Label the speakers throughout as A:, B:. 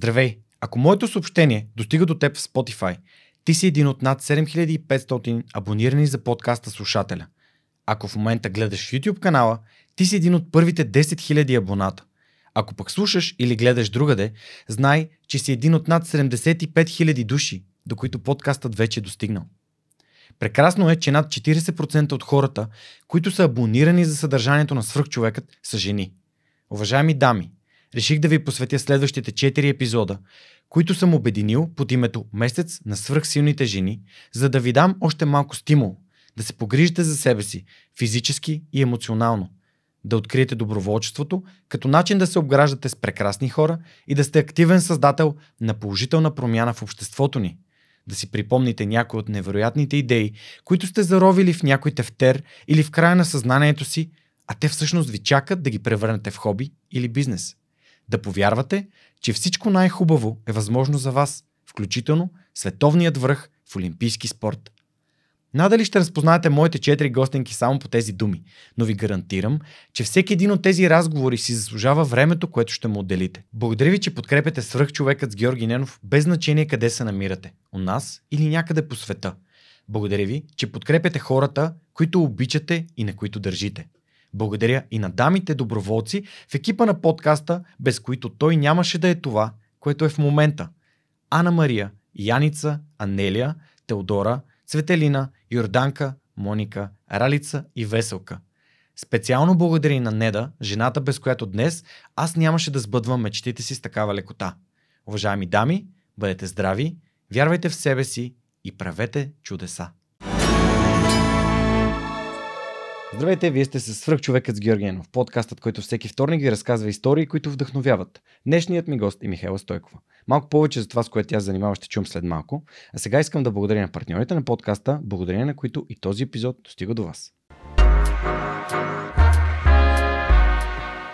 A: Здравей! Ако моето съобщение достига до теб в Spotify, ти си един от над 7500 абонирани за подкаста слушателя. Ако в момента гледаш YouTube канала, ти си един от първите 10 000 абоната. Ако пък слушаш или гледаш другаде, знай, че си един от над 75 000 души, до които подкастът вече е достигнал. Прекрасно е, че над 40% от хората, които са абонирани за съдържанието на свръхчовекът, са жени. Уважаеми дами, реших да ви посветя следващите 4 епизода, които съм обединил под името Месец на свръхсилните жени, за да ви дам още малко стимул да се погрижите за себе си физически и емоционално, да откриете доброволчеството като начин да се обграждате с прекрасни хора и да сте активен създател на положителна промяна в обществото ни – да си припомните някои от невероятните идеи, които сте заровили в някой тефтер или в края на съзнанието си, а те всъщност ви чакат да ги превърнете в хоби или бизнес. Да повярвате, че всичко най-хубаво е възможно за вас, включително световният връх в олимпийски спорт. Надали ще разпознаете моите четири гостенки само по тези думи, но ви гарантирам, че всеки един от тези разговори си заслужава времето, което ще му отделите. Благодаря ви, че подкрепяте свръхчовекът с Георги Ненов, без значение къде се намирате – у нас или някъде по света. Благодаря ви, че подкрепяте хората, които обичате и на които държите. Благодаря и на дамите доброволци в екипа на подкаста, без които той нямаше да е това, което е в момента. Ана Мария, Яница, Анелия, Теодора, Цветелина, Йорданка, Моника, Ралица и Веселка. Специално благодаря на Неда, жената без която днес аз нямаше да сбъдвам мечтите си с такава лекота. Уважаеми дами, бъдете здрави, вярвайте в себе си и правете чудеса. Здравейте, вие сте с Свръхчовекът с Георгиенов, подкастът, който всеки вторник ви разказва истории, които вдъхновяват. Днешният ми гост е Михайла Стойкова. Малко повече за това, с което тя занимава, ще чум след малко. А сега искам да благодаря на партньорите на подкаста, благодарение на които и този епизод достига до вас.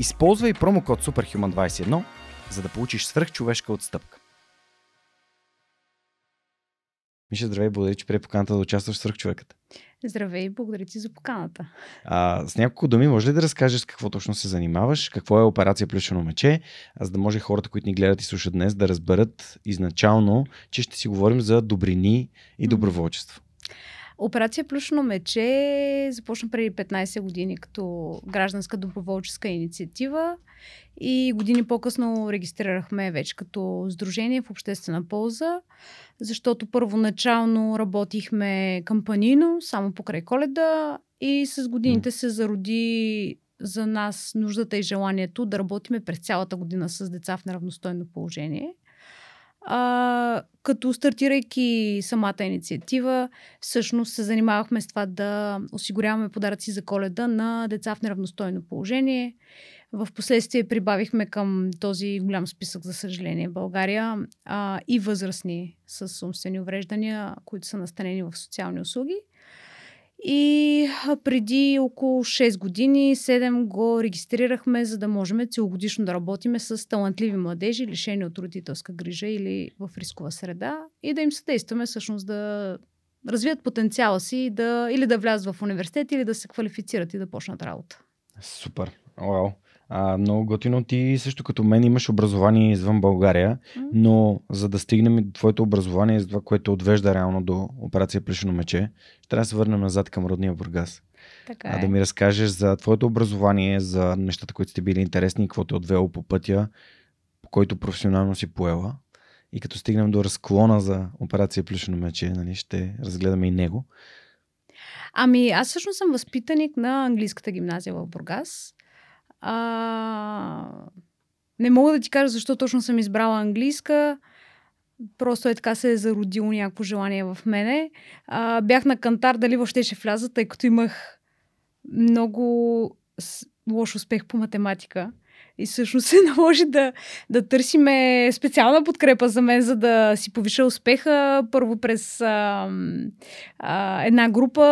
A: Използвай промокод SUPERHUMAN21, за да получиш свръхчовешка отстъпка. Миша, здравей, благодаря, че прие поканата да участваш в свръхчовеката.
B: Здравей, благодаря ти за поканата.
A: А, с няколко думи, може ли да разкажеш с какво точно се занимаваш? Какво е операция Плюшено мече? За да може хората, които ни гледат и слушат днес, да разберат изначално, че ще си говорим за добрини и доброволчество.
B: Операция Плюшно мече започна преди 15 години като гражданска доброволческа инициатива и години по-късно регистрирахме вече като сдружение в обществена полза, защото първоначално работихме кампанино, само покрай коледа и с годините се зароди за нас нуждата и желанието да работиме през цялата година с деца в неравностойно положение – а, като стартирайки самата инициатива, всъщност се занимавахме с това да осигуряваме подаръци за коледа на деца в неравностойно положение. В последствие прибавихме към този голям списък, за съжаление, България а, и възрастни с умствени увреждания, които са настанени в социални услуги. И преди около 6 години, 7 го регистрирахме, за да можем целогодишно да работиме с талантливи младежи, лишени от родителска грижа или в рискова среда и да им съдействаме всъщност да развият потенциала си да, или да влязат в университет, или да се квалифицират и да почнат работа.
A: Супер. Вау. А, много готино. Ти също като мен имаш образование извън България, но за да стигнем до твоето образование, за това, което отвежда реално до операция Плешено мече, ще трябва да се върнем назад към родния Бургас.
B: Така
A: е.
B: А
A: да ми разкажеш за твоето образование, за нещата, които сте били интересни, какво те е отвело по пътя, по който професионално си поела. И като стигнем до разклона за операция Плешено мече, нали, ще разгледаме и него.
B: Ами, аз всъщност съм възпитаник на английската гимназия в Бургас. А, не мога да ти кажа защо точно съм избрала английска. Просто е така се е зародило някакво желание в мене. А, бях на кантар дали въобще ще вляза, тъй като имах много лош успех по математика. И всъщност се наложи да, да търсиме специална подкрепа за мен, за да си повиша успеха. Първо през а, а, една група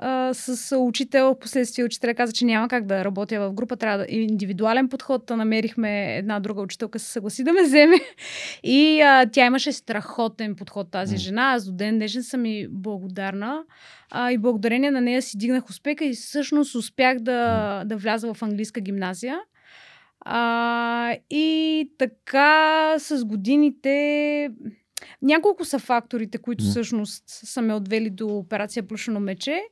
B: а, с учител. Последствие учителя каза, че няма как да работя в група, трябва да индивидуален подход. Намерихме една друга учителка, се съгласи да ме вземе. И а, тя имаше страхотен подход тази жена. Аз до ден днешен съм и благодарна. А, и благодарение на нея си дигнах успеха и всъщност успях да, да вляза в английска гимназия. А, и така с годините няколко са факторите, които всъщност са ме отвели до операция Плюшено мече.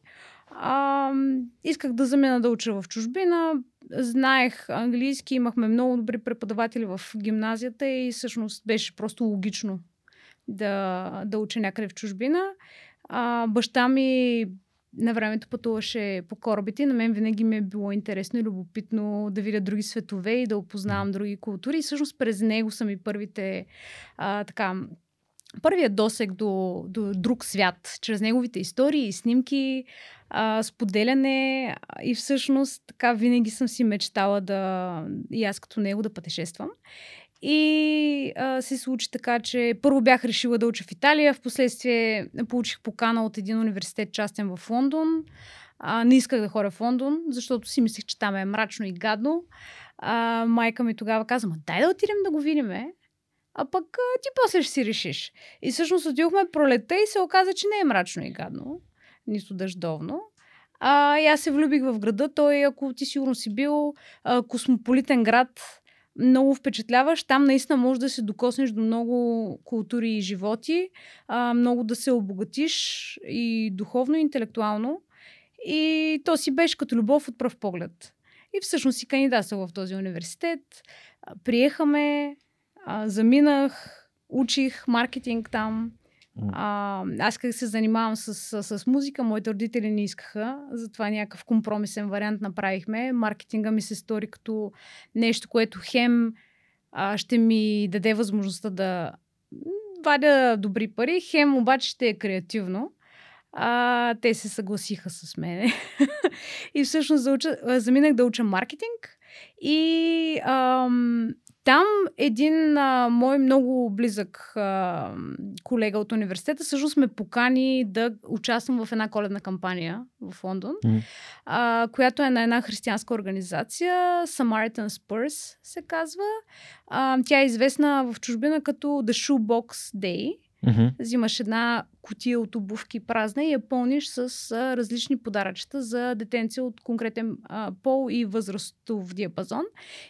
B: А, исках да замина да уча в чужбина. Знаех английски, имахме много добри преподаватели в гимназията и всъщност беше просто логично да, да уча някъде в чужбина. А, баща ми на времето пътуваше по корабите на мен винаги ми е било интересно и любопитно да видя други светове и да опознавам други култури. И всъщност през него са ми първите а, така, първият досек до, до друг свят, чрез неговите истории и снимки, а, споделяне и всъщност така винаги съм си мечтала да и аз като него да пътешествам. И а, се случи така, че първо бях решила да уча в Италия, в последствие получих покана от един университет частен в Лондон. А, не исках да ходя в Лондон, защото си мислех, че там е мрачно и гадно. А, майка ми тогава каза, ма дай да отидем да го видим, а пък а, ти после ще си решиш. И всъщност отидохме пролета и се оказа, че не е мрачно и гадно, нито дъждовно. А, и аз се влюбих в града. Той, ако ти сигурно си бил а, космополитен град, много впечатляващ. Там наистина можеш да се докоснеш до много култури и животи, а, много да се обогатиш и духовно, и интелектуално. И то си беше като любов от пръв поглед. И всъщност си кандидатствах в този университет. Приехаме, заминах, учих маркетинг там. А, аз как се занимавам с, с, с музика, моите родители не искаха, затова някакъв компромисен вариант направихме. Маркетинга ми се стори като нещо, което хем а, ще ми даде възможността да вадя добри пари, хем обаче ще е креативно. А, те се съгласиха с мене. и всъщност зауча, заминах да уча маркетинг и ам, там един а, мой много близък а, колега от университета всъщност ме покани да участвам в една коледна кампания в Лондон, mm. а, която е на една християнска организация, Samaritan Spurs се казва. А, тя е известна в чужбина като The Shoebox Day. Mm-hmm. Взимаш една котия от обувки празна и я пълниш с а, различни подаръчета за детенци от конкретен а, пол и възрастов диапазон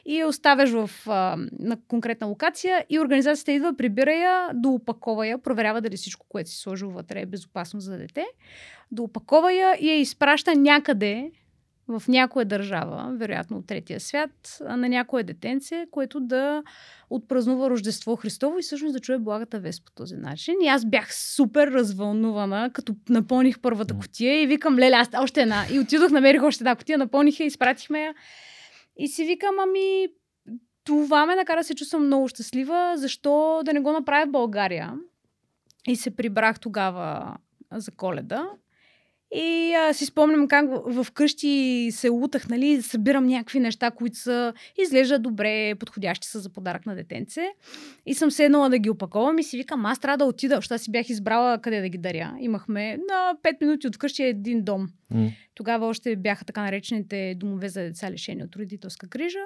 B: и я оставяш в, а, на конкретна локация и организацията идва, прибира я, доопакова я, проверява дали всичко, което си сложил вътре е безопасно за дете, доопакова я и я изпраща някъде в някоя държава, вероятно от третия свят, на някое детенце, което да отпразнува Рождество Христово и всъщност да чуе благата вест по този начин. И аз бях супер развълнувана, като напълних първата котия и викам, леле, аз още една. И отидох, намерих още една котия, напълних я, изпратихме я. И си викам, ами, това ме накара да се чувствам много щастлива, защо да не го направя в България. И се прибрах тогава за коледа. И а, си спомням как в, къщи се лутах, нали, събирам някакви неща, които са изглеждат добре, подходящи са за подарък на детенце. И съм седнала да ги опаковам и си викам, аз трябва да отида, защото си бях избрала къде да ги даря. Имахме на 5 минути от къщи един дом. Mm. Тогава още бяха така наречените домове за деца лишени от родителска грижа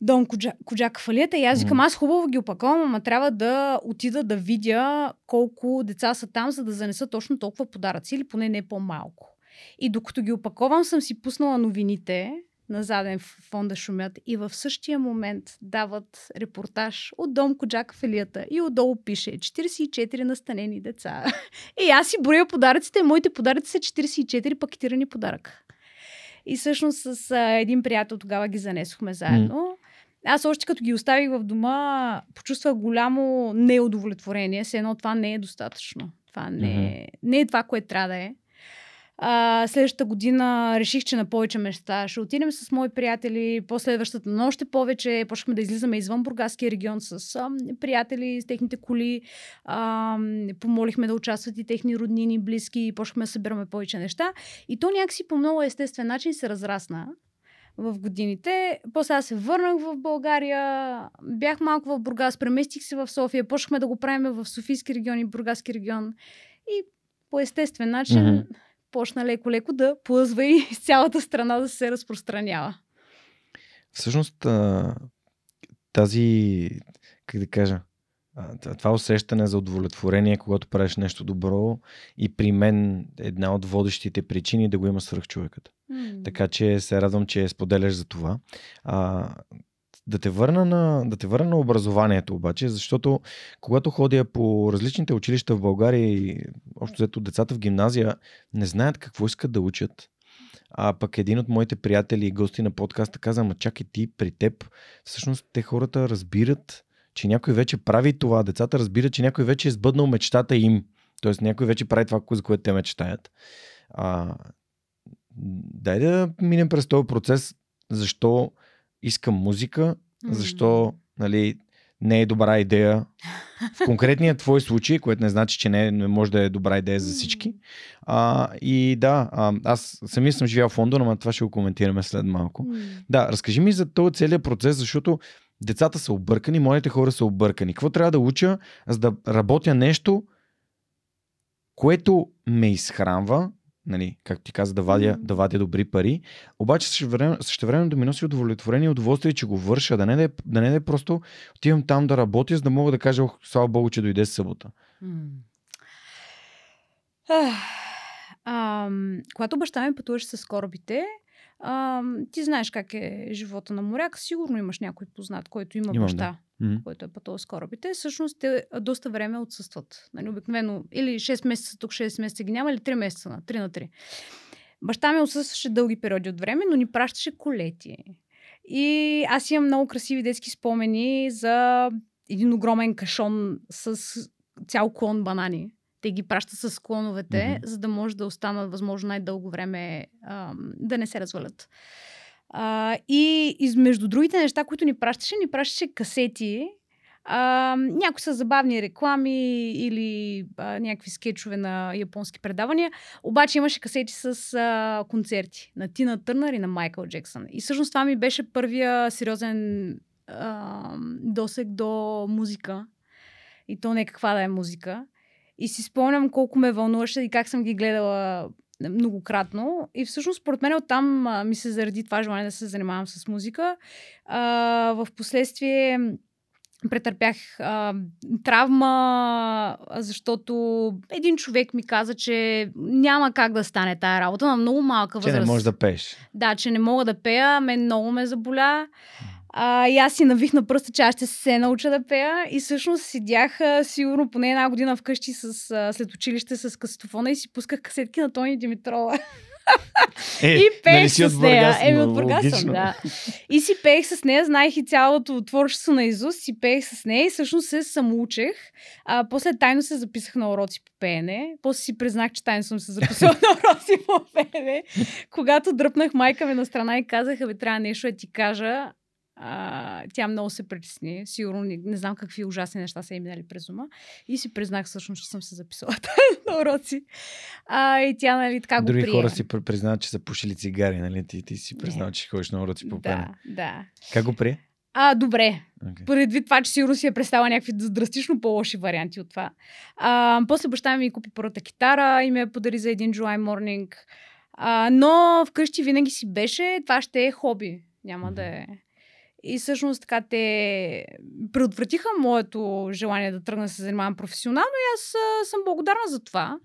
B: дом Коджак Фалията и аз викам, аз хубаво ги опаковам, ама трябва да отида да видя колко деца са там, за да занеса точно толкова подаръци или поне не по-малко. И докато ги опаковам, съм си пуснала новините на заден фон да шумят и в същия момент дават репортаж от дом Коджак Фалията и отдолу пише 44 настанени деца. И аз си броя подаръците, моите подаръци са 44 пакетирани подарък. И всъщност с а, един приятел тогава ги занесохме заедно. Mm. Аз още като ги оставих в дома, почувствах голямо неудовлетворение. Все едно това не е достатъчно. Това не е, mm-hmm. не е това, което трябва да е. А, следващата година реших, че на повече места ще отидем с мои приятели. Последващата, но още повече почнахме да излизаме извън Бургаския регион с а, приятели, с техните коли. А, помолихме да участват и техни роднини, близки. Почнахме да събираме повече неща. И то някакси по много естествен начин се разрасна в годините. После аз се върнах в България, бях малко в Бургас, преместих се в София, почнахме да го правим в Софийски регион и Бургаски регион. И по естествен начин mm-hmm. почна леко-леко да плъзва и с цялата страна да се разпространява.
A: Всъщност, тази, как да кажа, това усещане за удовлетворение, когато правиш нещо добро и при мен една от водещите причини да го има свръхчовекът. Mm. Така че се радвам, че споделяш за това. А, да те, върна на, да те върна на образованието обаче, защото когато ходя по различните училища в България и общо взето децата в гимназия не знаят какво искат да учат. А пък един от моите приятели и гости на подкаста каза, ама чакай ти, при теб, всъщност те хората разбират, че някой вече прави това. Децата разбират, че някой вече е сбъднал мечтата им. Тоест някой вече прави това, за което те мечтаят. А, дай да минем през този процес, защо искам музика, защо нали, не е добра идея в конкретния твой случай, което не значи, че не, не може да е добра идея за всички. А, и да, а, аз самия съм живял в Лондон, но това ще го коментираме след малко. Да, разкажи ми за този целият процес, защото децата са объркани, моите хора са объркани. Какво трябва да уча, за да работя нещо, което ме изхранва, нали, както ти каза, да вадя, да вадя добри пари, обаче също време, също време да ми носи удовлетворение и удоволствие, че го върша, да не да, е, да не да е просто отивам там да работя, за да мога да кажа, ох, слава Богу, че дойде събота.
B: А, когато баща ми пътуваше с корабите, а, ти знаеш как е живота на моряк. Сигурно имаш някой познат, който има Имам, баща, да. който е пътувал с корабите. Всъщност те доста време отсъстват. Нали, обикновено или 6 месеца тук, 6 месеца ги няма, или 3 месеца на 3 на 3. Баща ми отсъстваше дълги периоди от време, но ни пращаше колети. И аз имам много красиви детски спомени за един огромен кашон с цял клон банани те ги пращат с клоновете, mm-hmm. за да може да останат възможно най-дълго време а, да не се развалят. А, и измежду другите неща, които ни пращаше, ни пращаше касети, а, някои са забавни реклами или а, някакви скетчове на японски предавания. Обаче имаше касети с а, концерти на Тина Търнър и на Майкъл Джексън. И всъщност това ми беше първия сериозен а, досек до музика. И то не каква да е музика. И си спомням колко ме вълнуваше и как съм ги гледала многократно. И всъщност, според мен, оттам а, ми се заради това желание да се занимавам с музика. А, в последствие претърпях а, травма, защото един човек ми каза, че няма как да стане тая работа на много малка възраст.
A: Че не можеш да пееш.
B: Да, че не мога да пея, мен много ме заболя. А, и аз си навих на пръста, че аз ще се науча да пея. И всъщност седях а, сигурно поне една година вкъщи с, а, след училище с касетофона и си пусках касетки на Тони Димитрова.
A: Е, и нали пеех нали с нея.
B: Еми, от Бургас съм, да. И си пеех с нея, знаех и цялото творчество на Изус, си пеех с нея и всъщност се самоучех. А, после тайно се записах на уроци по пеене. После си признах, че тайно съм се записала на уроци по пеене. Когато дръпнах майка ми на страна и казаха, ви трябва нещо да ти кажа, а, тя много се притесни. Сигурно не, не знам какви ужасни неща са им минали през ума. И си признах всъщност, че съм се записала на уроци. А, и тя, нали, така
A: Други
B: го прие.
A: хора си признават, че са пушили цигари, нали? Ти, ти си признал, че ходиш на уроци по
B: Да, да.
A: Как го прие?
B: А, добре. Okay. Предвид това, че сигурно си е представила някакви драстично по-лоши варианти от това. А, после баща ми купи първата китара и ме подари за един July Morning. А, но вкъщи винаги си беше, това ще е хоби. Няма mm-hmm. да е и всъщност така те предотвратиха моето желание да тръгна да се занимавам професионално и аз а, съм благодарна за това.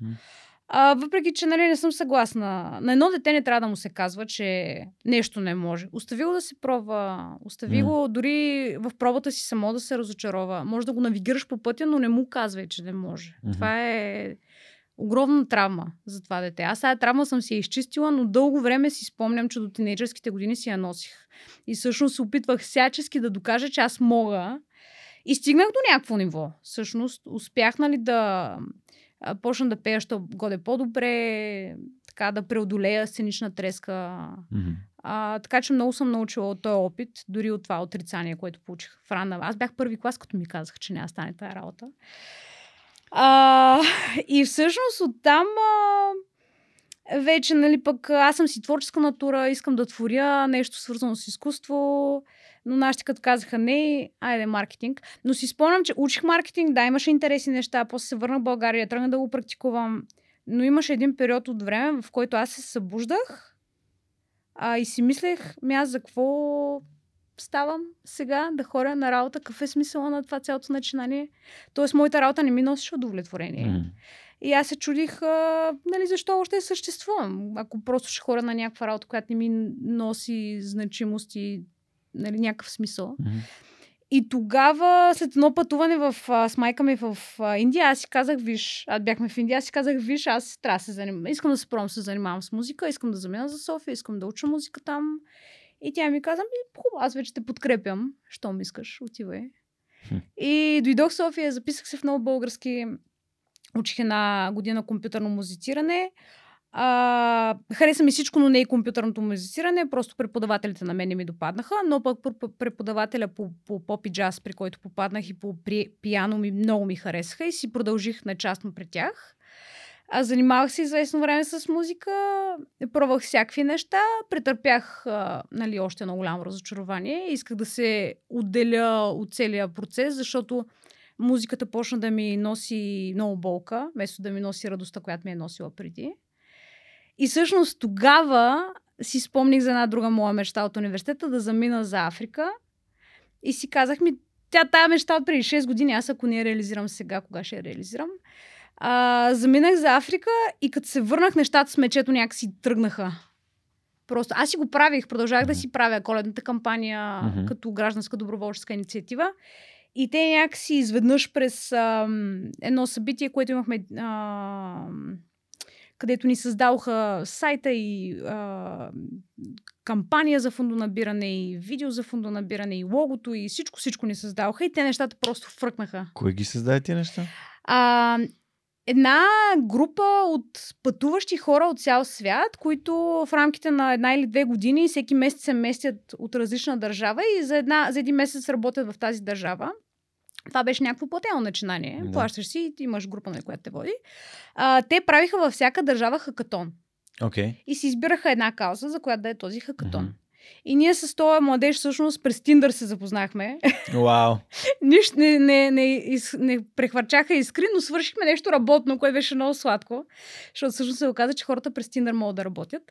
B: А, въпреки, че нали, не съм съгласна. На едно дете не трябва да му се казва, че нещо не може. Остави го да се пробва. Остави mm. го дори в пробата си само да се разочарова. Може да го навигираш по пътя, но не му казвай, че не може. Mm-hmm. Това е огромна травма за това дете. Аз тази травма съм си я изчистила, но дълго време си спомням, че до тинейджърските години си я носих. И всъщност се опитвах всячески да докажа, че аз мога. И стигнах до някакво ниво. Всъщност успях нали да почна да пея, що годе по-добре, така да преодолея сценична треска. Mm-hmm. А, така че много съм научила от този опит, дори от това отрицание, което получих в рана. Аз бях първи клас, като ми казах, че няма стане тази работа. А, и всъщност оттам а, вече, нали, пък аз съм си творческа натура, искам да творя нещо свързано с изкуство, но нашите като казаха не, айде маркетинг. Но си спомням, че учих маркетинг, да, имаше интересни неща, после се върнах в България, тръгнах да го практикувам. Но имаше един период от време, в който аз се събуждах а, и си мислех, ми аз за какво ставам сега да хоря на работа, какъв е смисъла на това цялото начинание. Тоест, моята работа не ми носеше удовлетворение. Mm. И аз се чудих, а, нали, защо още съществувам. Ако просто ще хора на някаква работа, която не ми носи значимост и нали, някакъв смисъл. Mm-hmm. И тогава, след едно пътуване в, а, с майка ми в а, Индия, аз си казах, виж, аз бяхме в Индия, аз си казах, виж, аз трябва да се занимавам. Искам да се пробвам се занимавам с музика, искам да замина за София, искам да уча музика там. И тя ми каза, ми, хубаво, аз вече те подкрепям. Що ми искаш, отивай. И дойдох в София, записах се в много български, учих една година компютърно музициране. А, хареса ми всичко, но не и компютърното музициране. Просто преподавателите на мен не ми допаднаха, но пък преподавателя по, по поп и джаз, при който попаднах и по при, пиано ми много ми харесаха и си продължих на частно при тях. А, занимавах се известно време с музика, пробвах всякакви неща, претърпях а, нали, още едно голямо разочарование. Исках да се отделя от целия процес, защото музиката почна да ми носи много болка, вместо да ми носи радостта, която ми е носила преди. И всъщност тогава си спомних за една друга моя мечта от университета да замина за Африка. И си казах ми, тя тая мечта от преди 6 години, аз ако не я реализирам сега, кога ще я реализирам? А, заминах за Африка и като се върнах, нещата с мечето някакси тръгнаха. Просто аз си го правих, продължах mm-hmm. да си правя коледната кампания mm-hmm. като гражданска доброволческа инициатива. И те някакси изведнъж през а, едно събитие, което имахме а, където ни създадоха сайта и а, кампания за фондонабиране и видео за фондонабиране и логото и всичко, всичко ни създадоха и те нещата просто фръкнаха.
C: Кой ги създаде тези неща?
B: А, една група от пътуващи хора от цял свят, които в рамките на една или две години всеки месец се местят от различна държава и за, една, за един месец работят в тази държава. Това беше някакво платено начинание. Да. Плащаш си и имаш група, на която те води. А, те правиха във всяка държава хакатон.
C: Okay.
B: И си избираха една кауза, за която да е този хакатон. Mm-hmm. И ние с този младеж всъщност през Тиндър се запознахме.
C: Вау!
B: Нищо не, не, не, из, не прехвърчаха искри, но свършихме нещо работно, което беше много сладко. Защото всъщност се оказа, че хората през Тиндър могат да работят.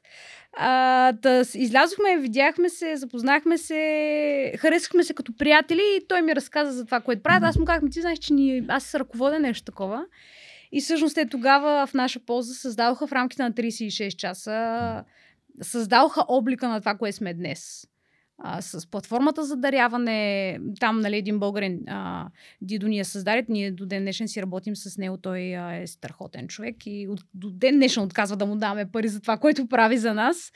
B: А, да, излязохме, видяхме се, запознахме се, харесахме се като приятели и той ми разказа за това, което правят. Аз му казах, ти знаеш, че ни, аз се ръководя нещо такова. И всъщност те тогава в наша полза създадоха в рамките на 36 часа създалха облика на това, което сме днес. А, с платформата за даряване, там нали, един българин, а, Дидо ни я създаде, ние до ден днешен си работим с него, той а, е страхотен човек и от, до ден днешен отказва да му даме пари за това, което прави за нас.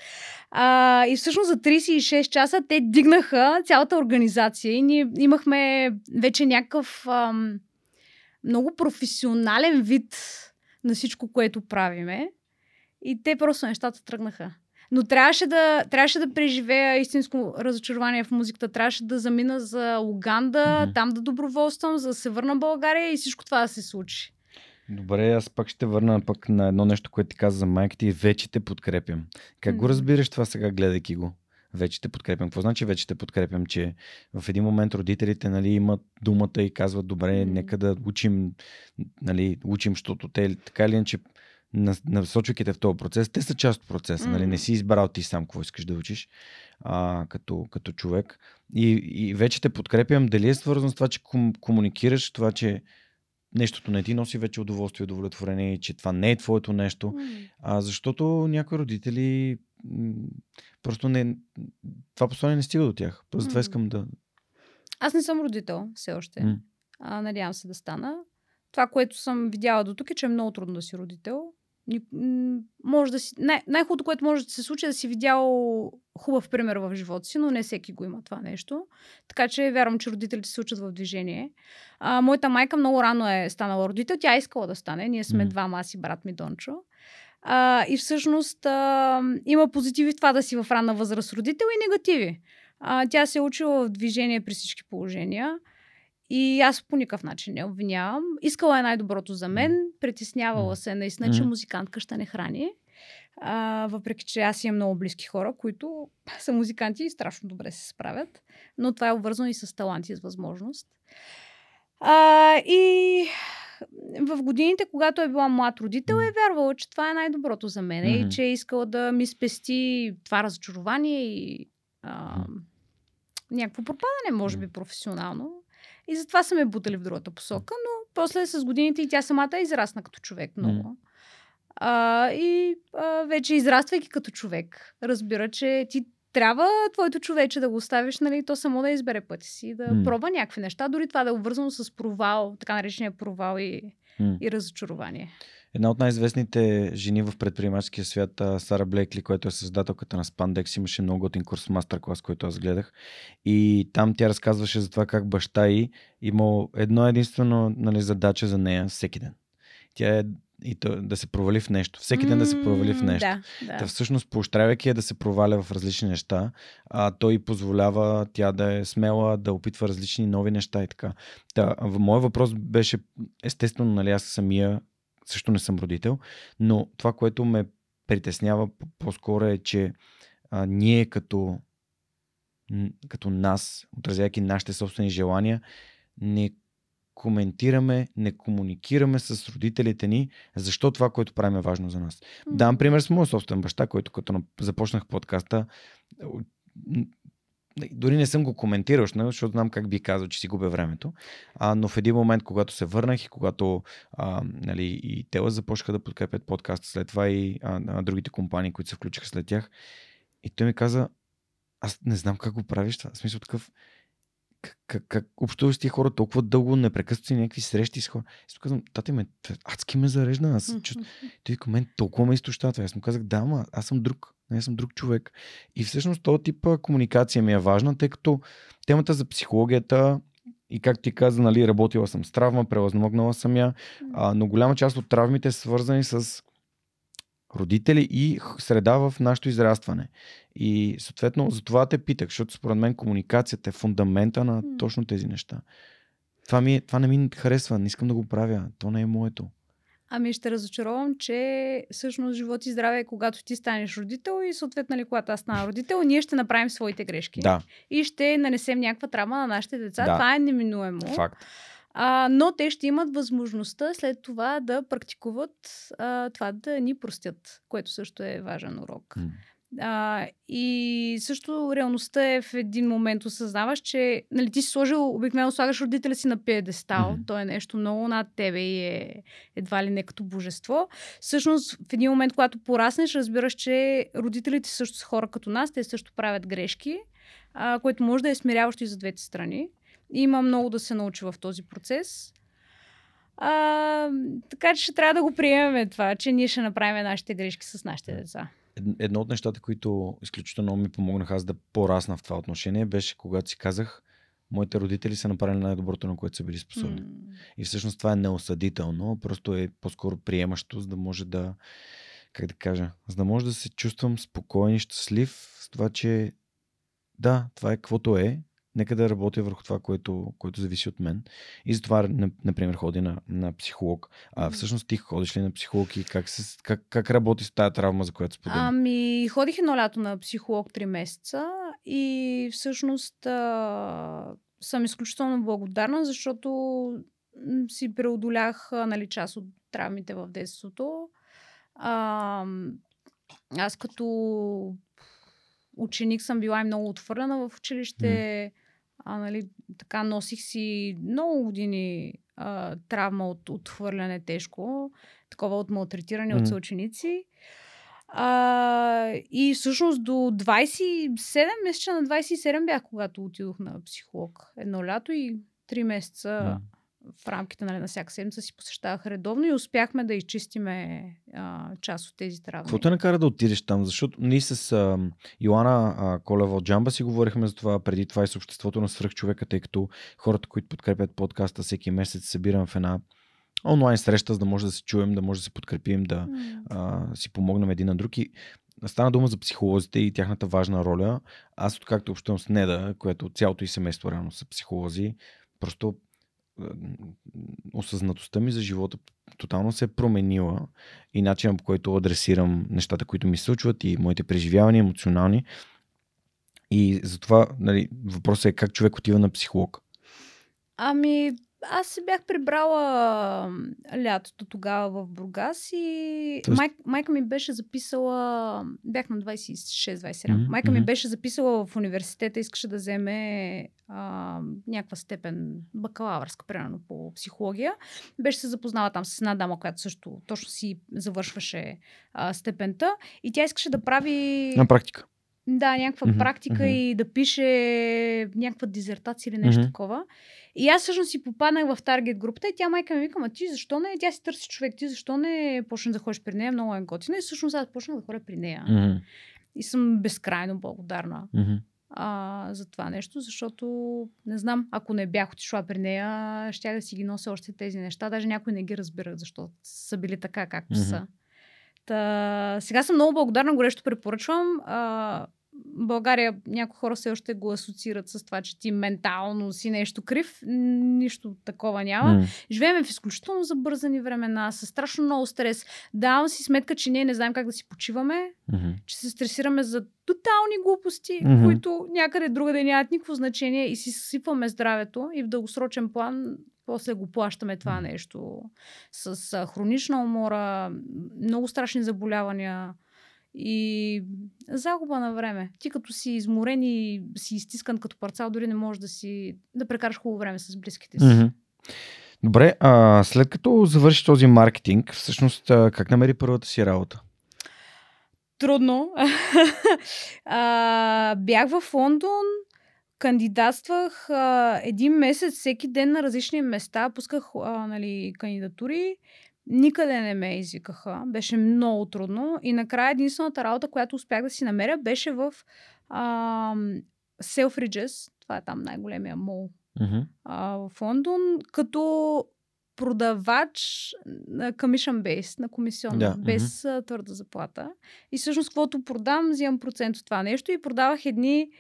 B: А, и всъщност за 36 часа те дигнаха цялата организация и ние имахме вече някакъв ам, много професионален вид на всичко, което правиме. И те просто нещата тръгнаха. Но трябваше да, трябваше да преживея истинско разочарование в музиката. Трябваше да замина за Уганда, mm-hmm. там да доброволствам, за да се върна в България и всичко това да се случи.
C: Добре, аз пак ще върна пък на едно нещо, което ти каза за майките и вече те подкрепям. Как mm-hmm. го разбираш това сега, гледайки го? Вече те подкрепям. Какво значи вече те подкрепям? Че в един момент родителите нали, имат думата и казват, добре, нека да учим, нали, учим, защото те така или иначе насочвайки те в този процес, те са част от процеса. Mm-hmm. Нали? Не си избрал ти сам какво искаш да учиш а, като, като човек. И, и вече те подкрепям. Дали е свързано с това, че ком, комуникираш, това, че нещото не ти носи вече удоволствие и удовлетворение, и че това не е твоето нещо. Mm-hmm. А, защото някои родители просто не. Това послание не стига до тях. Просто mm-hmm. искам да.
B: Аз не съм родител все още. Mm. А, надявам се да стана. Това, което съм видяла до тук е, че е много трудно да си родител може да си... Най- най-хубавото, което може да се случи е да си видял хубав пример в живота си, но не всеки го има това нещо. Така че вярвам, че родителите се учат в движение. А, моята майка много рано е станала родител. Тя е искала да стане. Ние сме mm. два аз и брат ми Дончо. А, и всъщност а, има позитиви в това да си в ранна възраст родител и негативи. А, тя се е учила в движение при всички положения. И аз по никакъв начин не обвинявам. Искала е най-доброто за мен, притеснявала се наистина, че музикантка ще не храни. А, въпреки, че аз имам много близки хора, които са музиканти и страшно добре се справят. Но това е обвързано и с талант и с възможност. А, и в годините, когато е била млад родител, е вярвала, че това е най-доброто за мен mm-hmm. и че е искала да ми спести това разочарование и а, някакво пропадане, може би професионално. И затова са ме бутали в другата посока, но после с годините и тя самата е израсна като човек много. Mm. А, и а, вече израствайки като човек, разбира, че ти трябва твоето човече да го оставиш, нали, то само да избере пъти си, да mm. пробва някакви неща, дори това да е обвързано с провал, така наречения провал и, mm. и разочарование.
A: Една от най-известните жени в предприемаческия свят, Сара Блекли, която е създателката на Spandex, имаше много готин курс мастер-клас, който аз гледах. И там тя разказваше за това как баща й имал едно единствено нали, задача за нея всеки ден. Тя е и то, да се провали в нещо. Всеки ден да се провали в нещо.
B: Да, да.
A: Та всъщност, поощрявайки я да се проваля в различни неща, а, той позволява тя да е смела, да опитва различни нови неща и така. Та, моят въпрос беше, естествено, нали, аз самия също не съм родител, но това, което ме притеснява по-скоро е, че а, ние като, като нас, отразяйки нашите собствени желания, не коментираме, не комуникираме с родителите ни, защо това, което правим е важно за нас. Mm. Дам пример с моят собствен баща, който като започнах подкаста, дори не съм го коментирал, защото знам как би казал, че си губя времето. А, но в един момент, когато се върнах и когато а, нали, и Тела започнаха да подкрепят подкаста, след това и а, а, другите компании, които се включиха след тях, и той ми каза, аз не знам как го правиш това. В смисъл такъв, как, как общуваш с тия хора толкова дълго, непрекъснато си някакви срещи с хора. Аз му казвам, тате ме, адски ме зарежда. Аз mm-hmm. чувств... Той вика, мен толкова ме изтощава. Аз му казах, да, ма, аз съм друг. Аз съм друг човек. И всъщност този тип комуникация ми е важна, тъй като темата за психологията и как ти каза, нали, работила съм с травма, превъзмогнала съм я, а, но голяма част от травмите са свързани с родители и среда в нашето израстване. И съответно, за това те питах, защото според мен комуникацията е фундамента на точно тези неща. Това, ми, е, това не ми харесва, не искам да го правя, то не е моето.
B: Ами ще разочаровам, че всъщност живот и здраве е когато ти станеш родител и съответно, нали, когато аз стана родител, ние ще направим своите грешки.
A: Да.
B: И ще нанесем някаква травма на нашите деца. Да. Това е неминуемо.
A: Факт.
B: А, но те ще имат възможността след това да практикуват а, това да ни простят, което също е важен урок. Mm. А, и също реалността е в един момент осъзнаваш, че нали, ти си сложил, обикновено слагаш родителя си на пиедестал, mm-hmm. то е нещо много над тебе и е едва ли не като божество. Всъщност в един момент, когато пораснеш, разбираш, че родителите също са хора като нас, те също правят грешки, а, което може да е смиряващо и за двете страни. Има много да се научи в този процес. А, така че ще трябва да го приемем това, че ние ще направим нашите грешки с нашите деца.
A: Едно от нещата, които изключително ми помогнаха аз да порасна в това отношение, беше когато си казах, моите родители са направили най-доброто, на което са били способни. Mm. И всъщност това е неосъдително, просто е по-скоро приемащо, за да може да, как да кажа, за да може да се чувствам спокоен и щастлив с това, че да, това е каквото е нека да работя върху това, което, което зависи от мен. И затова, например, ходи на, на психолог. А всъщност ти ходиш ли на психолог и как, се, как, как работи с тази травма, за която споделя?
B: Ами, ходих едно лято на психолог 3 месеца и всъщност а, съм изключително благодарна, защото си преодолях нали, част от травмите в детството. А, аз като ученик съм била и много отвърлена в училище. Mm а, нали, така носих си много години а, травма от отхвърляне тежко, такова от малтретиране mm. от съученици. А, и всъщност до 27 месеца на 27 бях, когато отидох на психолог. Едно лято и 3 месеца mm в рамките нали, на всяка седмица си посещавах редовно и успяхме да изчистиме а, част от тези травми.
A: Какво те накара да отидеш там? Защото ние с а, Йоана а, Колева от Джамба си говорихме за това преди това и с обществото на свръхчовека, тъй като хората, които подкрепят подкаста всеки месец, се събирам в една онлайн среща, за да може да се чуем, да може да се подкрепим, да mm. а, си помогнем един на друг. И стана дума за психолозите и тяхната важна роля. Аз, откакто общувам с Неда, което цялото и семейство реално са психолози, просто осъзнатостта ми за живота тотално се е променила и начинът по който адресирам нещата, които ми се случват и моите преживявания, емоционални. И затова нали, въпросът е как човек отива на психолог.
B: Ами, аз се бях прибрала лятото тогава в Бургас и
A: Тоест-
B: май, майка ми беше записала, бях на 26-27,
A: Мгм,
B: майка ми беше записала в университета, искаше да вземе а, някаква степен бакалавърска, примерно по психология. Беше се запознала там с една дама, която също точно си завършваше а, степента и тя искаше да прави...
A: На практика.
B: Да, някаква
A: Мгм,
B: практика
A: мгм.
B: и да пише някаква дизертация или нещо
A: Мгм.
B: такова. И аз всъщност си попаднах в таргет групата и тя майка ми вика, ма ти защо не? Тя си търси човек, ти защо не почна да ходиш при нея? Много е готина. И всъщност аз почнах да ходя при нея.
A: Мгм,
B: И съм безкрайно благодарна
A: мгм.
B: а, за това нещо, защото не знам, ако не бях отишла при нея, щях да си ги нося още тези неща. Даже някои не ги разбирах, защо са били така, както
A: Мгм.
B: са. Та, сега съм много благодарна, горещо препоръчвам. А, България някои хора все още го асоциират с това, че ти ментално си нещо крив. Нищо такова няма.
A: М.
B: Живеем в изключително забързани времена, с страшно много стрес. Давам си сметка, че ние не знаем как да си почиваме,
A: Мгм.
B: че се стресираме за тотални глупости,
A: Мгм.
B: които някъде другаде нямат никакво значение и си съсипваме здравето и в дългосрочен план после го плащаме това нещо с хронична умора, много страшни заболявания и загуба на време. Ти като си изморен и си изтискан като парцал, дори не можеш да си да прекараш хубаво време с близките си.
A: Мгм. Добре, а след като завърши този маркетинг, всъщност как намери първата си работа?
B: трудно. а, бях в Лондон, кандидатствах а, един месец, всеки ден на различни места, пусках а, нали, кандидатури. Никъде не ме извикаха. Беше много трудно. И накрая единствената работа, която успях да си намеря, беше в а, Selfridges. Това е там най-големия мол
A: Мгм.
B: а, в Лондон, като продавач на commission base, на комисионна,
A: Да,
B: без а, твърда заплата. И всъщност, каквото продам, взимам процент от това нещо и продавах едни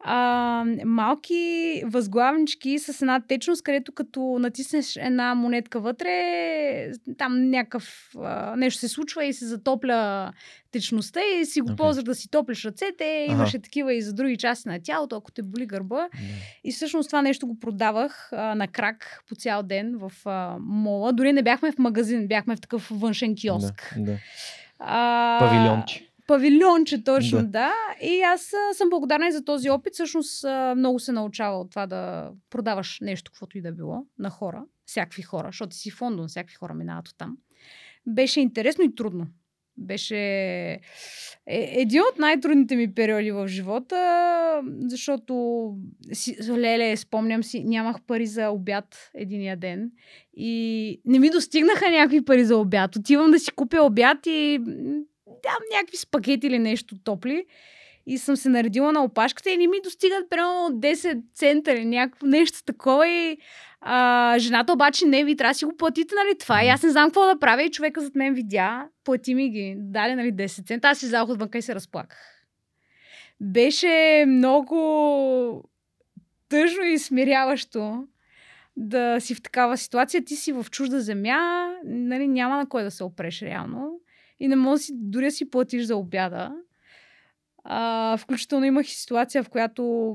B: а, малки възглавнички с една течност, където като натиснеш една монетка вътре, там някакъв а, нещо се случва и се затопля течността и си го
A: Окей.
B: ползваш да си топлиш ръцете.
A: Аха.
B: Имаше такива и за други части на тялото, ако те боли гърба.
A: Да.
B: И всъщност това нещо го продавах а, на крак по цял ден в а, мола. Дори не бяхме в магазин, бяхме в такъв външен киоск.
A: Да, да.
B: А,
A: Павилионче.
B: Павилионче, точно,
A: Да.
B: да. И аз а, съм благодарна и за този опит. Всъщност а, много се научава от това да продаваш нещо, каквото и да било, на хора. Всякакви хора, защото си в Лондон, всякакви хора минават от там. Беше интересно и трудно. Беше е, един от най-трудните ми периоди в живота, защото си, леле, спомням си, нямах пари за обяд единия ден и не ми достигнаха някакви пари за обяд. Отивам да си купя обяд и м, дам някакви спагети или нещо топли. И съм се наредила на опашката и не ми достигат примерно 10 цента или някакво нещо такова. И а, жената обаче не, ви трябва да си го платите, нали това. И аз не знам какво да правя и човека зад мен видя, плати ми ги, даде нали 10 цента. Аз си взах отвънка и се разплаках. Беше много тъжно и смиряващо да си в такава ситуация. Ти си в чужда земя, нали, няма на кой да се опреш реално. И не можеш си, дори да си платиш за обяда. А, включително имах и ситуация, в която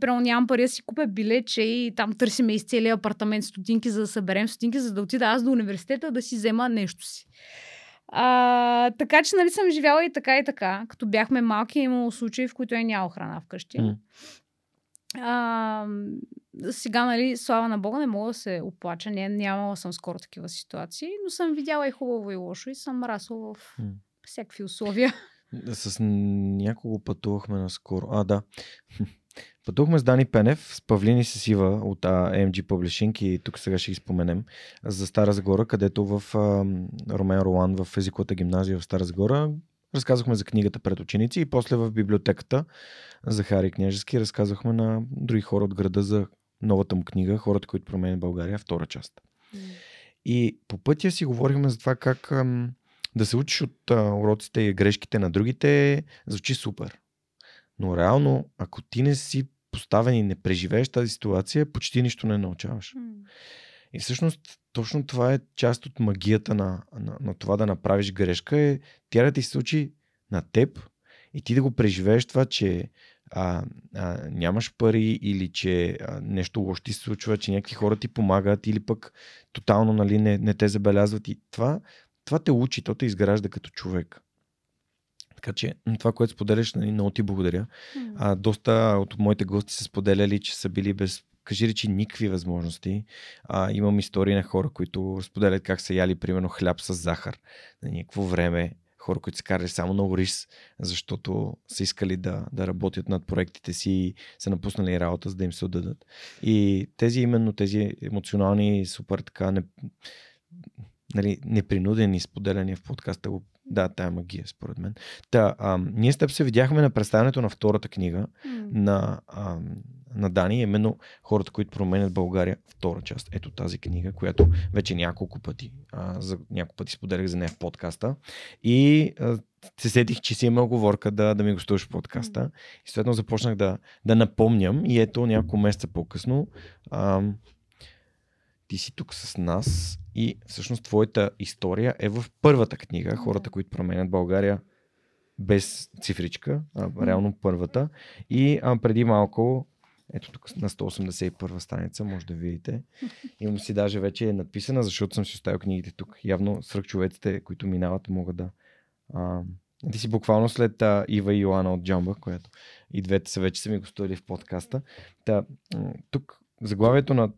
B: примерно нямам пари да си купя билече и там търсиме из целия апартамент стотинки, за да съберем стотинки, за да отида аз до университета да си взема нещо си. А, така че нали съм живяла и така и така. Като бяхме малки, имало случаи, в които е нямало храна вкъщи.
A: М.
B: А, сега, нали, слава на Бога, не мога да се оплача. Не, нямала съм скоро такива ситуации, но съм видяла и хубаво и лошо и съм расла в
A: М.
B: всякакви условия.
A: С някого пътувахме наскоро. А, да. Пътувахме с Дани Пенев, с Павлин и с Ива от AMG Publishing и тук сега ще ги споменем за Стара Загора, където в Ромен Ролан в езиковата гимназия в Стара Загора разказахме за книгата пред ученици и после в библиотеката за Хари Княжески разказахме на други хора от града за новата му книга Хората, които променят България, втора част. И по пътя си говорихме за това как ам, да се учиш от а, уроците и грешките на другите, звучи супер. Но реално, ако ти не си поставен и не преживееш тази ситуация, почти нищо не научаваш.
B: М.
A: И всъщност точно това е част от магията на, на, на това да направиш грешка, е тя да ти се случи на теб и ти да го преживееш това, че а, а, нямаш пари или че а, нещо лошо ти се случва, че някакви хора ти помагат или пък тотално нали, не, не те забелязват. И това, това те учи, то те изгражда като човек. Така че това, което споделяш, нали, много ти благодаря. А, доста от моите гости са споделяли, че са били без кажи речи никакви възможности. А, имам истории на хора, които споделят как са яли, примерно, хляб с захар на някакво време. Хора, които са карали само на рис, защото са искали да, да работят над проектите си и са напуснали работа, за да им се отдадат. И тези именно тези емоционални, супер така не, нали, непринудени споделяния в подкаста го да, тая магия, според мен. Та, а, ние с теб се видяхме на представянето на втората книга mm. на, а, на Дани, именно хората, които променят България, втора част. Ето тази книга, която вече няколко пъти, а, за няколко пъти споделях за нея в подкаста. И а, се сетих, че си има оговорка да, да ми гостуваш в подкаста. Mm. И следно започнах да, да напомням. И ето няколко месеца по-късно а, ти си тук с нас и всъщност твоята история е в първата книга, хората, които променят България без цифричка, а, реално първата. И а, преди малко, ето тук на 181 страница, може да видите. Имам си даже вече е надписана, защото съм си оставил книгите тук. Явно свръхчовеците, които минават, могат да... А, ти си буквално след а, Ива и Йоана от Джамба, което и двете са вече са ми гостували в подкаста. Та, тук заглавието на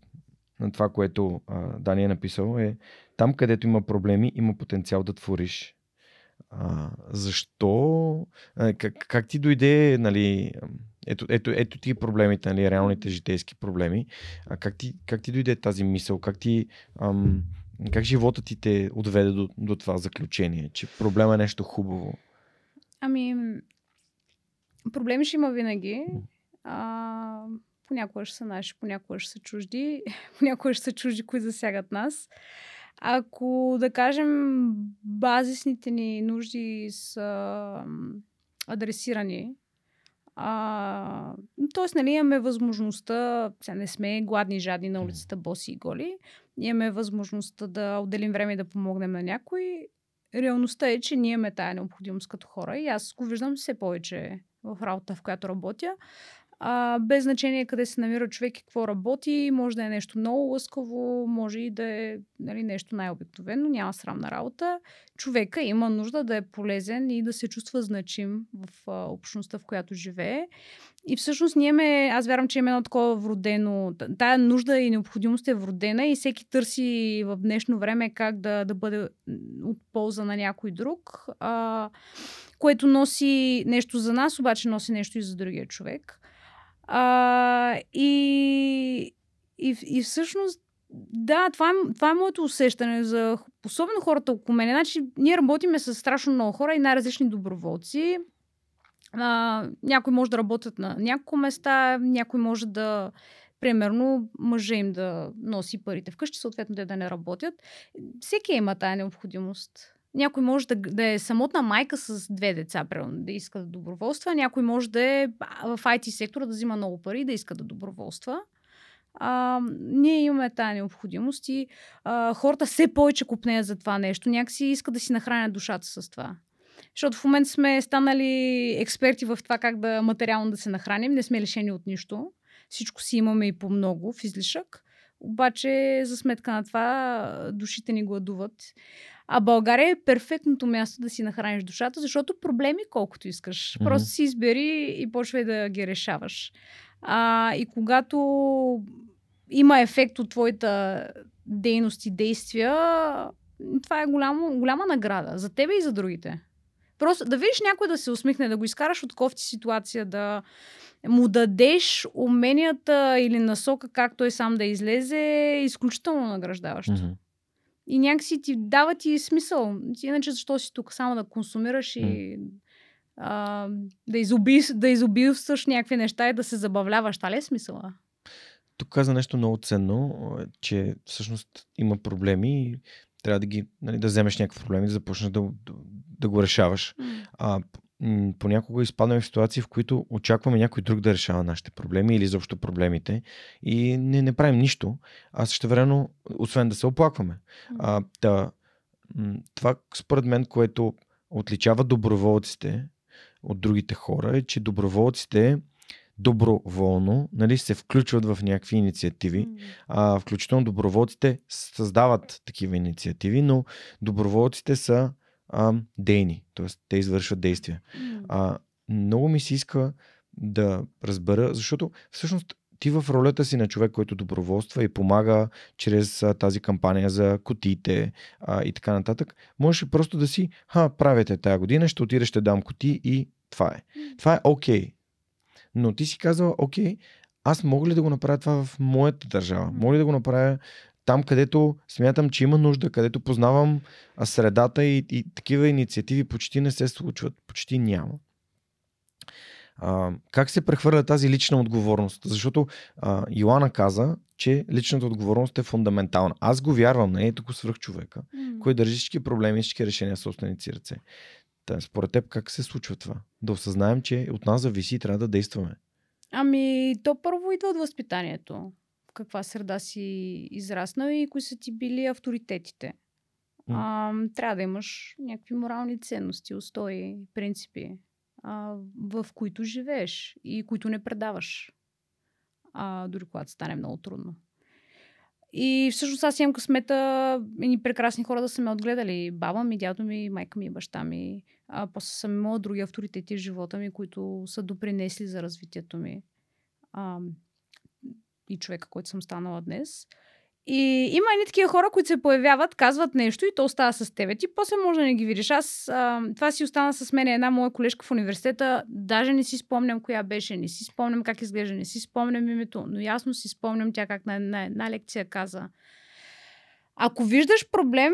A: на това, което а, Дани е написал, е там, където има проблеми, има потенциал да твориш. А, защо? А, как, как ти дойде, нали, ето, ето, ето ти проблемите, нали, реалните житейски проблеми. А как ти, как ти дойде тази мисъл? Как ти, ам, как живота ти те отведе до, до това заключение, че проблема е нещо хубаво?
B: Ами, проблеми ще има винаги. А, Понякога ще са наши, понякога ще са чужди, понякога ще са чужди, които засягат нас. Ако, да кажем, базисните ни нужди са адресирани, а, тоест, нали, имаме възможността, сега не сме гладни, жадни на улицата, боси и голи, имаме възможността да отделим време да помогнем на някой. Реалността е, че ние имаме тая необходимост като хора и аз го виждам все повече в работа, в която работя. А, без значение къде се намира човек и какво работи, може да е нещо много лъскаво, може и да е нали, нещо най-обикновено, няма срамна работа. Човека има нужда да е полезен и да се чувства значим в а, общността, в която живее. И всъщност ние ме, аз вярвам, че има едно такова вродено, тая нужда и необходимост е вродена и всеки търси в днешно време как да, да бъде от полза на някой друг, а, което носи нещо за нас, обаче носи нещо и за другия човек. А, и, и, и всъщност, да, това е, това е моето усещане за особено хората около мен. Значи, ние работиме с страшно много хора и най-различни доброволци. А, някои може да работят на няколко места, някой може да примерно мъжа им да носи парите вкъщи, съответно те да не работят. Всеки има тая необходимост. Някой може да, да е самотна майка с две деца, примерно, да иска да доброволства. Някой може да е в IT сектора да взима много пари да иска да доброволства. А, ние имаме тази необходимост и а, хората все повече купнеят за това нещо. Някакси искат да си нахранят душата с това. Защото в момента сме станали експерти в това как да материално да се нахраним. Не сме лишени от нищо. Всичко си имаме и по много в излишък. Обаче, за сметка на това, душите ни гладуват. А България е перфектното място да си нахраниш душата, защото проблеми колкото искаш. Mm-hmm. Просто си избери и почвай да ги решаваш. А, и когато има ефект от твоята дейност и действия, това е голямо, голяма награда за тебе и за другите. Просто да видиш някой да се усмихне, да го изкараш от кофти ситуация, да му дадеш уменията или насока как той сам да излезе, е изключително награждаващо. Mm-hmm. И някакси ти дава ти смисъл. Иначе защо си тук? Само да консумираш и а, да, изоби, да изобилстваш някакви неща и да се забавляваш. Това ли е смисъла?
A: Тук каза нещо много ценно, че всъщност има проблеми и трябва да ги, нали, да вземеш някакви проблеми да започнеш да, да, да го решаваш. Mm. А, понякога изпадаме в ситуации, в които очакваме някой друг да решава нашите проблеми или изобщо проблемите и не, не правим нищо, а също времено, освен да се оплакваме. А, да, това според мен, което отличава доброволците от другите хора е, че доброволците доброволно нали, се включват в някакви инициативи. А, включително доброволците създават такива инициативи, но доброволците са а, дейни, т.е. те извършват действия. А, много ми се иска да разбера, защото всъщност ти в ролята си на човек, който доброволства и помага чрез а, тази кампания за кутиите а, и така нататък, можеш просто да си, ха, правите тая година, ще отида, ще дам кути и това е. Това е окей. Okay. Но ти си казала, окей, аз мога ли да го направя това в моята държава? Мога ли да го направя там, където смятам, че има нужда, където познавам средата и, и такива инициативи почти не се случват, почти няма. А, как се прехвърля тази лична отговорност? Защото а, Йоанна каза, че личната отговорност е фундаментална. Аз го вярвам, не е тук свръх човека, mm. кой държи всички проблеми и всички решения в собствените си ръце. Та, според теб как се случва това? Да осъзнаем, че от нас зависи и трябва да действаме.
B: Ами, то първо идва от възпитанието. Каква среда си израснал и кои са ти били авторитетите. А, трябва да имаш някакви морални ценности, устои, принципи, а, в които живееш и които не предаваш. А, дори когато стане много трудно. И всъщност аз имам късмета и прекрасни хора да са ме отгледали. Баба ми, дядо ми, майка ми, баща ми. А после съм имала други авторитети в живота ми, които са допринесли за развитието ми. А, и човека, който съм станала днес. И има едни такива хора, които се появяват, казват нещо и то остава с тебе. Ти после може да не ги видиш. Аз а, това си остана с мен една моя колежка в университета. Даже не си спомням коя беше, не си спомням как изглежда, не си спомням името, но ясно си спомням тя как на една лекция каза. Ако виждаш проблем,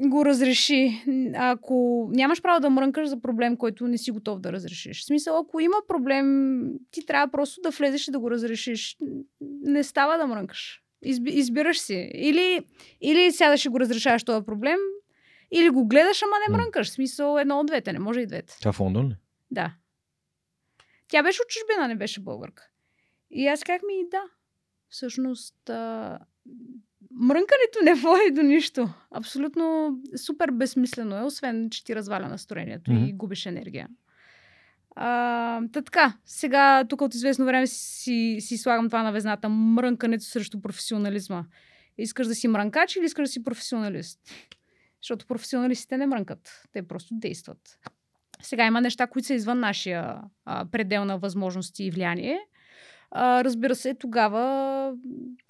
B: го разреши. Ако нямаш право да мрънкаш за проблем, който не си готов да разрешиш. В смисъл, ако има проблем, ти трябва просто да влезеш и да го разрешиш. Не става да мрънкаш. Изби, избираш си. Или, или сядаш и го разрешаваш този проблем, или го гледаш, ама не мрънкаш. В смисъл едно от двете, не може и двете.
A: Това в Лондон ли?
B: Да. Тя беше от чужбина, не беше българка. И аз как ми и да. Всъщност, а... мрънкането не води до нищо. Абсолютно супер безсмислено е, освен, че ти разваля настроението mm-hmm. и губиш енергия. А, та така, сега тук от известно време си, си слагам това на везната. Мрънкането срещу професионализма. Искаш да си мрънкач или искаш да си професионалист? Защото професионалистите не мрънкат. Те просто действат. Сега има неща, които са извън нашия а, предел на възможности и влияние. А, разбира се, тогава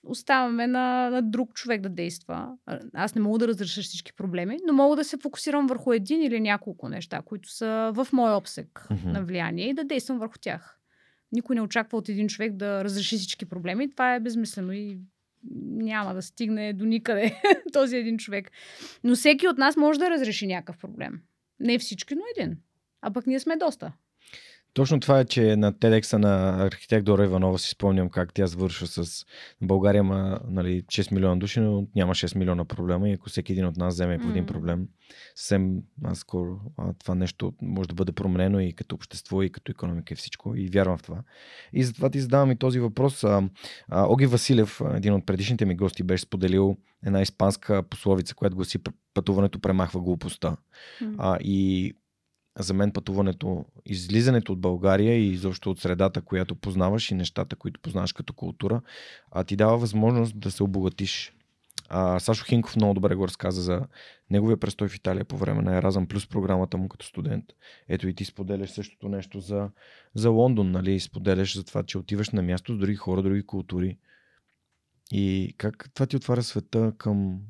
B: оставаме на, на друг човек да действа. Аз не мога да разреша всички проблеми, но мога да се фокусирам върху един или няколко неща, които са в мой обсек mm-hmm. на влияние и да действам върху тях. Никой не очаква от един човек да разреши всички проблеми. Това е безмислено и няма да стигне до никъде този един човек. Но всеки от нас може да разреши някакъв проблем. Не всички, но един. А пък ние сме доста.
A: Точно това е, че на TEDx на архитект Дора Иванова си спомням как тя свършва с България има нали, 6 милиона души, но няма 6 милиона проблема и ако всеки един от нас вземе по един проблем, съвсем скоро това нещо може да бъде променено и като общество, и като економика и всичко и вярвам в това. И затова ти задавам и този въпрос. А, а, Оги Василев, един от предишните ми гости, беше споделил една испанска пословица, която гласи пътуването премахва глупостта. Mm. А, и за мен пътуването, излизането от България и изобщо от средата, която познаваш и нещата, които познаваш като култура, а, ти дава възможност да се обогатиш. А, Сашо Хинков много добре го разказа за неговия престой в Италия по време на Еразъм плюс програмата му като студент. Ето и ти споделяш същото нещо за, за Лондон, нали? Споделяш за това, че отиваш на място с други хора, други култури. И как това ти отваря света към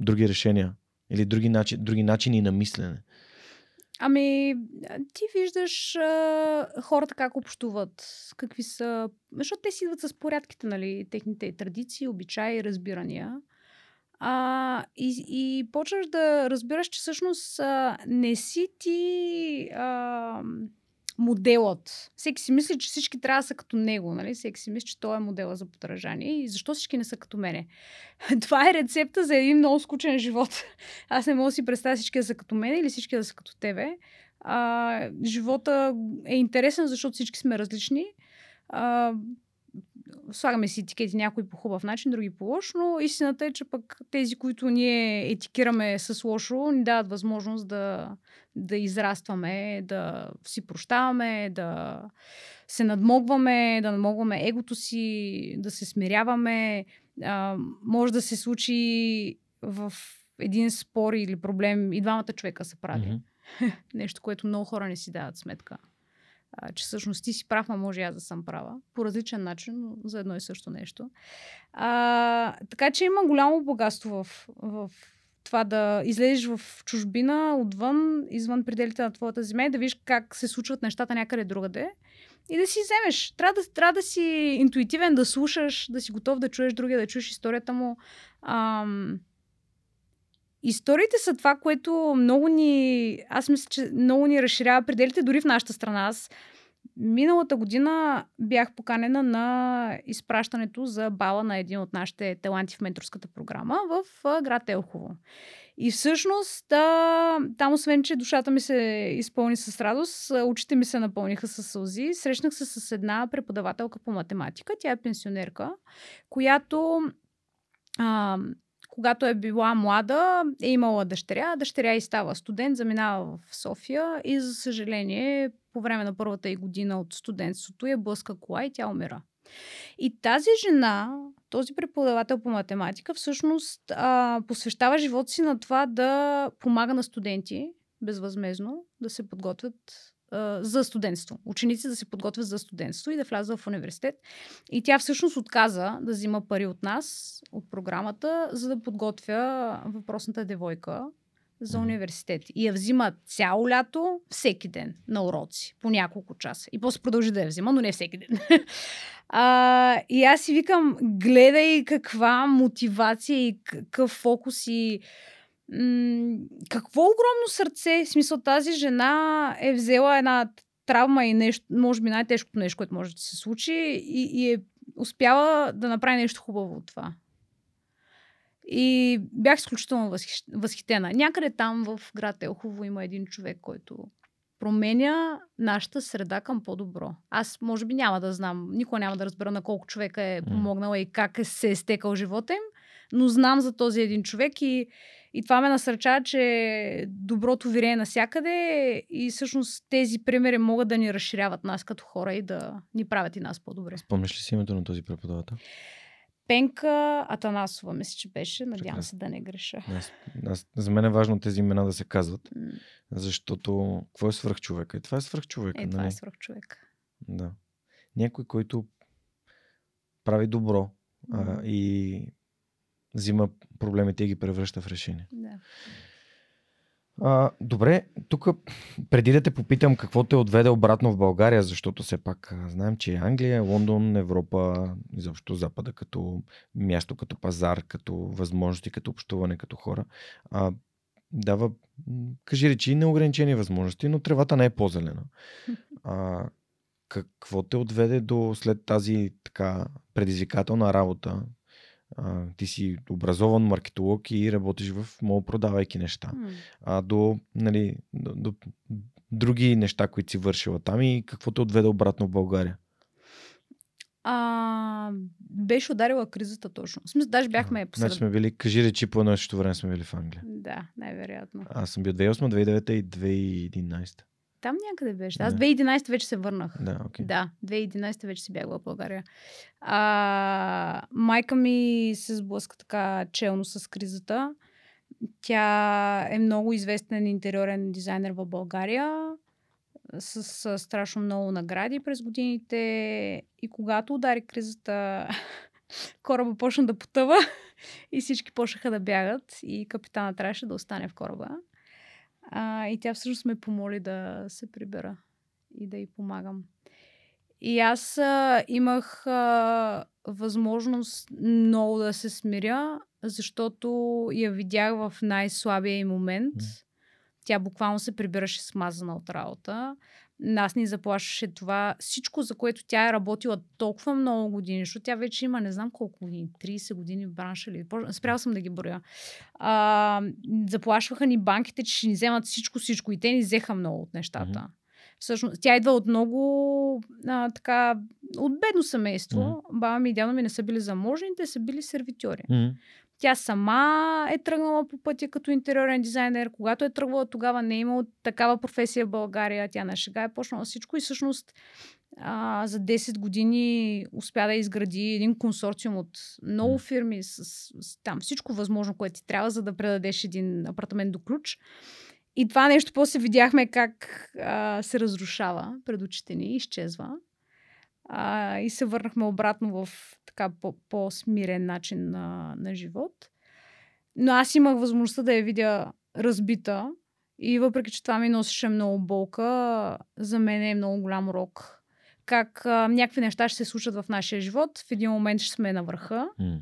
A: други решения или други, начин, други начини на мислене?
B: Ами, ти виждаш а, хората как общуват, какви са... Защото те си идват с порядките, нали, техните традиции, обичаи, разбирания. А, и, и почваш да разбираш, че всъщност а, не си ти... А, моделът. Всеки си мисли, че всички трябва да са като него, нали? Всеки си мисли, че той е модела за подражание. И защо всички не са като мене? Това е рецепта за един много скучен живот. Аз не мога да си представя всички да са като мене или всички да са като тебе. А, живота е интересен, защото всички сме различни. А, слагаме си етикети някои по хубав начин, други по лош, но истината е, че пък тези, които ние етикираме с лошо, ни дават възможност да, да израстваме, да си прощаваме, да се надмогваме, да надмогваме егото си, да се смиряваме. А, може да се случи в един спор или проблем и двамата човека са прави. Mm-hmm. Нещо, което много хора не си дават сметка че всъщност ти си прав, а може аз да съм права. По различен начин, но за едно и също нещо. А, така че има голямо богатство в, в това да излезеш в чужбина, отвън, извън пределите на твоята земя и да видиш как се случват нещата някъде другаде и да си вземеш. Трябва да, трябва да си интуитивен, да слушаш, да си готов да чуеш другия, да чуеш историята му. Ам, Историите са това, което много ни... Аз мисля, че много ни разширява пределите, дори в нашата страна. Аз миналата година бях поканена на изпращането за бала на един от нашите таланти в менторската програма в град Елхово. И всъщност, да, там освен, че душата ми се изпълни с радост, очите ми се напълниха с сълзи. Срещнах се с една преподавателка по математика, тя е пенсионерка, която когато е била млада, е имала дъщеря. Дъщеря и става студент, заминава в София и за съжаление по време на първата и година от студентството я блъска кола и тя умира. И тази жена, този преподавател по математика, всъщност а, посвещава живота си на това да помага на студенти безвъзмезно да се подготвят за студентство. Ученици да се подготвят за студентство и да влязат в университет. И тя всъщност отказа да взима пари от нас, от програмата, за да подготвя въпросната девойка за университет. И я взима цяло лято, всеки ден на уроци, по няколко часа. И после продължи да я взима, но не всеки ден. а, и аз си викам, гледай каква мотивация и какъв фокус и м- какво огромно сърце, в смисъл тази жена е взела една травма и нещо, може би най-тежкото нещо, което може да се случи и, и е успяла да направи нещо хубаво от това. И бях изключително възхитена. Някъде там в град Елхово има един човек, който променя нашата среда към по-добро. Аз може би няма да знам, никога няма да разбера на колко човека е помогнала и как е се е стекал живота им, но знам за този един човек и, и това ме насърчава, че доброто вирее навсякъде и всъщност тези примери могат да ни разширяват нас като хора и да ни правят и нас по-добре.
A: Спомняш ли си името на този преподавател?
B: Пенка Атанасова, мисля, че беше. Надявам Прекрасно. се да не греша.
A: Аз, аз, за мен е важно тези имена да се казват, mm. защото какво е свръхчовека? И това е свръхчовека.
B: Е, това нали? е свръхчовек.
A: Да. Някой, който прави добро mm. а, и взима проблемите и ги превръща в решение.
B: Да.
A: А, добре, тук преди да те попитам какво те отведе обратно в България, защото все пак знаем, че Англия, Лондон, Европа, изобщо Запада като място, като пазар, като възможности, като общуване, като хора, а, дава, кажи речи, неограничени възможности, но тревата не е по-зелена. А, какво те отведе до след тази така предизвикателна работа, а, ти си образован маркетолог и работиш в мол, продавайки неща. Mm. А до, нали, до, до други неща, които си вършила там и какво те отведе обратно в България?
B: А, беше ударила кризата точно. В смисъл, даже бяхме
A: посред... Значи сме били, кажи речи, по едно време сме били в Англия.
B: Да, най-вероятно.
A: Аз съм бил 2008, 2009 и 2011.
B: Там някъде беше. Аз 2011 вече се върнах.
A: Да, okay.
B: да 2011 вече си бягала в България. А, майка ми се сблъска така челно с кризата. Тя е много известен интериорен дизайнер в България с, с страшно много награди през годините. И когато удари кризата, кораба почна да потъва и всички почнаха да бягат и капитана трябваше да остане в кораба. А, и тя всъщност ме помоли да се прибера и да й помагам. И аз а, имах а, възможност много да се смиря, защото я видях в най-слабия и момент. Тя буквално се прибираше смазана от работа. Нас ни заплашваше това. Всичко, за което тя е работила толкова много години, защото тя вече има не знам колко години, 30 години в бранша или. Спрял съм да ги броя. А, заплашваха ни банките, че ще ни вземат всичко, всичко. И те ни взеха много от нещата. Mm-hmm. Всъщност, тя идва от много а, така, от бедно семейство. Mm-hmm. Баба ми и дядо ми не са били заможни, те са били сервитьори. Mm-hmm. Тя сама е тръгнала по пътя като интериорен дизайнер. Когато е тръгвала, тогава не е имала такава професия в България. Тя на шега е почнала всичко и всъщност а, за 10 години успя да изгради един консорциум от много фирми с, с там всичко възможно, което ти трябва, за да предадеш един апартамент до ключ. И това нещо после видяхме как а, се разрушава пред очите ни изчезва. А, и се върнахме обратно в така по-смирен начин на, на живот. Но аз имах възможността да я видя разбита. И въпреки, че това ми носеше много болка, за мен е много голям урок. Как а, някакви неща ще се случат в нашия живот. В един момент ще сме на върха. Mm.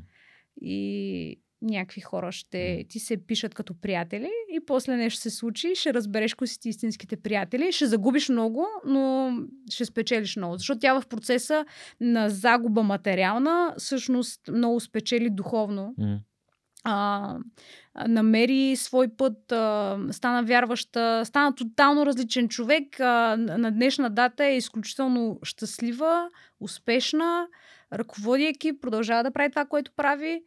B: И някакви хора ще ти се пишат като приятели и после нещо се случи, ще разбереш кои си ти истинските приятели, ще загубиш много, но ще спечелиш много. Защото тя в процеса на загуба материална всъщност много спечели духовно. Mm. А, намери свой път, а, стана вярваща, стана тотално различен човек. А, на днешна дата е изключително щастлива, успешна, ръководи екип, продължава да прави това, което прави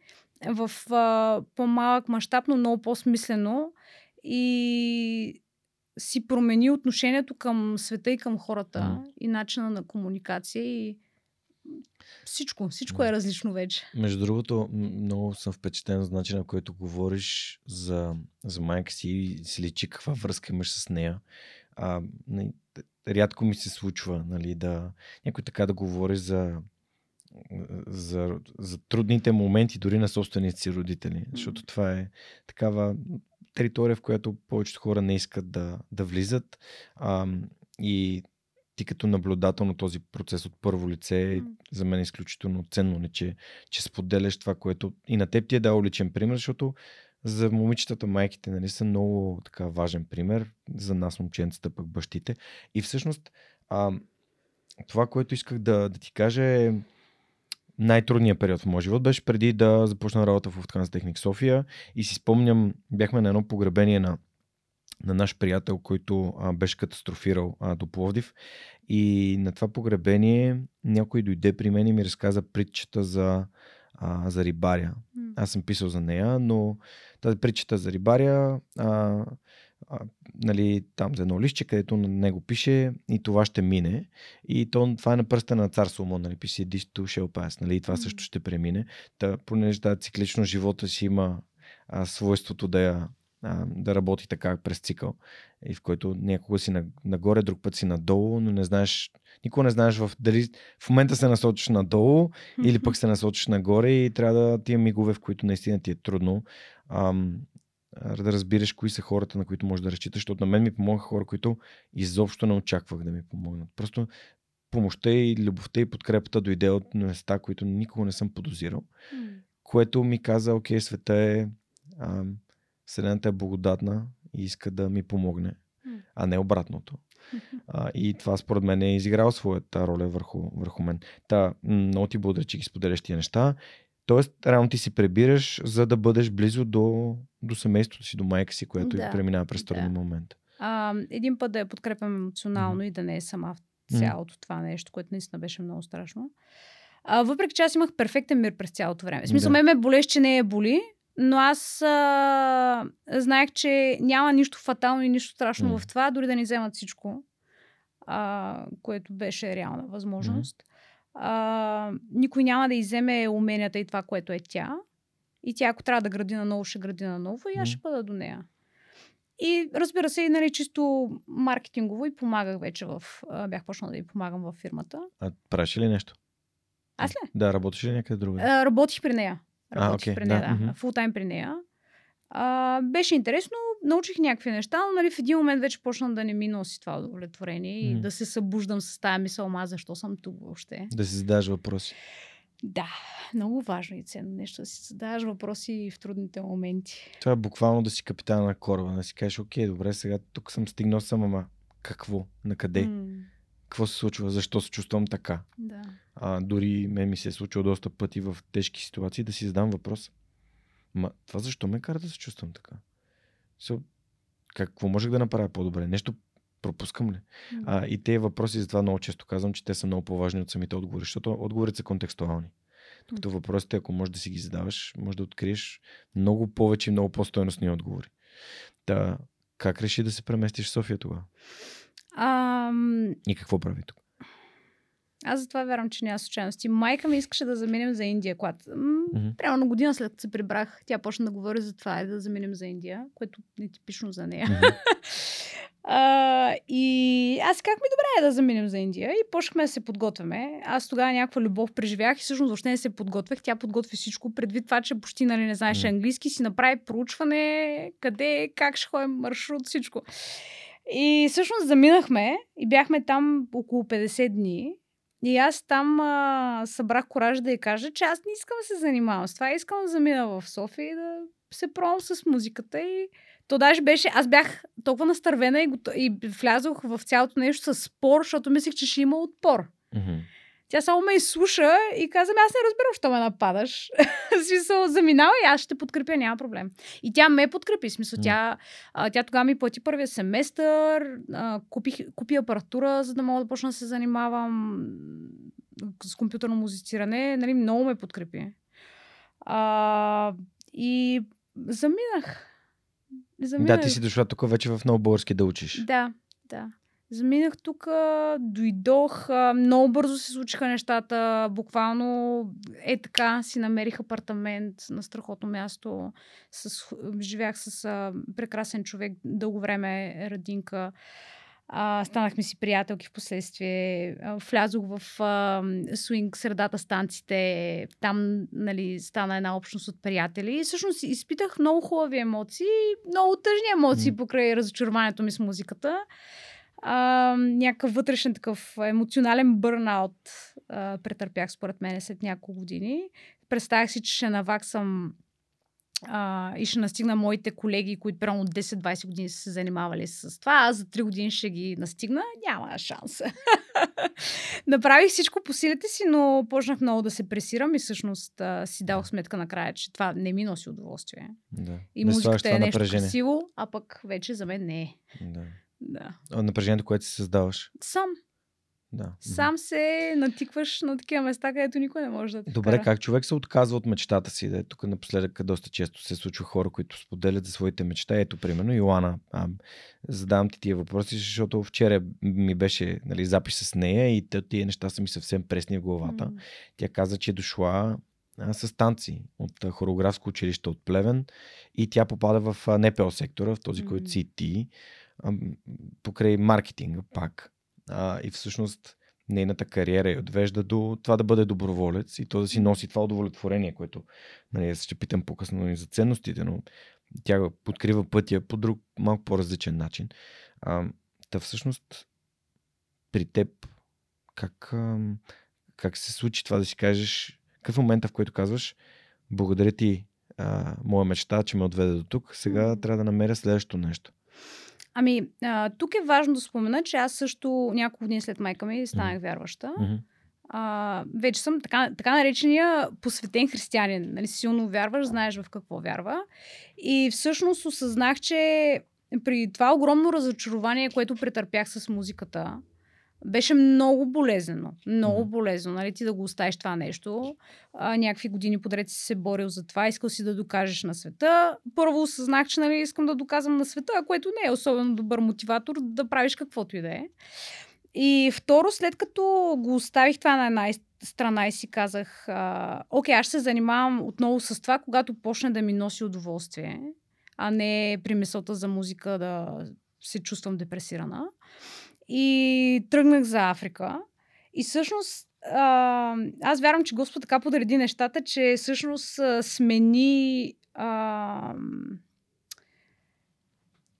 B: в а, по-малък мащаб, но много по-смислено и си промени отношението към света и към хората mm. и начина на комуникация и всичко, всичко е различно вече.
A: Между другото, много съм впечатлен за начина, който говориш за, за майка си и си личи каква връзка имаш с нея. А, рядко ми се случва нали, да някой така да говори за за, за трудните моменти дори на собствените си родители. Защото това е такава територия, в която повечето хора не искат да, да влизат. А, и ти като наблюдател на този процес от първо лице, за мен е изключително ценно, не, че, че споделяш това, което и на теб ти е дал личен пример, защото за момичетата майките нали, са много така важен пример, за нас момченцата пък бащите. И всъщност а, това, което исках да, да ти кажа е най-трудният период в моя живот беше преди да започна работа в Lufthansa Техник София. И си спомням, бяхме на едно погребение на, на наш приятел, който а, беше катастрофирал а, до Пловдив. И на това погребение някой дойде при мен и ми разказа притчата за, а, за рибаря. Аз съм писал за нея, но тази притчата за рибаря а, а, нали, там за едно лище, където на него пише и това ще мине. И то, това е на пръста на цар Соломон, нали, пише This too shall pass, нали, и това също ще премине. Та, понеже да, циклично живота си има а, свойството да я да работи така през цикъл. И в който някога си нагоре, друг път си надолу, но не знаеш, никога не знаеш в, дали в момента се насочиш надолу или пък се насочиш нагоре и трябва да тия мигове, в които наистина ти е трудно. Ам, да разбираш кои са хората, на които можеш да разчиташ, защото на мен ми помогнаха хора, които изобщо не очаквах да ми помогнат. Просто помощта и любовта и подкрепата дойде от места, които никога не съм подозирал, mm. което ми каза, окей, света е, а, Вселената е благодатна и иска да ми помогне, mm. а не обратното. А, и това според мен е изиграл своята роля върху, върху мен. Та, много ти благодаря, че ги споделяш тия неща Тоест, реално ти си пребираш, за да бъдеш близо до, до семейството си, до майка си, която да, преминава през труден да. момент.
B: А, един път да я подкрепям емоционално mm-hmm. и да не е сама в цялото mm-hmm. това нещо, което наистина беше много страшно. А, въпреки че аз имах перфектен мир през цялото време. В смисъл, да. ме ме болеш, че не е боли, но аз а, знаех, че няма нищо фатално и нищо страшно mm. в това, дори да ни вземат всичко, а, което беше реална възможност. Mm а, никой няма да иземе уменията и това, което е тя. И тя, ако трябва да гради на ново, ще гради на ново и аз ще бъда до нея. И разбира се, и нали, чисто маркетингово и помагах вече в... Бях почнала да ви помагам във фирмата.
A: А правиш ли нещо?
B: Аз ли?
A: Да, работиш ли някъде друга?
B: Работих при нея. Работих а, okay, при нея, да. да. Фултайм при нея. А, беше интересно, научих някакви неща, но нали, в един момент вече почна да не ми носи това удовлетворение mm. и да се събуждам с тази мисъл, ма защо съм тук въобще.
A: Да си задаш въпроси.
B: Да, много важно и ценно нещо да си задаваш въпроси в трудните моменти.
A: Това е буквално да си капитана на кораба, да си кажеш, окей, добре, сега тук съм стигнал съм, ама какво? На къде?
B: М,
A: Какво се случва? Защо се чувствам така?
B: да.
A: А, дори мен ми се е случило доста пъти в тежки ситуации да си задам въпрос. Ма, това защо ме кара да се чувствам така? Какво можех да направя по-добре? Нещо пропускам ли?
B: М.
A: А, и тези въпроси, затова много често казвам, че те са много по-важни от самите отговори, защото отговорите са контекстуални. Докато въпросите, ако можеш да си ги задаваш, може да откриеш много повече и много по-стойностни отговори. Та, как реши да се преместиш в София тогава?
B: Ам,
A: И какво прави тук?
B: Аз затова вярвам, че няма случайности. Майка ми искаше да заминем за Индия, когато... м,
A: Мгм.
B: Примерно година след като се прибрах, тя почна да говори за това, е да заминем за Индия, което е типично за нея.
A: Мгм.
B: А, и аз как ми добре е да заминем за Индия и почнахме да се подготвяме. Аз тогава някаква любов преживях и всъщност въобще не се подготвях. Тя подготви всичко, предвид това, че почти нали, не знаеше
A: М.
B: английски, си направи проучване, къде, как ще ходим, маршрут, всичко. И всъщност заминахме и бяхме там около 50 дни. И аз там а, събрах кораж да й кажа, че аз не искам да се занимавам с това. Искам да замина в София и да се пробвам с музиката. И то даже беше, аз бях толкова настървена и, гото- и влязох в цялото нещо с спор, защото мислех, че ще има отпор.
A: Мгм.
B: Тя само ме изслуша и каза, «Ами аз не разбирам, що ме нападаш. Смисъл, заминава и аз ще подкрепя, няма проблем. И тя ме подкрепи, смисъл, тя, а, тя тогава ми плати първия семестър, а, купих, купи апаратура, за да мога да почна да се занимавам с компютърно музициране. Нали, много ме подкрепи. А, и заминах.
A: Да, ти си дошла тук вече в много български да учиш.
B: Да, да. Заминах тук, дойдох, много бързо се случиха нещата, буквално е така, си намерих апартамент на страхотно място, с, живях с а, прекрасен човек дълго време, Радинка. А, станахме си приятелки в последствие. Влязох в а, свинг средата станците. Там нали, стана една общност от приятели. И всъщност изпитах много хубави емоции, много тъжни емоции покрай разочарованието ми с музиката. А, някакъв вътрешен такъв емоционален бърнаут а, претърпях според мен след няколко години. Представях си, че ще наваксам а, и ще настигна моите колеги, които от 10-20 години са се занимавали с това. Аз за 3 години ще ги настигна. Няма шанс. Направих всичко по силите си, но почнах много да се пресирам и всъщност а, си дадох сметка накрая, че това не ми носи удоволствие.
A: Да.
B: И
A: Не
B: музиката е нещо
A: напрежение.
B: красиво, а пък вече за мен не е.
A: Да.
B: Да.
A: А, Напрежението, което си създаваш.
B: Сам.
A: Да.
B: Сам се натикваш на такива места, където никой не може да те
A: Добре,
B: вкара.
A: как човек се отказва от мечтата си? Да, тук напоследък доста често се случва хора, които споделят за своите мечта. Ето, примерно, Йоана. А, задавам ти тия въпроси, защото вчера ми беше нали, запис с нея и тия неща са ми съвсем пресни в главата.
B: М.
A: Тя каза, че е дошла а, с танци от хореографско училище от Плевен и тя попада в НПО сектора, в този,
B: М.
A: който си ти, покрай маркетинга пак. А, и всъщност нейната кариера я отвежда до това да бъде доброволец и то да си носи това удовлетворение, което нали, ще питам по-късно и за ценностите, но тя го подкрива пътя по друг, малко по-различен начин. А, та всъщност при теб как, как се случи това да си кажеш, какъв е момента, в който казваш благодаря ти, а, моя мечта, че ме отведе до тук, сега трябва да намеря следващото нещо.
B: Ами, а, тук е важно да спомена, че аз също няколко години след майка ми станах вярваща. А, вече съм така, така наречения посветен християнин. Нали, силно вярваш, знаеш в какво вярва. И всъщност осъзнах, че при това огромно разочарование, което претърпях с музиката, беше много болезнено. Много болезнено, нали, ти да го оставиш това нещо. А, някакви години подред си се борил за това, искал си да докажеш на света. Първо осъзнах, че нали, искам да доказвам на света, което не е особено добър мотиватор да правиш каквото и да е. И второ, след като го оставих това на една страна и си казах, а, окей, аз ще се занимавам отново с това, когато почне да ми носи удоволствие, а не при мисълта за музика да се чувствам депресирана. И тръгнах за Африка. И всъщност а, аз вярвам, че Господ така подреди нещата, че всъщност а, смени а,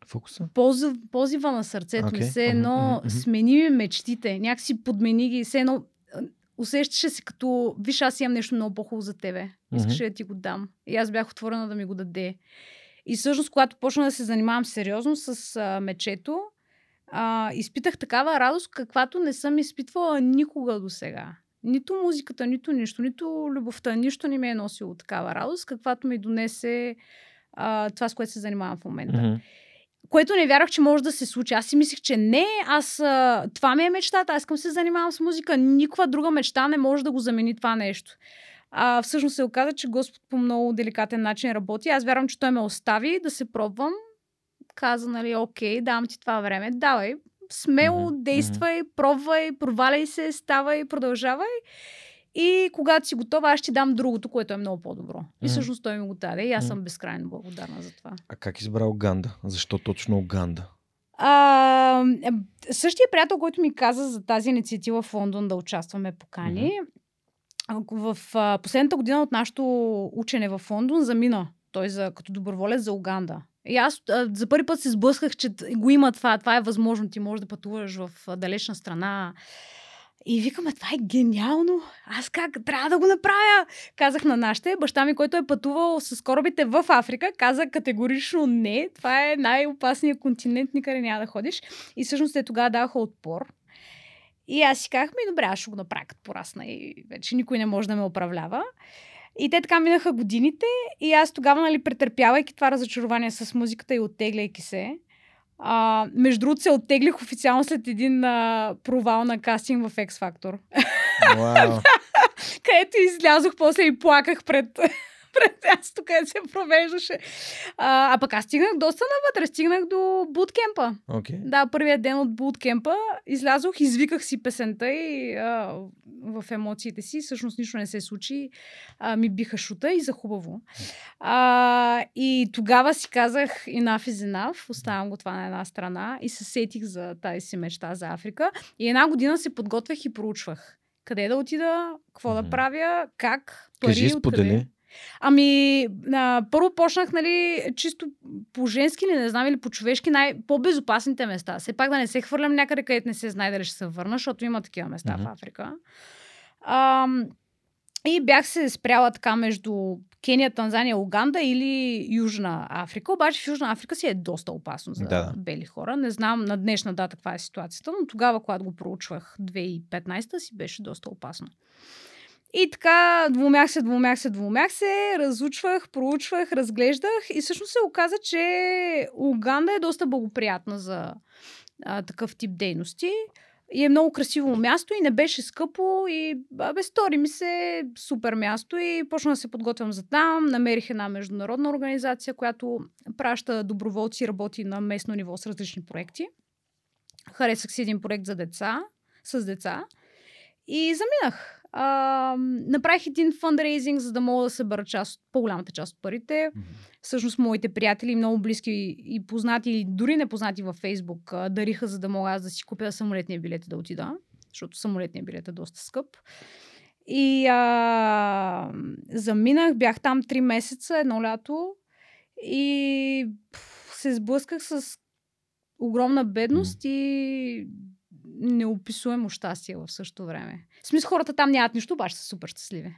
A: Фокуса?
B: позив, позива на сърцето ми.
A: Окей.
B: Все
A: Мгм,
B: едно
A: мгм.
B: смени ми мечтите. Някакси подмени ги. Все едно усещаше се като, виж, аз имам нещо много по-хубаво за тебе. Искаш
A: Мгм.
B: да ти го дам. И аз бях отворена да ми го даде. И всъщност, когато почна да се занимавам сериозно с а, мечето, а, изпитах такава радост, каквато не съм изпитвала никога до сега. Нито музиката, нито нищо, нито любовта, нищо не ми е носило такава радост, каквато ми донесе а, това, с което се занимавам в момента.
A: Мгм.
B: Което не вярвах, че може да се случи. Аз си мислех, че не, аз а, това ми е мечтата, аз искам се занимавам с музика. Никаква друга мечта не може да го замени това нещо. А, всъщност се оказа, че Господ по много деликатен начин работи. Аз вярвам, че Той ме остави да се пробвам. Каза, нали, окей, давам ти това време, давай, смело,
A: Мгм,
B: действай, пробвай, проваляй се, ставай, продължавай. И когато си готова, аз ще дам другото, което е много по-добро. И всъщност той ми го даде и аз съм безкрайно благодарна за това.
A: А как избра Уганда? Защо точно Уганда?
B: А, е, същия приятел, който ми каза за тази инициатива в Лондон да участваме покани, ако в а, последната година от нашето учене в Лондон замина той за, като доброволец за Уганда. И аз а, за първи път се сблъсках, че го има това, това е възможно, ти можеш да пътуваш в далечна страна. И викаме, това е гениално. Аз как трябва да го направя? Казах на нашите. Баща ми, който е пътувал с корабите в Африка, каза категорично не. Това е най-опасният континент, никъде няма да ходиш. И всъщност те тогава даваха отпор. И аз си казах, ми добре, аз ще го направя като порасна и вече никой не може да ме управлява. И те така минаха годините и аз тогава, нали, претърпявайки това разочарование с музиката и оттегляйки се, а, между другото се оттеглих официално след един а, провал на кастинг в X Factor,
A: Вау.
B: където излязох после и плаках пред, пред мястото, където се провеждаше. А, а пък аз стигнах доста навътре, стигнах до буткемпа.
A: Окей.
B: Да, първият ден от буткемпа излязох, извиках си песента и а, в емоциите си. Всъщност нищо не се случи. А, ми биха шута и за хубаво. А, и тогава си казах enough is enough. Оставям го това на една страна и се сетих за тази си мечта за Африка. И една година се подготвях и проучвах. Къде да отида, какво да
A: Мгм.
B: правя, как, пари,
A: Кажи,
B: откъде. Ами, а, първо почнах, нали, чисто по-женски или не знам, или по-човешки, най- по-безопасните места. Все пак да не се хвърлям някъде, където не се знае дали ще се върна, защото има такива места
A: Мгм.
B: в Африка. Ам, и бях се спряла така между Кения, Танзания, Уганда или Южна Африка. Обаче в Южна Африка си е доста опасно за
A: да.
B: бели хора. Не знам на днешна дата каква е ситуацията, но тогава, когато го проучвах 2015, си беше доста опасно. И така, двумях се, двумях се, двумях се, разучвах, проучвах, разглеждах и всъщност се оказа, че Уганда е доста благоприятна за а, такъв тип дейности. И е много красиво място и не беше скъпо и абе, стори ми се супер място и почна да се подготвям за там. Намерих една международна организация, която праща доброволци, работи на местно ниво с различни проекти. Харесах си един проект за деца, с деца и заминах. А, направих един фандрейзинг, за да мога да събера част, по-голямата част от парите. Всъщност моите приятели, много близки и познати, и дори непознати във Фейсбук, дариха, за да мога аз да си купя самолетния билет и да отида, защото самолетния билет е доста скъп. И а, заминах, бях там 3 месеца, едно лято и пф, се сблъсках с огромна бедност и неописуемо щастие в същото време. В смисъл, хората там нямат нищо, обаче са супер щастливи.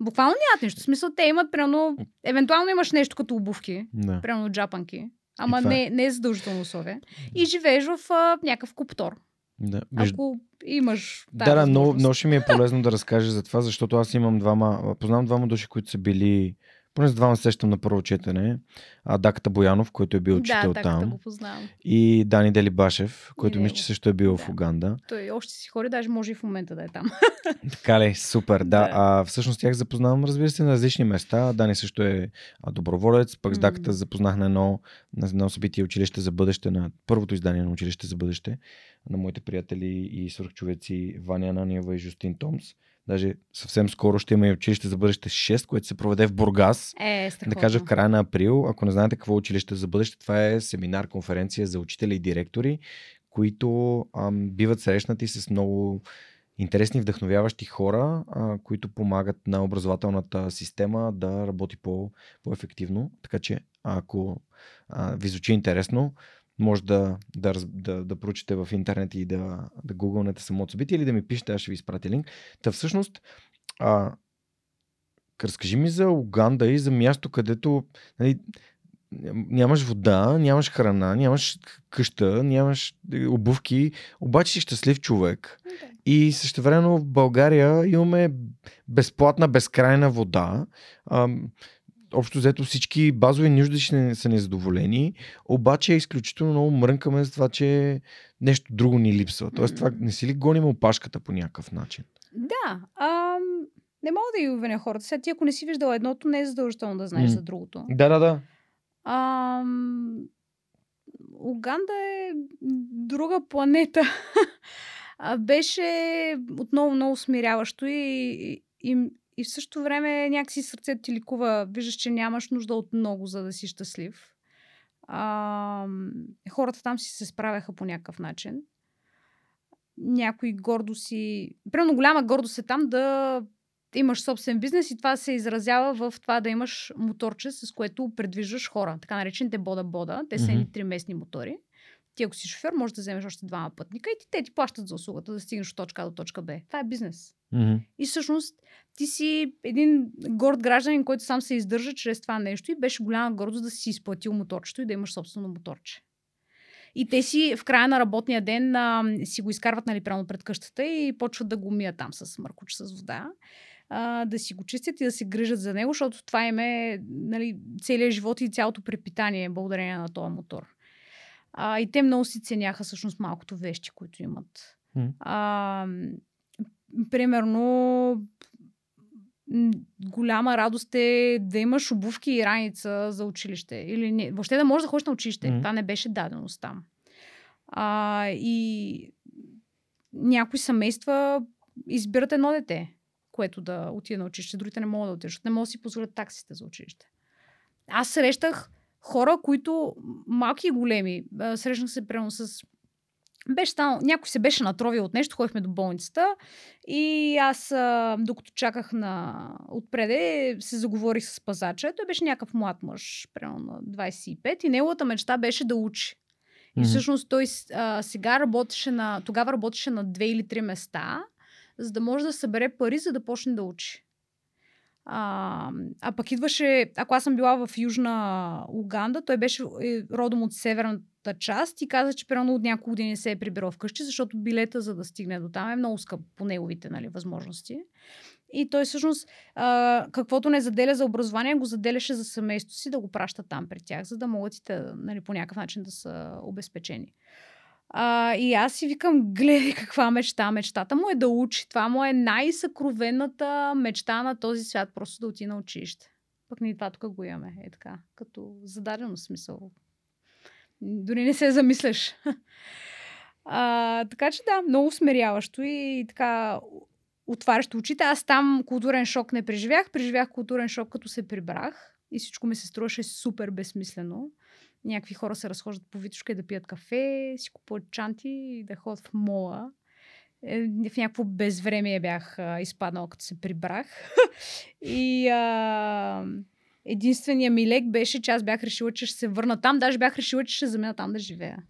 B: Буквално нямат нищо. В смисъл, те имат, примерно, евентуално имаш нещо като обувки,
A: Да.
B: примерно джапанки, ама
A: това е.
B: не, не е задължително условие. И живееш в а, някакъв куптор.
A: Да. Между...
B: Ако имаш.
A: Да, да,
B: възможност.
A: много ще ми е полезно да разкажеш за това, защото аз имам двама, познавам двама души, които са били, поне с двама сещам на първо четене, а, Даката Боянов, който е бил учител
B: да,
A: там,
B: го познавам.
A: и Дани Делибашев, който
B: него.
A: мисля, че също е бил в
B: Да.
A: Уганда.
B: Той още си хори, даже може и в момента да е там.
A: Така ли, супер, да.
B: Да.
A: А, всъщност тях запознавам, разбира се, на различни места. Дани също е доброволец, пък с. Даката запознах на едно, на едно събитие Училище за бъдеще, на първото издание на Училище за бъдеще, на моите приятели и свърхчовеци Ваня Ананиева и Жустин Томс. Даже съвсем скоро ще има и Училище за бъдеще 6, което се проведе в Бургас.
B: Е,
A: Да
B: страхотно.
A: кажа в края на април, ако не знаете какво е училище за бъдеще, това е семинар, конференция за учители и директори, които ам, биват срещнати с много интересни, вдъхновяващи хора, а, които помагат на образователната система да работи по, по-ефективно. Така че, ако а, ви звучи интересно, може да, да, да, да проучите в интернет и да, да гугълнете самото събитие или да ми пишете, аз ще ви изпратя линк. Та всъщност, а, разкажи ми за Уганда и за място, където нали, нямаш вода, нямаш храна, нямаш къща, нямаш е, обувки, обаче си щастлив човек. И същевременно в България имаме безплатна, безкрайна вода. Общо взето всички базови нужди ще са незадоволени, обаче е изключително много мрънкаме за това, че нещо друго ни липсва. Тоест, това не си ли гоним опашката по някакъв начин?
B: Да. Ам, не мога да ги обвиня хората. Сега ти, ако не си виждал едното, не е задължително да знаеш
A: М.
B: за другото.
A: Да, да, да.
B: Ам... Уганда е друга планета. Беше отново много смиряващо и, и, и, в същото време някакси сърцето ти ликува. Виждаш, че нямаш нужда от много, за да си щастлив. А, хората там си се справяха по някакъв начин. Някои гордо си... Примерно голяма гордост е там да имаш собствен бизнес и това се изразява в това да имаш моторче, с което предвиждаш хора. Така наречените бода-бода. Те са едни три местни мотори. Ти ако си шофьор, можеш да вземеш още двама пътника и ти, те ти плащат за услугата да стигнеш от точка А до точка Б. Това е бизнес.
A: Мгм.
B: И всъщност ти си един горд гражданин, който сам се издържа чрез това нещо и беше голяма гордост да си изплатил моторчето и да имаш собствено моторче. И те си в края на работния ден а, си го изкарват нали, прямо пред къщата и почват да го мият там с мъркуч с вода. А, да си го чистят и да се грижат за него, защото това им е нали, целият живот и цялото препитание благодарение на този мотор. А, и те много си ценяха всъщност малкото вещи, които имат. А, примерно, голяма радост е да имаш обувки и раница за училище. Или не, въобще да можеш да ходиш на училище.
A: Мгм.
B: Това не беше даденост там. А, и някои семейства избират едно дете, което да отиде на училище. Другите не могат да отидат, защото не могат да си позволят таксите за училище. Аз срещах хора, които малки и големи. Срещнах се прямо с беше станал, някой се беше натровил от нещо, ходихме до болницата и аз, докато чаках на отпреде, се заговорих с пазача. Той беше някакъв млад мъж, примерно на 25 и неговата мечта беше да учи. И
A: Мгм.
B: всъщност той а, сега работеше на, тогава работеше на две или три места, за да може да събере пари, за да почне да учи. А, а пък идваше, ако аз съм била в Южна Уганда, той беше е, родом от северната част и каза, че примерно от няколко години се е прибирал вкъщи, защото билета за да стигне до там е много скъп по неговите нали, възможности. И той всъщност, а, каквото не заделя за образование, го заделяше за семейството си да го праща там при тях, за да могат и те нали, по някакъв начин да са обезпечени. А, и аз си викам, гледай каква мечта. Мечтата му е да учи. Това му е най-съкровената мечта на този свят, просто да отиде на училище. Пък ние това тук го имаме. Е така, като зададено смисъл. Дори не се замисляш. А, така че да, много смиряващо и така отварящо очите. Аз там културен шок не преживях. Преживях културен шок, като се прибрах. И всичко ми се струваше супер безсмислено. Някакви хора се разхождат по Витушка и да пият кафе, си купуват чанти и да ходят в мола. Е, в някакво безвремие бях а, изпаднала, като се прибрах. и а, единственият ми лек беше, че аз бях решила, че ще се върна там. Даже бях решила, че ще замина там да живея.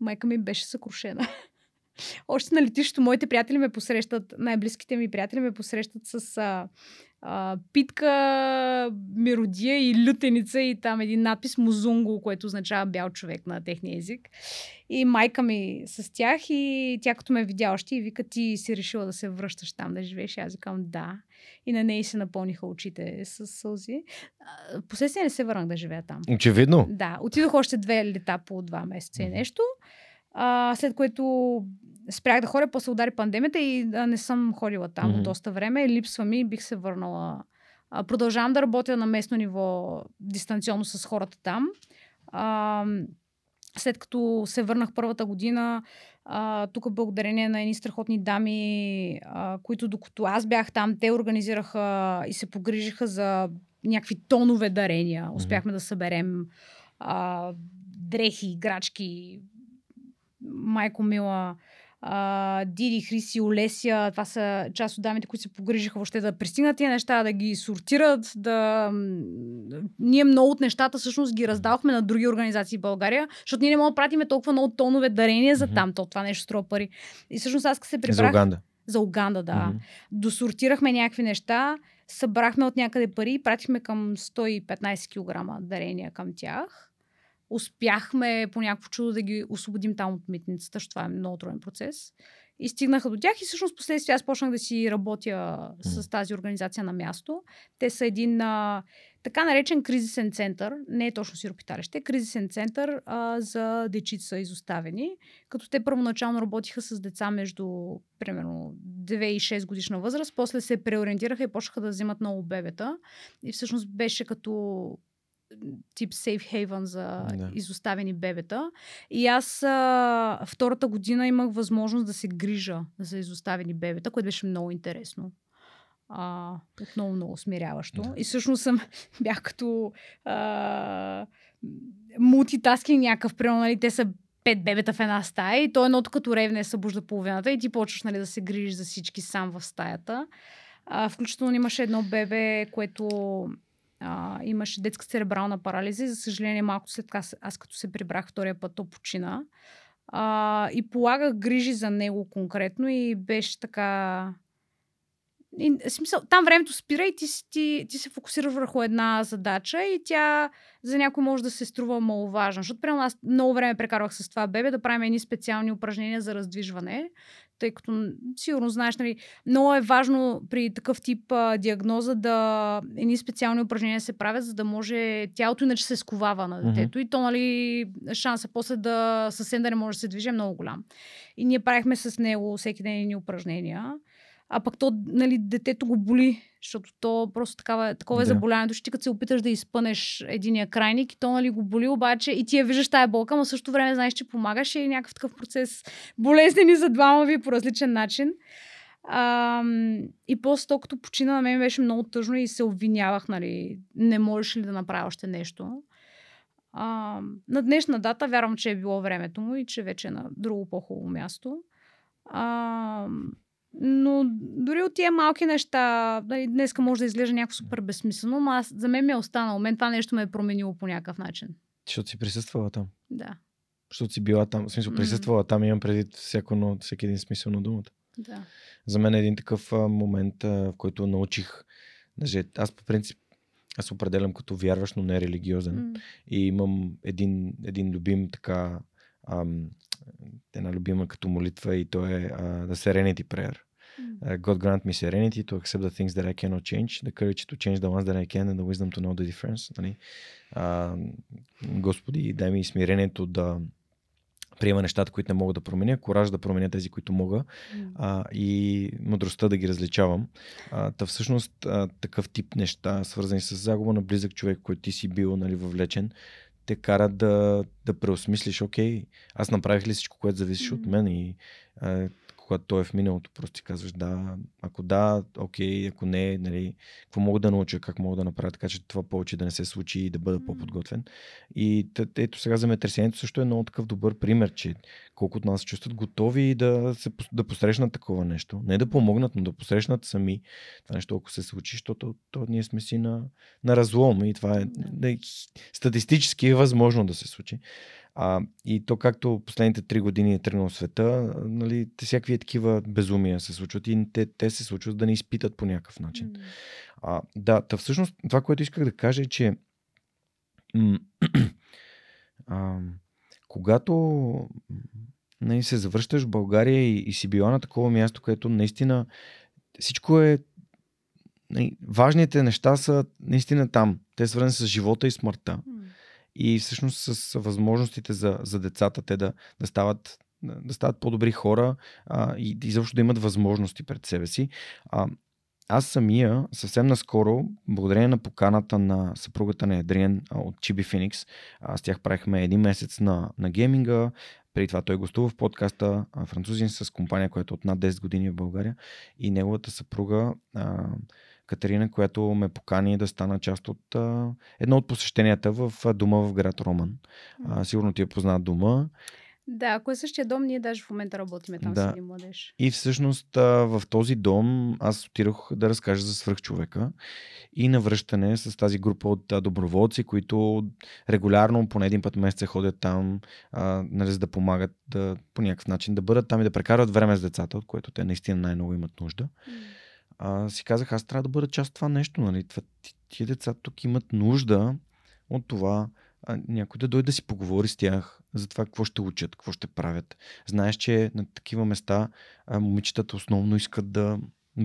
B: Майка ми беше съкрушена. Още на летището моите приятели ме посрещат, най-близките ми приятели ме посрещат с а, а, питка, миродия и лютеница и там един надпис Музунго, което означава бял човек на техния език. И майка ми с тях и тя като ме видя още и вика ти си решила да се връщаш там да живееш. Аз викам да. И на нея се напълниха очите с сълзи. Последствие не се върнах да живея там.
A: Очевидно.
B: Да, отидох още две лета по два месеца и нещо. А, след което спрях да ходя, после удари пандемията и а, не съм ходила там от доста време. Липсва ми и бих се върнала. А, продължавам да работя на местно ниво дистанционно с хората там. А, след като се върнах първата година, а, тук благодарение на едни страхотни дами, а, които докато аз бях там, те организираха и се погрижиха за някакви тонове дарения. Успяхме да съберем а, дрехи, играчки, майко мила. а, Диди, Хриси, Олеся, това са част от дамите, които се погрижиха въобще да пристигнат тия неща, да ги сортират, да... Ние много от нещата всъщност ги раздавахме на други организации в България, защото ние не можем да пратиме толкова много тонове дарения за там, то това нещо струва пари. И всъщност аз се прибрах...
A: За Уганда.
B: За Уганда, да.
A: Мгм.
B: Досортирахме някакви неща, събрахме от някъде пари и пратихме към 115 кг дарения към тях. Успяхме по някакво чудо да ги освободим там от митницата, защото това е много труден процес. И стигнаха до тях и всъщност последствие аз почнах да си работя с тази организация на място. Те са един а, така наречен кризисен център, не е точно сиропиталище, е кризисен център а, за дечица изоставени, като те първоначално работиха с деца между примерно 2 и 6 годишна възраст, после се преориентираха и почнаха да взимат много бебета и всъщност беше като тип safe haven за
A: Да.
B: да. изоставени бебета. И аз а, втората година имах възможност да се грижа за изоставени бебета, което беше много интересно. А, отново много смиряващо.
A: Да.
B: И всъщност съм, бях като а, мултитаскинг някакъв, примерно, нали, те са пет бебета в една стая и то едното като ревне събужда половината и ти почваш нали, да се грижиш за всички сам в стаята. А, включително имаше едно бебе, което а, имаше детска церебрална парализа и за съжаление малко след това аз- като се прибрах втория път, то почина. А, и полагах грижи за него конкретно и беше така... И, смисъл, там времето спира и ти, ти, ти се фокусираш върху една задача и тя за някой може да се струва маловажна. Защото примерно аз много време прекарвах с това бебе да правим едни специални упражнения за раздвижване, тъй като сигурно знаеш, нали, много е важно при такъв тип а, диагноза да едни специални упражнения се правят, за да може тялото иначе се сковава на детето и то, нали, шанса после да съвсем да не може да се движи е много голям. И ние правихме с него всеки ден едни упражнения. А пък то, нали, детето го боли, защото то просто такава, такова е
A: Да.
B: заболяването, че ти като се опиташ да изпънеш единия крайник и то, нали, го боли, обаче и ти я виждаш тая болка, но в същото време знаеш, че помагаш и е някакъв такъв процес болезнени за двама ви по различен начин. А, и после то, като почина на мен беше много тъжно и се обвинявах, нали, не можеш ли да направя още нещо. А, на днешна дата вярвам, че е било времето му и че вече е на друго по-хубаво място. А, но дори от тия малки неща, нали, днеска може да изглежда някакво супер безсмислено, но аз, за мен ми е останало. Мен това нещо ме е променило по някакъв начин.
A: Защото си присъствала там.
B: Да,
A: Защото си била там. В смисъл, присъствала там, имам предвид всяко, едно- всеки един смисъл на думата.
B: да.
A: За мен е един такъв а, момент, а, в който научих. Даже аз по принцип аз определям като вярващ, но не религиозен.
B: М,
A: И имам един, един любим така, ам, една любима като молитва и то е The Serenity Prayer. Uh, God grant me serenity to accept the things that I cannot change, the courage to change the ones that I can and the wisdom to know the difference. Нали? Uh, Господи, дай ми смирението да приема нещата, които не мога да променя, кораж да променя тези, които мога а, и мъдростта да ги различавам. А, та всъщност а, такъв тип неща, свързани с загуба на близък човек, който ти си бил нали, въвлечен, те карат да, да преосмислиш, окей, аз направих ли всичко, което зависеше от мен и а, когато той е в миналото, просто ти казваш да, ако да, окей, ако не, нали, какво мога да науча, как мога да направя така, че това повече да не се случи и да бъда по-подготвен. И ето сега земетресението също е много такъв добър пример, че колко от нас се чувстват готови да, се, да посрещнат такова нещо. Не да помогнат, но да посрещнат сами това нещо, ако се случи, защото то, ние сме си на, на разлом и това е
B: Да.
A: статистически е възможно да се случи. А, и то както последните три години е тръгнал света, нали, те всякакви такива безумия се случват и те, те се случват да не изпитат по някакъв начин.
B: М.
A: А, да, та всъщност това, което исках да кажа е, че а, когато нали, се завръщаш в България и, и си била на такова място, където наистина всичко е нали, важните неща са наистина там. Те свързани с живота и смъртта. И всъщност с възможностите за, за децата те да, да стават да стават по-добри хора а, и изобщо да имат възможности пред себе си. А, аз самия съвсем наскоро, благодарение на поканата на съпругата на Едриен от Chibi Phoenix, а, с тях правихме един месец на, на гейминга. Преди това той гостува в подкаста французин с компания, която е от над 10 години в България и неговата съпруга а, Катерина, която ме покани да стана част от а, едно от посещенията в дома в град Роман. А, сигурно ти е познат дома.
B: Да, ако е същия дом, ние даже в момента работиме там
A: Да.
B: с един младеж.
A: И всъщност а, в този дом аз отидох да разкажа за свръхчовека и навръщане с тази група от а, доброволци, които регулярно поне един път месеца ходят там, а, нали, за да помагат да, по някакъв начин да бъдат там и да прекарат време с децата, от което те наистина най-много имат нужда. А, си казах, аз трябва да бъда част от това нещо. Нали? Това, тия деца тук имат нужда от това а, някой да дойде да си поговори с тях за това какво ще учат, какво ще правят. Знаеш, че на такива места а, момичетата основно искат да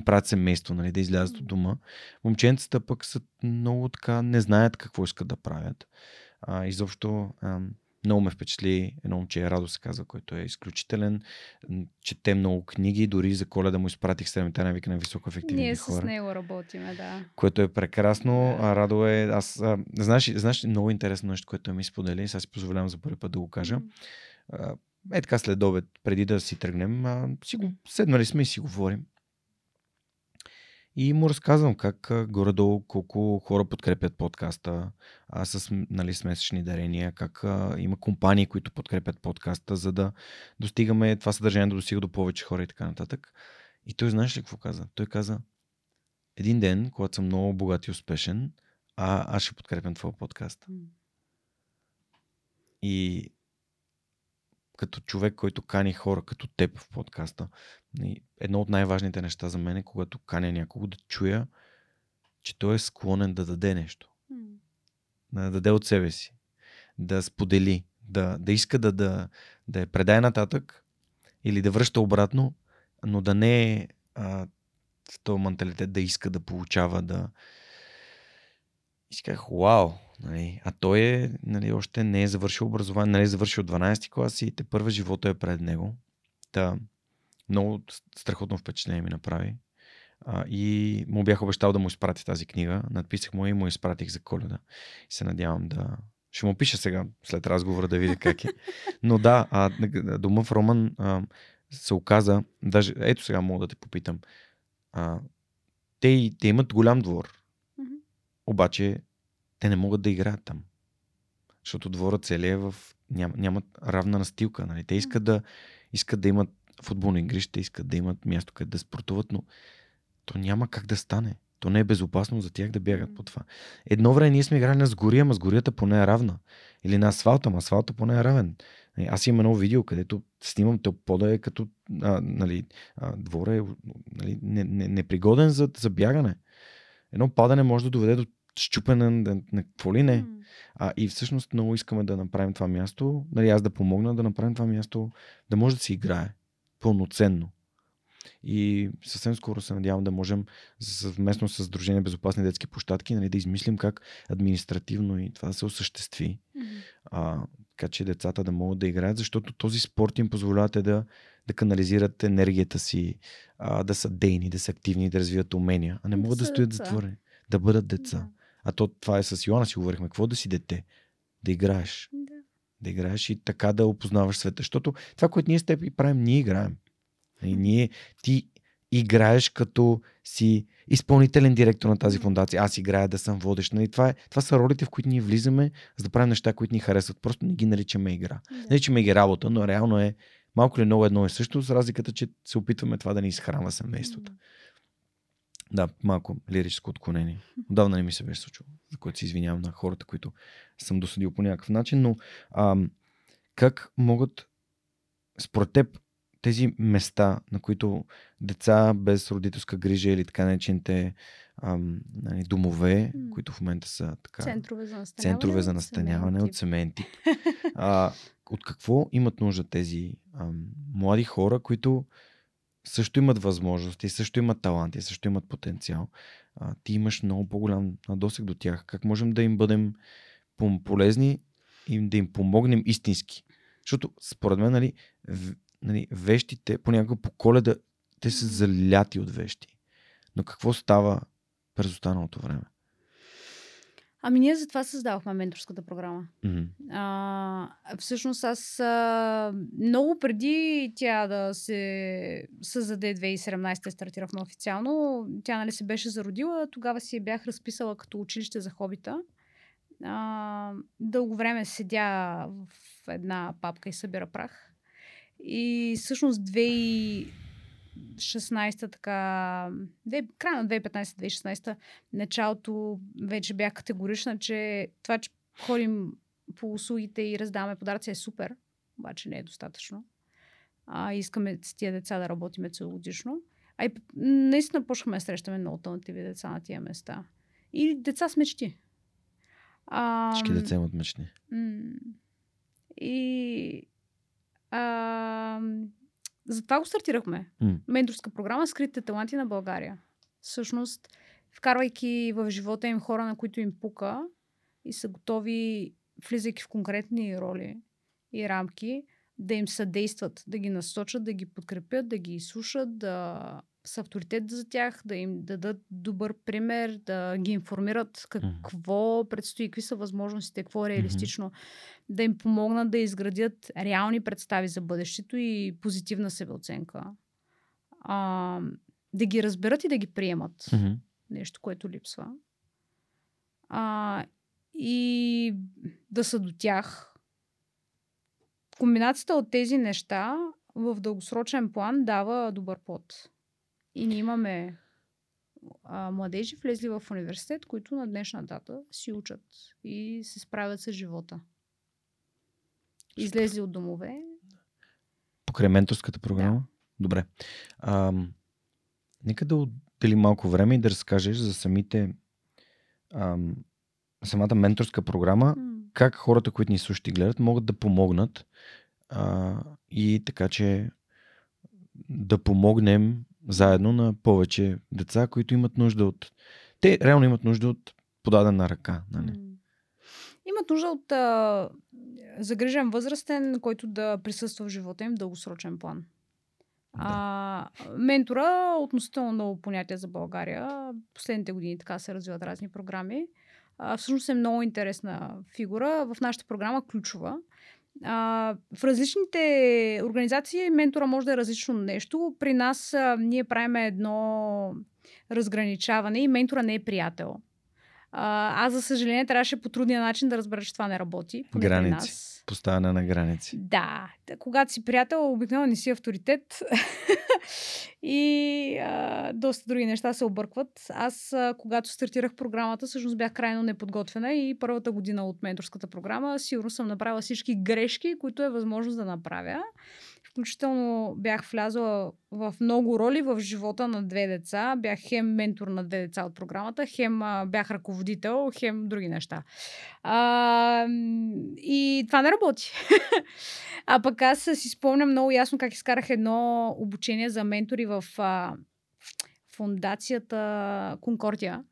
A: правят семейство, нали, да излязат от дома. Момченцата пък са много така, не знаят какво искат да правят. А, изобщо а, много ме впечатли едно момче, Радо се казва, който е изключителен. Чете много книги, дори за коледа му изпратих седемте навика на високоефективни
B: Ние
A: хора
B: с него работиме, да.
A: което е прекрасно.
B: Да.
A: Радо е, аз, а, знаеш, знаеш много интересно нещо, което ми сподели, сега си позволявам за първи път да го кажа. А, е така след обед, преди да си тръгнем, а, си го, седнали сме и си говорим. И му разказвам как горе-долу колко хора подкрепят подкаста а, с нали, с месечни дарения, как а, има компании, които подкрепят подкаста, за да достигаме това съдържание да достига до повече хора и така нататък. И той знаеш ли какво каза? Той каза, един ден, когато съм много богат и успешен, а, аз ще подкрепям твоя подкаст. И като човек, който кани хора като теб в подкаста, едно от най-важните неща за мен е, когато каня някого да чуя, че той е склонен да даде нещо. Да даде от себе си. Да сподели. Да, да иска да, да, да я предае нататък или да връща обратно, но да не е а, в този менталитет да иска да получава, да... И си казах, вау! Нали? А той е, нали, още не е завършил образование, нали, е завършил 12 клас и те първа живота е пред него. Та, много страхотно впечатление ми направи. А, и му бях обещал да му изпратя тази книга. Надписах му и му изпратих за коледа. И се надявам да... Ще му пиша сега, след разговора, да видя как е. Но да, а, дома в Роман а, се оказа, даже ето сега мога да те попитам. А, те, те имат голям двор, обаче те не могат да играят там. Защото дворът целият е в... Ням, нямат равна настилка. Нали? Те искат да, искат да имат футболни игрище, искат да имат място, където да спортуват, но то няма как да стане. То не е безопасно за тях да бягат по това. Едно време ние сме играли на сгория, ама сгорията поне е равна. Или на асфалта, ама асфалта поне е равен. Нали, Аз имам едно видео, където снимам, то пода е като а, нали, а, двора е нали, не, не, непригоден за, за бягане. Едно падане може да доведе до щупене на, на, какво ли не. А, и всъщност много искаме да направим това място, нали, аз да помогна да направим това място, да може да се играе пълноценно. И съвсем скоро се надявам да можем съвместно с Сдружение Безопасни детски площадки нали, да измислим как административно и това да се осъществи.
B: М.
A: А, така че децата да могат да играят, защото този спорт им позволява те да, да канализират енергията си, а, да са дейни, да са активни, да развиват умения, а не
B: Да
A: могат да,
B: са
A: стоят
B: деца.
A: затворени. Да бъдат деца.
B: Да.
A: А то това е с Йоана си говорихме. Какво да си дете? Да играеш.
B: Да.
A: Да играеш и така да опознаваш света. Защото това, което ние с теб и правим, ние играем. И ние, ти играеш като си изпълнителен директор на тази фундация. Аз играя да съм водещ. Нали? Това, е, това са ролите, в които ние влизаме, за да правим неща, които ни харесват. Просто не ги наричаме игра.
B: Да.
A: Наричаме ги работа, но реално е малко или много едно и също, с разликата, че се опитваме това да ни изхранва семейството.
B: М.
A: Да, малко лирическо отклонение. Отдавна не ми се беше случило, за което се извинявам на хората, които съм досъдил по някакъв начин, но ам, как могат според теб тези места, на които деца без родителска грижа или така наречените ам, нали, домове,
B: М.
A: които в момента са така
B: Центрове за настаняване.
A: центрове за настаняване от семейен тип. А, от какво имат нужда тези ам, млади хора, които също имат възможности, също имат таланти, също имат потенциал. А, ти имаш много по-голям досег до тях. Как можем да им бъдем полезни и да им помогнем истински? Защото според мен, нали, в, нали, вещите, понякога по коледа, те са заляти от вещи. Но какво става през останалото време?
B: Ами ние затова създавахме менторската програма.
A: Мгм.
B: А, всъщност аз а, много преди тя да се създаде 2017 стартирахме официално, тя нали се беше зародила, тогава си я бях разписала като училище за хобита. А, дълго време седя в една папка и събира прах. И всъщност 2016 така, края на 2015-2016 началото вече бях категорична, че това, че ходим по услугите и раздаваме подаръци е супер, обаче не е достатъчно. А, искаме с тия деца да работиме целогодишно. А и наистина почнахме да срещаме много альтернативи деца на тия места. И деца с мечти.
A: А, Всички деца имат мечти.
B: И а, затова го стартирахме. Mm. Менторска програма Скритите таланти на България. Всъщност, вкарвайки в живота им хора, на които им пука и са готови, влизайки в конкретни роли и рамки, да им съдействат, да ги насочат, да ги подкрепят, да ги изслушат, да са авторитет за тях, да им дадат добър пример, да ги информират какво mm-hmm. предстои, какви са възможностите, какво е реалистично, mm-hmm. да им помогнат да изградят реални представи за бъдещето и позитивна себеоценка. А, да ги разберат и да ги приемат. Mm-hmm. Нещо, което липсва. А, и да са до тях. Комбинацията от тези неща в дългосрочен план дава добър плод. И ние имаме а, младежи, влезли в университет, които на днешна дата си учат и се справят с живота. Излезли от домове.
A: Покрай менторската програма? Да. Добре. А, нека да отделим малко време и да разкажеш за самите а, самата менторска програма, mm. как хората, които ни слушат и гледат, могат да помогнат а, и така, че да помогнем заедно на повече деца, които имат нужда от... Те реално имат нужда от подадена ръка. Нали?
B: Имат нужда от а, загрижен възрастен, който да присъства в живота им в дългосрочен план. Да. А, ментора, относително ново понятие за България. Последните години така се развиват разни програми. А, всъщност е много интересна фигура. В нашата програма ключова. А, в различните организации ментора може да е различно нещо. При нас а, ние правим едно разграничаване и ментора не е приятел. А, аз, за съжаление, трябваше по трудния начин да разбера, че това не работи.
A: Граници. Нас. Поставяне на граници.
B: Да. Когато си приятел, обикновено не си авторитет. и а, доста други неща се объркват. Аз, а, когато стартирах програмата, всъщност бях крайно неподготвена и първата година от менторската програма сигурно съм направила всички грешки, които е възможно да направя. Включително бях влязла в много роли в живота на две деца. Бях хем ментор на две деца от програмата, хем бях ръководител, хем други неща. А, и това не работи. а пък аз си спомням много ясно как изкарах едно обучение за ментори в а, фундацията Конкордия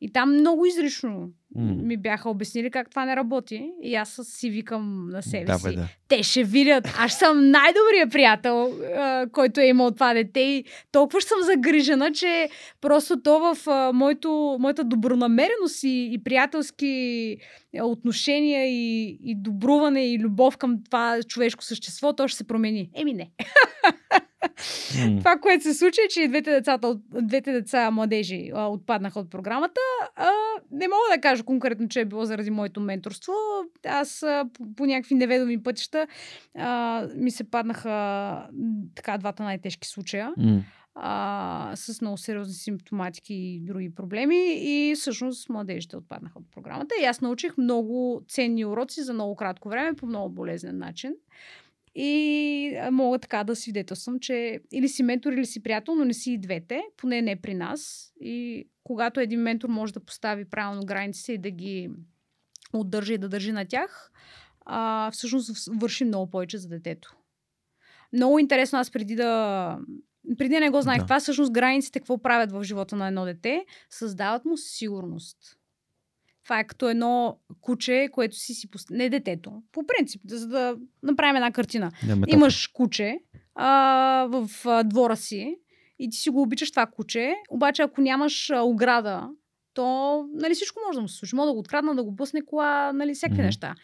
B: и там много изрично mm. ми бяха обяснили как това не работи. И аз си викам на себе да, си. Бе, да. Те ще видят. Аз съм най-добрият приятел, а, който е имал това дете. И толкова съм загрижена, че просто то в а, моето, моята добронамереност и, и приятелски отношения и, и добруване и любов към това човешко същество, то ще се промени. Еми не. Mm. Това, което се случи, е, че двете, децата, двете деца младежи а, отпаднаха от програмата. А, не мога да кажа конкретно, че е било заради моето менторство. Аз а, по, по някакви неведоми пътища а, ми се паднаха така двата най-тежки случая. Mm. А, с много сериозни симптоматики и други проблеми и всъщност младежите отпаднаха от програмата. И аз научих много ценни уроци за много кратко време по много болезнен начин. И мога така да свидетелствам, че или си ментор, или си приятел, но не си и двете, поне не при нас. И когато един ментор може да постави правилно границите и да ги отдържа и да държи на тях, а, всъщност върши много повече за детето. Много интересно, аз преди да. Преди не го знаех да. това, всъщност границите какво правят в живота на едно дете, създават му сигурност. Това е като едно куче, което си си пост... Не детето. По принцип, за да направим една картина. Не, Имаш куче а, в а, двора си и ти си го обичаш това куче, обаче ако нямаш а, ограда, то нали, всичко може да му се случи. Може да го открадна, да го бъсне кола, нали, всякакви mm-hmm. неща.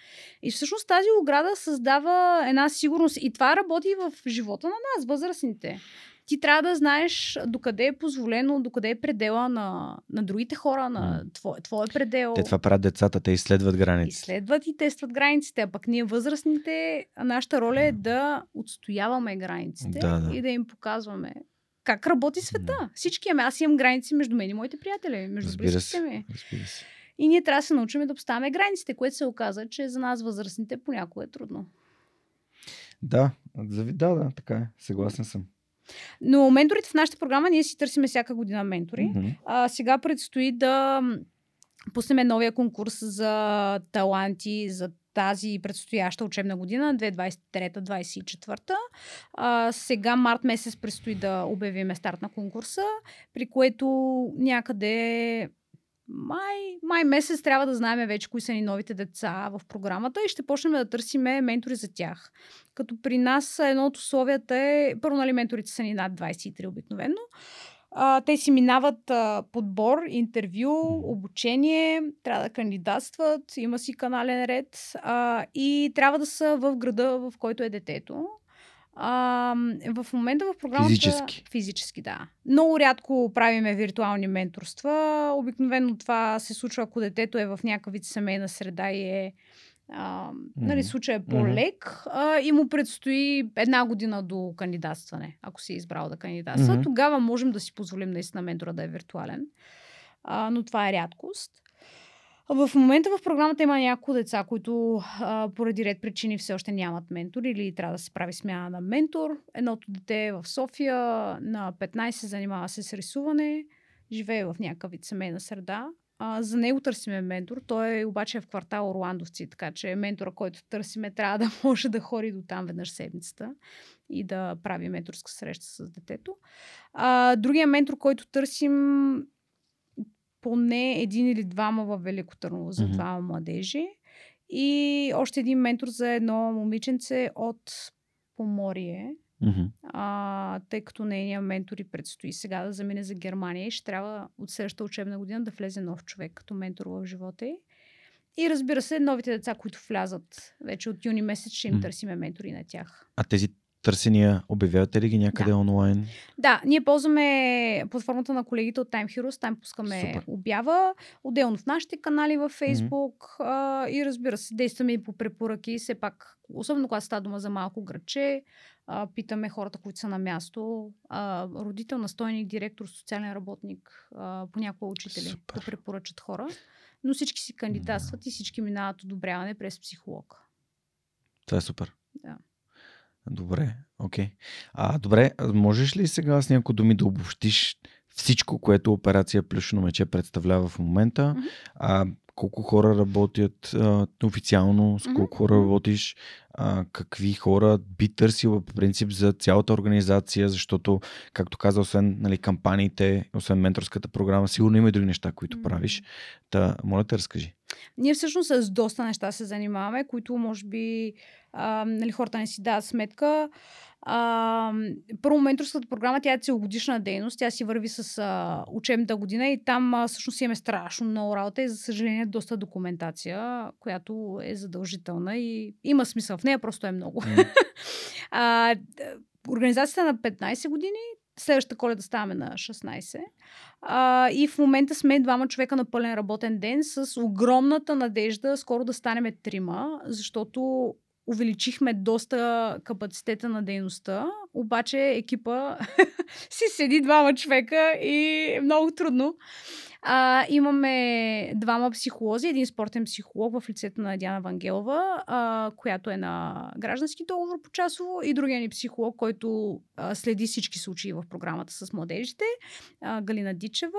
B: И всъщност тази ограда създава една сигурност и това работи в живота на нас, възрастните. Ти трябва да знаеш докъде е позволено, докъде е предела на, на другите хора, на твой, твой предел.
A: Те това правят децата, те изследват граници.
B: Изследват и тестват границите, а пък ние възрастните, нашата роля е да отстояваме границите
A: Да, да.
B: и да им показваме как работи света. Всички имаме. Аз имам граници между мен и моите приятели, между
A: Разбира
B: близките ми.
A: Разбира се.
B: И ние трябва да се научим да поставяме границите, което се оказа, че за нас възрастните понякога е трудно.
A: Да, да, да, така е. Съгласен съм.
B: Но менторите в нашата програма, ние си търсиме всяка година ментори.
A: Мгм.
B: А, сега предстои да пуснем новия конкурс за таланти за тази предстояща учебна година, 2023-2024. А, сега март месец предстои да обявиме старт на конкурса, при което някъде май, май месец трябва да знаем вече кои са ни новите деца в програмата и ще почнем да търсиме ментори за тях. Като при нас едно от условията е, първо нали менторите са ни над 23 обикновено, а, те си минават а, подбор, интервю, обучение, трябва да кандидатстват, има си канален ред а, и трябва да са в града, в който е детето. А, в момента в програмата...
A: Физически.
B: Физически, да. Много рядко правиме виртуални менторства. Обикновено това се случва, ако детето е в някакъв вид семейна среда и е а, нали, случай е по-лек а, и му предстои една година до кандидатстване, ако си е избрал да кандидатства. Тогава можем да си позволим наистина ментора да е виртуален. А, но това е рядкост. В момента в програмата има няколко деца, които а, поради ред причини все още нямат ментор или трябва да се прави смяна на ментор. Едното дете е в София, на 15 занимава се с рисуване, живее в някакъв вид семейна среда. А, за него търсиме ментор. Той е обаче в квартал Орландовци, така че ментора, който търсиме, трябва да може да ходи до там веднъж седмицата и да прави менторска среща с детето. А, другия ментор, който търсим, поне един или двама в Велико Търново за
A: Мгм.
B: двама младежи. И още един ментор за едно момиченце от Поморие,
A: Мгм.
B: а, тъй като нейният ментор и предстои сега да замине за Германия и ще трябва от следващата учебна година да влезе нов човек като ментор в живота й. И разбира се, новите деца, които влязат вече от юни месец, ще им
A: М.
B: търсиме ментори на тях.
A: А тези търсения, обявявате ли ги някъде
B: Да.
A: онлайн?
B: Да, ние ползваме платформата на колегите от Time Heroes, там пускаме
A: Супер.
B: обява, отделно в нашите канали във Facebook а, и разбира се, действаме и по препоръки, все пак, особено когато става дума за малко градче, а, питаме хората, които са на място, а, родител, настойник, директор, социален работник, а, понякога учители
A: Супер.
B: да препоръчат хора, но всички си кандидатстват и всички минават одобряване през психолог.
A: Това е супер.
B: Да.
A: Добре, окей. А, добре, можеш ли сега с някои думи да обобщиш всичко, което операция Плюшно мече представлява в момента?
B: Мгм.
A: А, колко хора работят а, официално, с колко хора
B: мгм.
A: работиш, а, какви хора би търсила по принцип за цялата организация, защото, както каза, освен нали, кампаниите, освен менторската програма, сигурно има и други неща, които
B: М.
A: правиш. Та, моля те, разкажи.
B: Ние всъщност с доста неща се занимаваме, които може би а, нали, хората не си дават сметка. А, първо, менторската програма, тя е целогодишна дейност, тя си върви с а, учебната година и там а, всъщност имаме страшно много работа и за съжаление доста документация, която е задължителна и има смисъл в нея, просто е много.
A: М.
B: а, организацията е на 15 години, следващата коледа ставаме на 16. А, и в момента сме двама човека на пълен работен ден с огромната надежда скоро да станем трима, защото увеличихме доста капацитета на дейността, обаче екипа си седи двама човека и е много трудно. А, имаме двама психолози, един спортен психолог в лицето на Диана Вангелова, а, която е на граждански договор по часово и другия ни психолог, който а, следи всички случаи в програмата с младежите, а, Галина Дичева.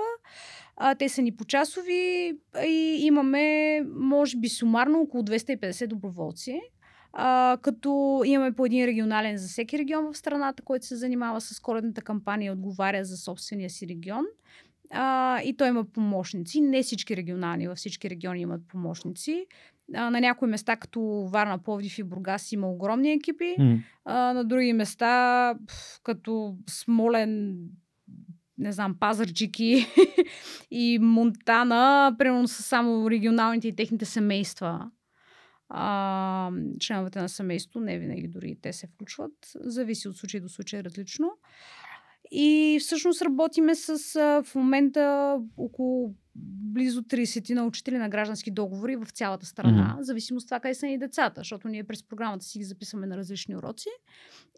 B: А, те са ни по часови и имаме, може би, сумарно около 250 доброволци. А, като имаме по един регионален за всеки регион в страната, който се занимава с коледната кампания и отговаря за собствения си регион. А, и той има помощници. Не всички регионални, във всички региони имат помощници. А, на някои места, като Варна, Пловдив и Бургас, има огромни екипи.
A: М.
B: А, на други места, като Смолен, не знам, Пазарджики и Монтана, примерно са само регионалните и техните семейства. А, членовете на семейство, не винаги дори те се включват. Зависи от случай до случай различно. И всъщност работиме с а, в момента около близо 30 на учители на граждански договори в цялата страна, mm-hmm. зависимост от това къде са ни децата, защото ние през програмата си ги записваме на различни уроци.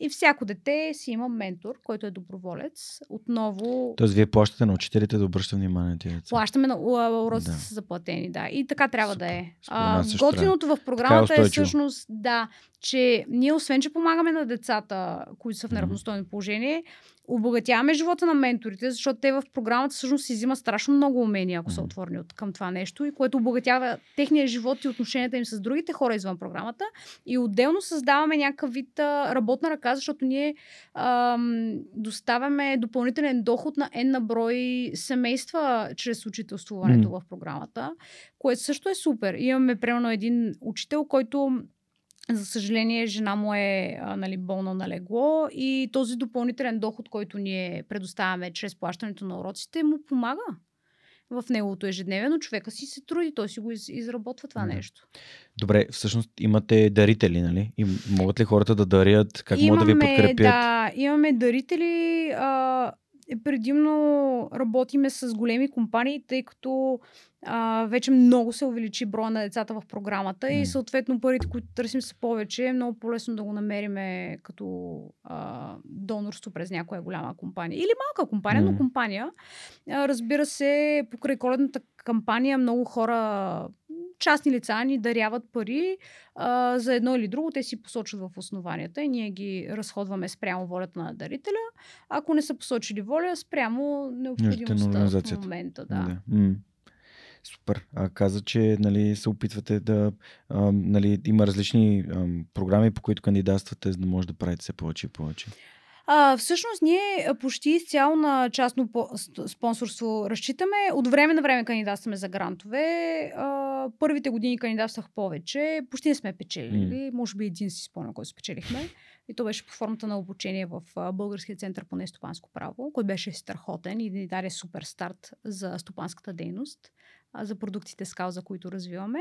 B: И всяко дете си има ментор, който е доброволец. Отново.
A: Тоест, вие плащате на учителите да обръщат внимание на тези деца.
B: Плащаме на уроците да. са заплатени, да. И така трябва Супер. да е. А, готиното в програмата е, е всъщност, да, че ние освен, че помагаме на децата, които са в неравностойно положение, обогатяваме живота на менторите, защото те в програмата всъщност си взимат страшно много умения, ако са отворени от към това нещо, и което обогатява техния живот и отношенията им с другите хора извън програмата. И отделно създаваме някакъв вид а, работна ръка, защото ние ам, доставяме допълнителен доход на N на брой семейства чрез учителствуването mm. в програмата, което също е супер. Имаме примерно един учител, който за съжаление, жена му е а, нали, болна на легло и този допълнителен доход, който ние предоставяме чрез плащането на уроците, му помага в неговото ежедневие, но човека си се труди, той си го из, изработва това да. нещо.
A: Добре, всъщност имате дарители, нали? И могат ли хората да дарят? Как имаме, могат да ви подкрепят?
B: Да, имаме дарители. А, предимно работиме с големи компании, тъй като а, вече много се увеличи броя на децата в програмата и съответно парите, които търсим са повече. Е много по-лесно да го намериме като а, донорство през някоя голяма компания. Или малка компания, mm. но компания. А, разбира се, покрай коледната кампания много хора частни лица ни даряват пари а, за едно или друго. Те си посочват в основанията и ние ги разходваме спрямо волята на дарителя. Ако не са посочили воля, спрямо необходимостта в момента. Да. да.
A: Супер. А каза, че нали, се опитвате да. А, нали, има различни а, програми, по които кандидатствате, за да може да правите все повече и повече.
B: А, всъщност ние почти изцяло на частно спонсорство разчитаме. От време на време кандидатстваме за грантове. А, първите години кандидатствах повече. Почти не сме печелили. Mm. Може би един си спомням, който спечелихме. И то беше по формата на обучение в Българския център по нестопанско право, който беше страхотен и ни даде супер старт за стопанската дейност за продуктите скал, за които развиваме.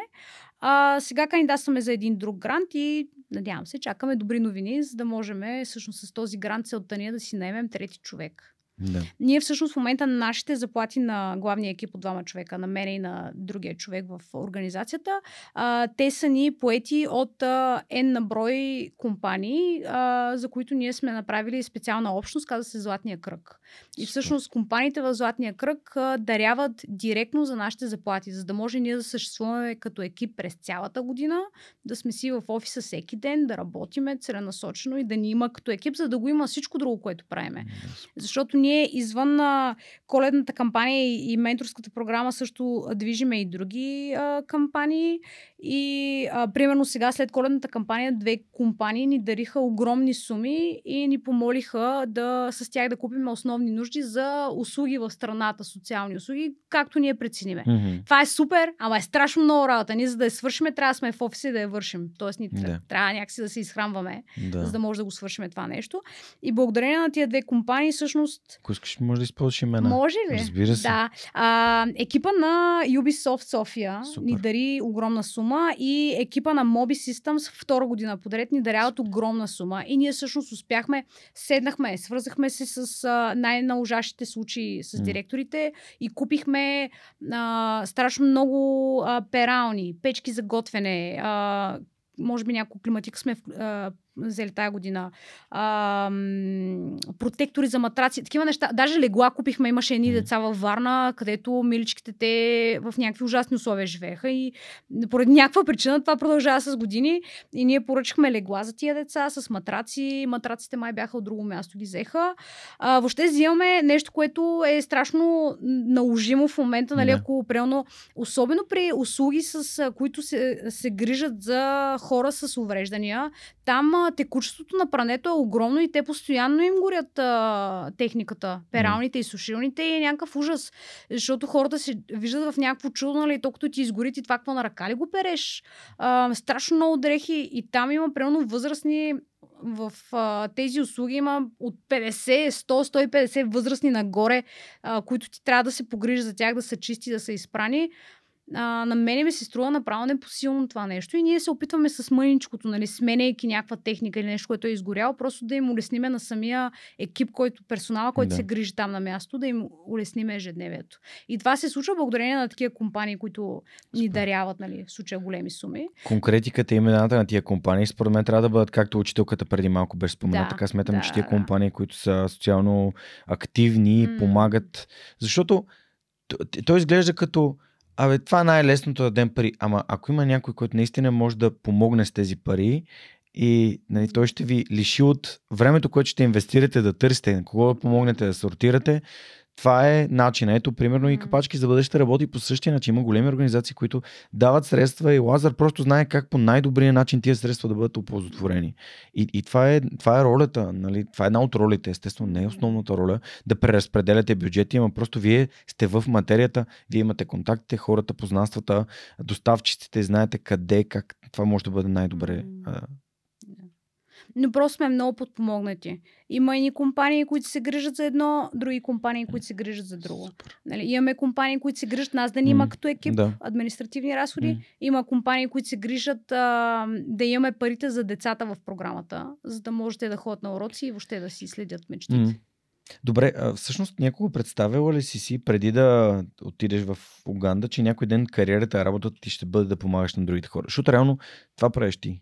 B: А, сега кандидатстваме за един друг грант и надявам се, чакаме добри новини, за да можем всъщност с този грант целта ни е да си наймем трети човек.
A: Да.
B: Ние всъщност в момента нашите заплати на главния екип от двама човека, на мен и на другия човек в организацията, а, те са ни поети от а, N на брой компании, а, за които ние сме направили специална общност, каза се Златния кръг. И всъщност компаниите в Златния кръг а, даряват директно за нашите заплати, за да може ние да съществуваме като екип през цялата година, да сме си в офиса всеки ден, да работиме целенасочено и да ни има като екип, за да го има всичко друго, което правиме. Защото ние извън а, коледната кампания и, и менторската програма също движиме и други а, кампании. И а, примерно сега след коледната кампания две компании ни дариха огромни суми и ни помолиха да с тях да купим основни нужди за услуги в страната, социални услуги, както ние прецениме.
A: Mm-hmm.
B: Това е супер, ама е страшно много работа. Ние за да я свършим, трябва да сме в офиса и да я вършим. Тоест ни yeah. трябва някакси да се изхранваме,
A: да.
B: за да може да го свършим това нещо. И благодарение на тия две компании, всъщност.
A: Ако искаш, може да използваш имена.
B: Може ли?
A: Разбира се.
B: Да. А, екипа на Ubisoft София Супер. ни дари огромна сума и екипа на Mobi Systems втора година подред ни даряват огромна сума. И ние всъщност успяхме, седнахме, свързахме се с най-наложащите случаи с директорите и купихме а, страшно много а, перални, печки за готвене, а, може би няколко климатика сме а, взели тази година. А, протектори за матраци, такива неща. Даже легла купихме, имаше едни деца във Варна, където миличките те в някакви ужасни условия живееха и поради някаква причина това продължава с години и ние поръчахме легла за тия деца с матраци. Матраците май бяха от друго място ги взеха. А, въобще взимаме нещо, което е страшно наложимо в момента, нали, ако правилно, особено при услуги, с които се, се грижат за хора с увреждания, там текучеството на прането е огромно и те постоянно им горят а, техниката, пералните и сушилните и е някакъв ужас. Защото хората се виждат в някакво чудо, нали, то като ти изгори ти това, какво на ръка ли го переш? А, страшно много дрехи и там има примерно възрастни в а, тези услуги има от 50, 100, 150 възрастни нагоре, а, които ти трябва да се погрижи за тях, да са чисти, да са изпрани. А, на мене ми се струва направо непосилно това нещо и ние се опитваме с мъничкото, нали, сменяйки някаква техника или нещо, което е изгоряло, просто да им улесниме на самия екип, който, персонала, който
A: Да.
B: се грижи там на място, да им улесниме ежедневието. И това се случва благодарение на такива компании, които ни даряват, нали, в случая големи суми.
A: Конкретиката и имената на тия компании, според мен, трябва да бъдат както учителката преди малко беше спомена.
B: Да,
A: така смятам,
B: да,
A: че тия компании, които са социално активни,
B: М.
A: помагат. Защото т- т- той изглежда като Абе, това е най-лесното да дадем пари. Ама ако има някой, който наистина може да помогне с тези пари и нали, той ще ви лиши от времето, което ще инвестирате да търсите, на кого да помогнете да сортирате, това е начин. Ето, примерно и. Капачки за бъдеще работи по същия начин. Има големи организации, които дават средства и Лазар просто знае как по най-добрия начин тия средства да бъдат оползотворени. И, и това, е, това е ролята, нали? това е една от ролите, естествено, не е основната роля да преразпределяте бюджети, ама просто вие сте в материята, вие имате контактите, хората, познанствата, доставчиците, знаете къде, как това може да бъде най-добре.
B: Но просто сме много подпомогнати. Има и компании, които се грижат за едно, други компании, които се грижат за друго.
A: Супер.
B: Нали, имаме компании, които се грижат нас да ни има
A: М,
B: като екип,
A: да.
B: административни разходи.
A: М.
B: Има компании, които се грижат а, да имаме парите за децата в програмата, за да можете да ходят на уроци и въобще да си следят мечтите.
A: М. Добре, а, всъщност някога представяла ли си си преди да отидеш в Уганда, че някой ден кариерата, работата ти ще бъде да помагаш на другите хора? Защото реално това правиш ти.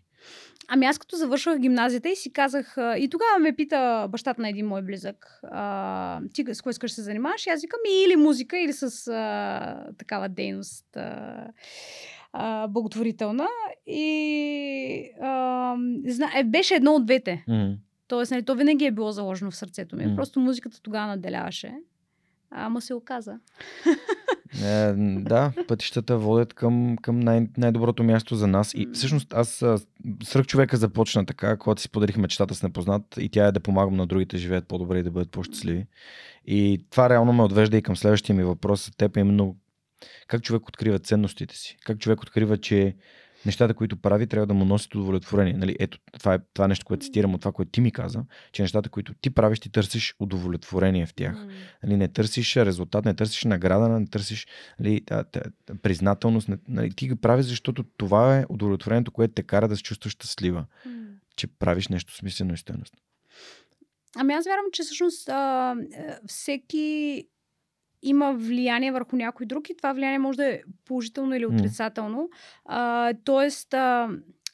B: Ами аз като завършвах гимназията и си казах, и тогава ме пита бащата на един мой близък, а, ти с кое искаш да се занимаваш? И аз викам и или музика, или с а, такава дейност а, а, благотворителна. И а, зна, е, беше едно от двете.
A: М.
B: Тоест, нали, то винаги е било заложено в сърцето ми.
A: М.
B: Просто музиката тогава наделяваше. Ама се оказа.
A: Е, да, пътищата водят към, към най- най-доброто място за нас. И всъщност аз сръх човека започна така, когато си подарих мечтата с непознат и тя е да помагам на другите живеят по-добре и да бъдат по-щастливи. И това реално ме отвежда и към следващия ми въпрос за теб, именно как човек открива ценностите си. Как човек открива, че нещата, които прави, трябва да му носят удовлетворение. Нали, ето, това е това е нещо, което цитирам от това, което ти ми каза, че нещата, които ти правиш, ти търсиш удовлетворение в тях. Нали, не търсиш резултат, не търсиш награда, не търсиш нали, признателност. Нали, ти го правиш, защото това е удовлетворението, което те кара да се чувстваш щастлива, че правиш нещо смислено и стойностно.
B: Ами аз вярвам, че всъщност а, е, всеки има влияние върху някой друг и това влияние може да е положително или отрицателно. А, тоест, а,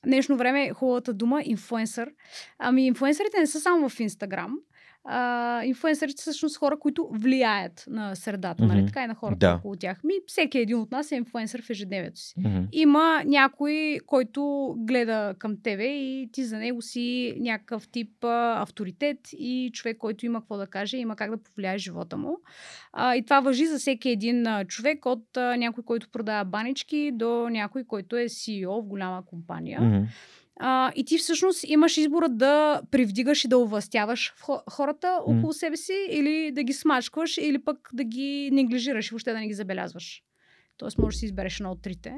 B: днешно време е хубавата дума инфлуенсър. Ами инфлуенсърите не са само в Инстаграм. А, инфлуенсърите са всъщност хора, които влияят на средата, нали?
A: Мгм.
B: така и на хората
A: Да.
B: около тях. Ми, всеки един от нас е инфлуенсър в ежедневието си
A: Мгм.
B: има някой, който гледа към тебе и ти за него си някакъв тип а, авторитет и човек, който има какво да каже, има как да повлияе живота му. А, и това въжи за всеки един а, човек, от а, някой, който продава банички, до някой, който е CEO в голяма компания.
A: Мгм.
B: А, и ти всъщност имаш избора да привдигаш и да овластяваш хората около себе си или да ги смачкваш или пък да ги неглижираш и въобще да не ги забелязваш. Тоест можеш да си избереш едно от трите.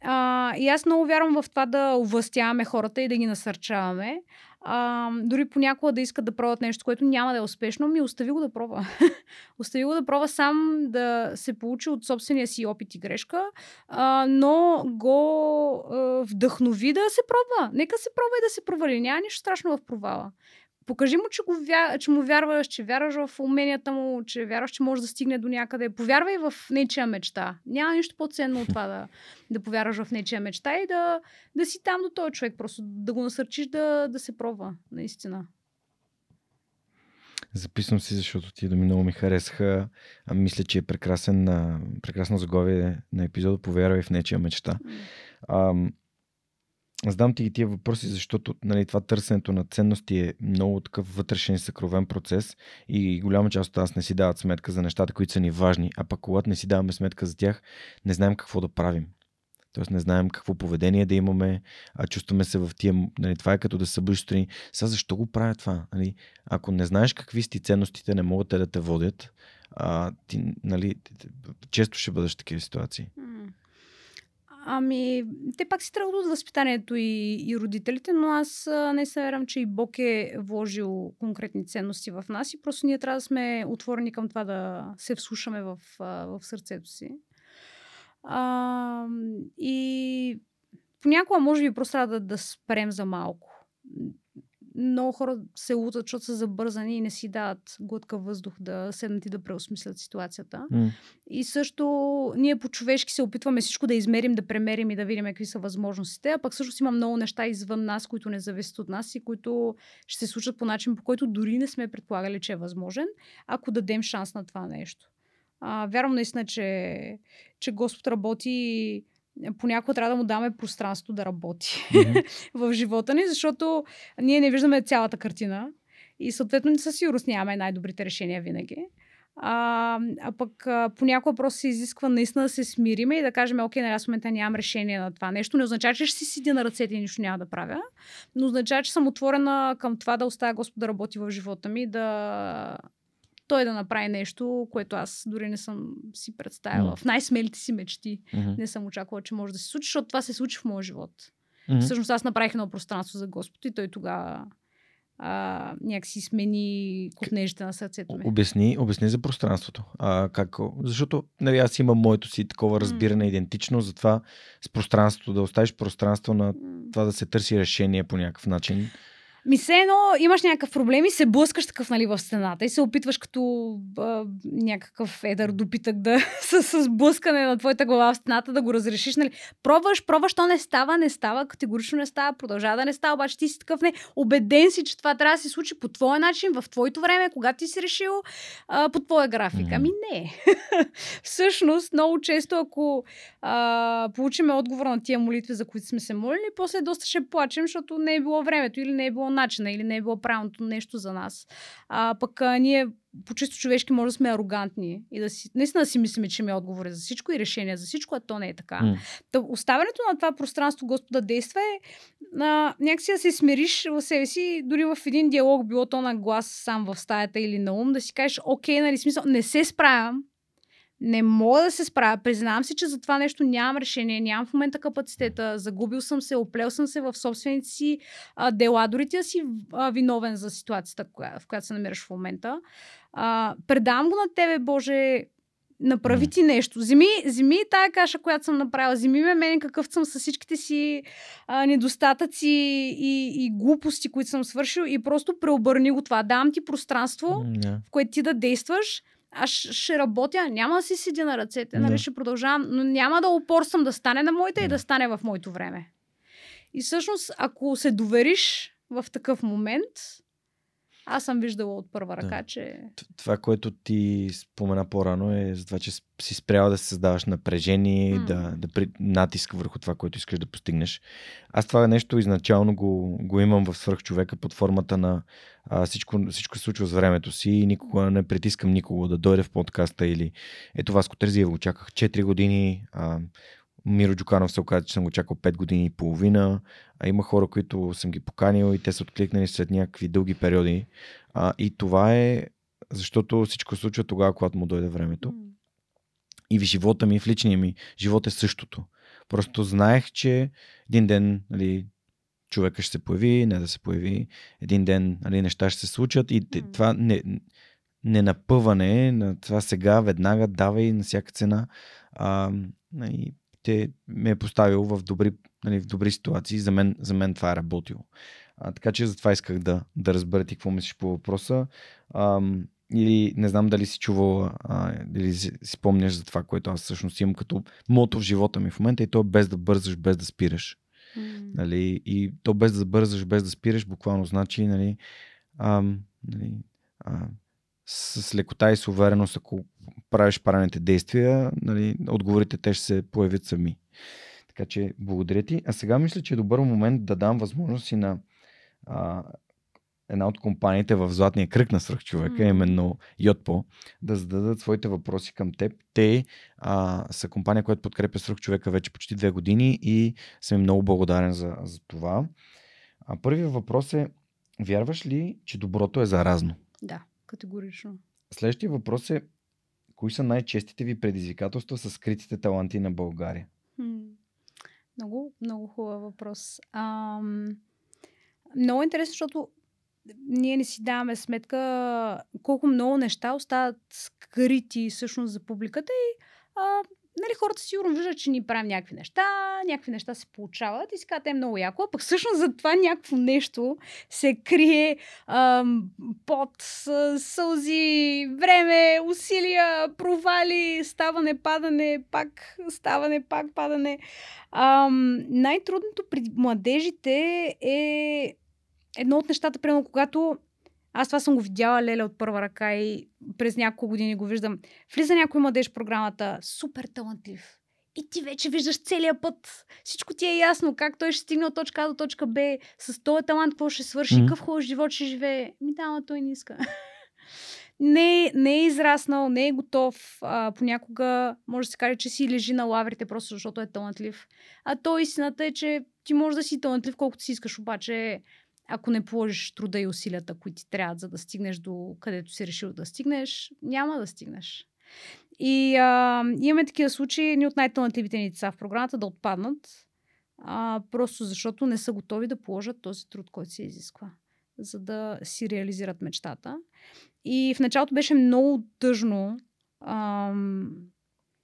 B: А, и аз много вярвам в това да овластяваме хората и да ги насърчаваме. А, дори понякога да искат да пробват нещо, което няма да е успешно, ми остави го да пробва. остави го да пробва сам да се получи от собствения си опит и грешка, а, но го а, вдъхнови да се пробва. Нека се пробва и да се провали. Няма нищо страшно в провала. Покажи му, че, го вя... че му вярваш, че вярваш в уменията му, че вярваш, че може да стигне до някъде. Повярвай в нечия мечта. Няма нищо по-ценно от това да, да повярваш в нечия мечта и да, да си там до този човек. Просто да го насърчиш да, да се пробва. Наистина.
A: Записвам си, защото ти да ми много ми харесаха. А, мисля, че е прекрасен, прекрасно заглавие на епизода Повярвай в нечия мечта. Ам, Задам ти ги тия въпроси, защото нали, това търсенето на ценности е много такъв вътрешен съкровен процес и голяма част от нас не си дават сметка за нещата, които са ни важни, а пък когато не си даваме сметка за тях, не знаем какво да правим. Тоест не знаем какво поведение да имаме, а чувстваме се в тия... Нали, това е като да събудиш сутрин. Сега защо го правя това? Нали, ако не знаеш какви си ти ценностите, не могат те да те водят, а, ти, нали, често ще бъдеш в такива ситуации.
B: М. Ами, те пак си тръгват от възпитанието и, и родителите, но аз не се вярвам, че и Бог е вложил конкретни ценности в нас и просто ние трябва да сме отворени към това да се вслушаме в, в сърцето си. А, и понякога може би просто трябва да, да спрем за малко. Много хора се лутат, защото са забързани и не си дават глътка въздух да седнат и да преосмислят ситуацията.
A: М.
B: И също ние по-човешки се опитваме всичко да измерим, да премерим и да видим какви са възможностите, а пък също има много неща извън нас, които не зависят от нас и които ще се случат по начин, по който дори не сме предполагали, че е възможен, ако дадем шанс на това нещо. А, вярвам наистина, че, че Господ работи понякога трябва да му даме пространство да работи
A: Мгм.
B: в живота ни, защото ние не виждаме цялата картина и съответно със сигурност нямаме най-добрите решения винаги. А, а пък а, понякога просто се изисква наистина да се смириме и да кажем, окей, нали, аз в момента нямам решение на това нещо. Не означава, че ще си седя на ръцете и нищо няма да правя, но означава, че съм отворена към това да оставя Господ да работи в живота ми, да той да направи нещо, което аз дори не съм си представила.
A: М.
B: В най-смелите си мечти
A: Мгм.
B: не съм очаквала, че може да се случи, защото това се случи в моя живот.
A: Мгм.
B: Всъщност аз направих едно пространство за Господ и той тогава а, някакси смени купнежите на сърцето ми.
A: Обясни, обясни за пространството. А, как, защото нали, аз имам моето си такова разбиране, идентично, затова с пространството, да оставиш пространство на това да се търси решение по някакъв начин.
B: Ми се едно, имаш някакъв проблем и се блъскаш такъв нали, в стената и се опитваш като а, някакъв едър допитък да с, с блъскане на твоята глава в стената да го разрешиш. Нали. Пробваш, пробваш, то не става, не става, категорично не става, продължава да не става, обаче ти си такъв не. Убеден си, че това трябва да се случи по твоя начин, в твоето време, когато ти си решил а, по твоя график. Ами не. Всъщност, много често, ако а, получиме отговор на тия молитви, за които сме се молили, после доста ще плачем, защото не е било времето или не е било начина, или не е било правилното нещо за нас. А, пък а, ние по чисто човешки може да сме арогантни и да си, наистина да си мислиме, че има отговори за всичко и решения за всичко, а то не е така.
A: М.
B: Та, оставянето на това пространство Господа действа е а, някакси да се смириш в себе си, дори в един диалог, било то на глас сам в стаята или на ум, да си кажеш, окей, нали, смисъл, не се справям, не мога да се справя. Признавам си, че за това нещо нямам решение, нямам в момента капацитета, загубил съм се, оплел съм се в собствените си а, дела, дори ти да си а, виновен за ситуацията, коя, в която се намираш в момента. А, предавам го на тебе, Боже, направи ти нещо. Земи, земи тая каша, която съм направила. Земи ме мен какъв съм с всичките си а, недостатъци и, и глупости, които съм свършил и просто преобърни го това. Давам ти пространство,
A: да.
B: в което ти да действаш. Аз ще работя, няма да си седя на ръцете, нали,
A: Да.
B: ще продължавам, но няма да упорствам да стане на моите и
A: Да.
B: да стане в моето време. И всъщност, ако се довериш в такъв момент, аз съм виждала от първа
A: Да.
B: ръка, че...
A: Т- Това, което ти спомена по-рано е за това, че си спрял да създаваш напрежение,
B: М.
A: да, да при... натиск върху това, което искаш да постигнеш. Аз това нещо изначално го, го имам в свръхчовека под формата на а, всичко, всичко се случва с времето си и никога не притискам никого да дойде в подкаста или ето Васко Терзиева го чаках 4 години, а, Миро Джуканов се оказа, че съм го чакал 5 години и половина. А има хора, които съм ги поканил и те са откликнали след някакви дълги периоди. А, и това е защото всичко случва тогава, когато му дойде времето. И в живота ми, в личния ми живот е същото. Просто знаех, че един ден нали, човека ще се появи, не да се появи. Един ден нали, неща ще се случат и това не, ненапъване на това сега, веднага, давай на всяка цена. А, и те ме е поставил в добри, нали, в добри ситуации. За мен, за мен това е работило. А, така че затова исках да, да разбера ти какво мислиш по въпроса. Ам, или не знам дали си чувал, а, или си, спомняш за това, което аз всъщност имам като мото в живота ми в момента и то е без да бързаш, без да спираш.
B: М.
A: Нали? И то без да бързаш, без да спираш, буквално значи, нали, ам, нали, а, с, лекота и с увереност, ако правиш правилните действия, нали, отговорите те ще се появят сами. Така че благодаря ти. А сега мисля, че е добър момент да дам възможност и на а, една от компаниите в Златния кръг на свръхчовека,
B: М.
A: именно Йотпо, да зададат своите въпроси към теб. Те а, са компания, която подкрепя свръхчовека вече почти две години и съм много благодарен за, за това. А първият въпрос е, вярваш ли, че доброто е заразно?
B: Да, категорично.
A: Следващия въпрос е, кои са най-честите ви предизвикателства с скритите таланти на България?
B: Много, много хубав въпрос. Ам, много интересно, защото ние не си даваме сметка колко много неща остават скрити всъщност за публиката и а, нали, хората сигурно виждат, че ни правим някакви неща, някакви неща се получават и си казват, е много яко, а пък всъщност за това някакво нещо се крие ам, под сълзи, време, усилия, провали, ставане, падане, пак ставане, пак падане. Ам, най-трудното при младежите е едно от нещата, примерно, когато аз това съм го видяла, Леля, от първа ръка и през няколко години го виждам. Влиза някой младеж в програмата, супер талантлив. И ти вече виждаш целият път. Всичко ти е ясно как той ще стигне от точка А до точка Б. С този талант какво ще свърши, mm-hmm. какъв хубав живот ще живее. Ми да, той не иска. не, не е израснал, не е готов. А, понякога може да се каже, че си лежи на лаврите, просто защото е талантлив. А то истината е, че ти можеш да си талантлив колкото си искаш, обаче ако не положиш труда и усилията, които ти трябват, за да стигнеш до където си решил да стигнеш, няма да стигнеш. И а, имаме такива случаи, едни от най-талантливите ни деца в програмата да отпаднат, а, просто защото не са готови да положат този труд, който се изисква, за да си реализират мечтата. И в началото беше много тъжно, а,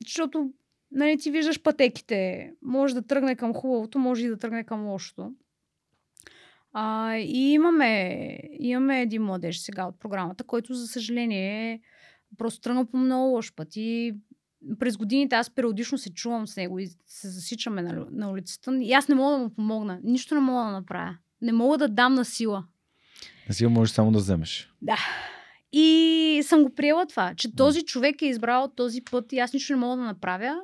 B: защото нали, ти виждаш пътеките. Може да тръгне към хубавото, може и да тръгне към лошото. А, и имаме, имаме един младеж сега от програмата, който, за съжаление, е просто тръгнал по много лош път. И през годините аз периодично се чувам с него и се засичаме на, на улицата. И аз не мога да му помогна. Нищо не мога да направя. Не мога да дам на сила.
A: На сила можеш само да вземеш.
B: Да. И съм го приела това, че този човек е избрал този път и аз нищо не мога да направя.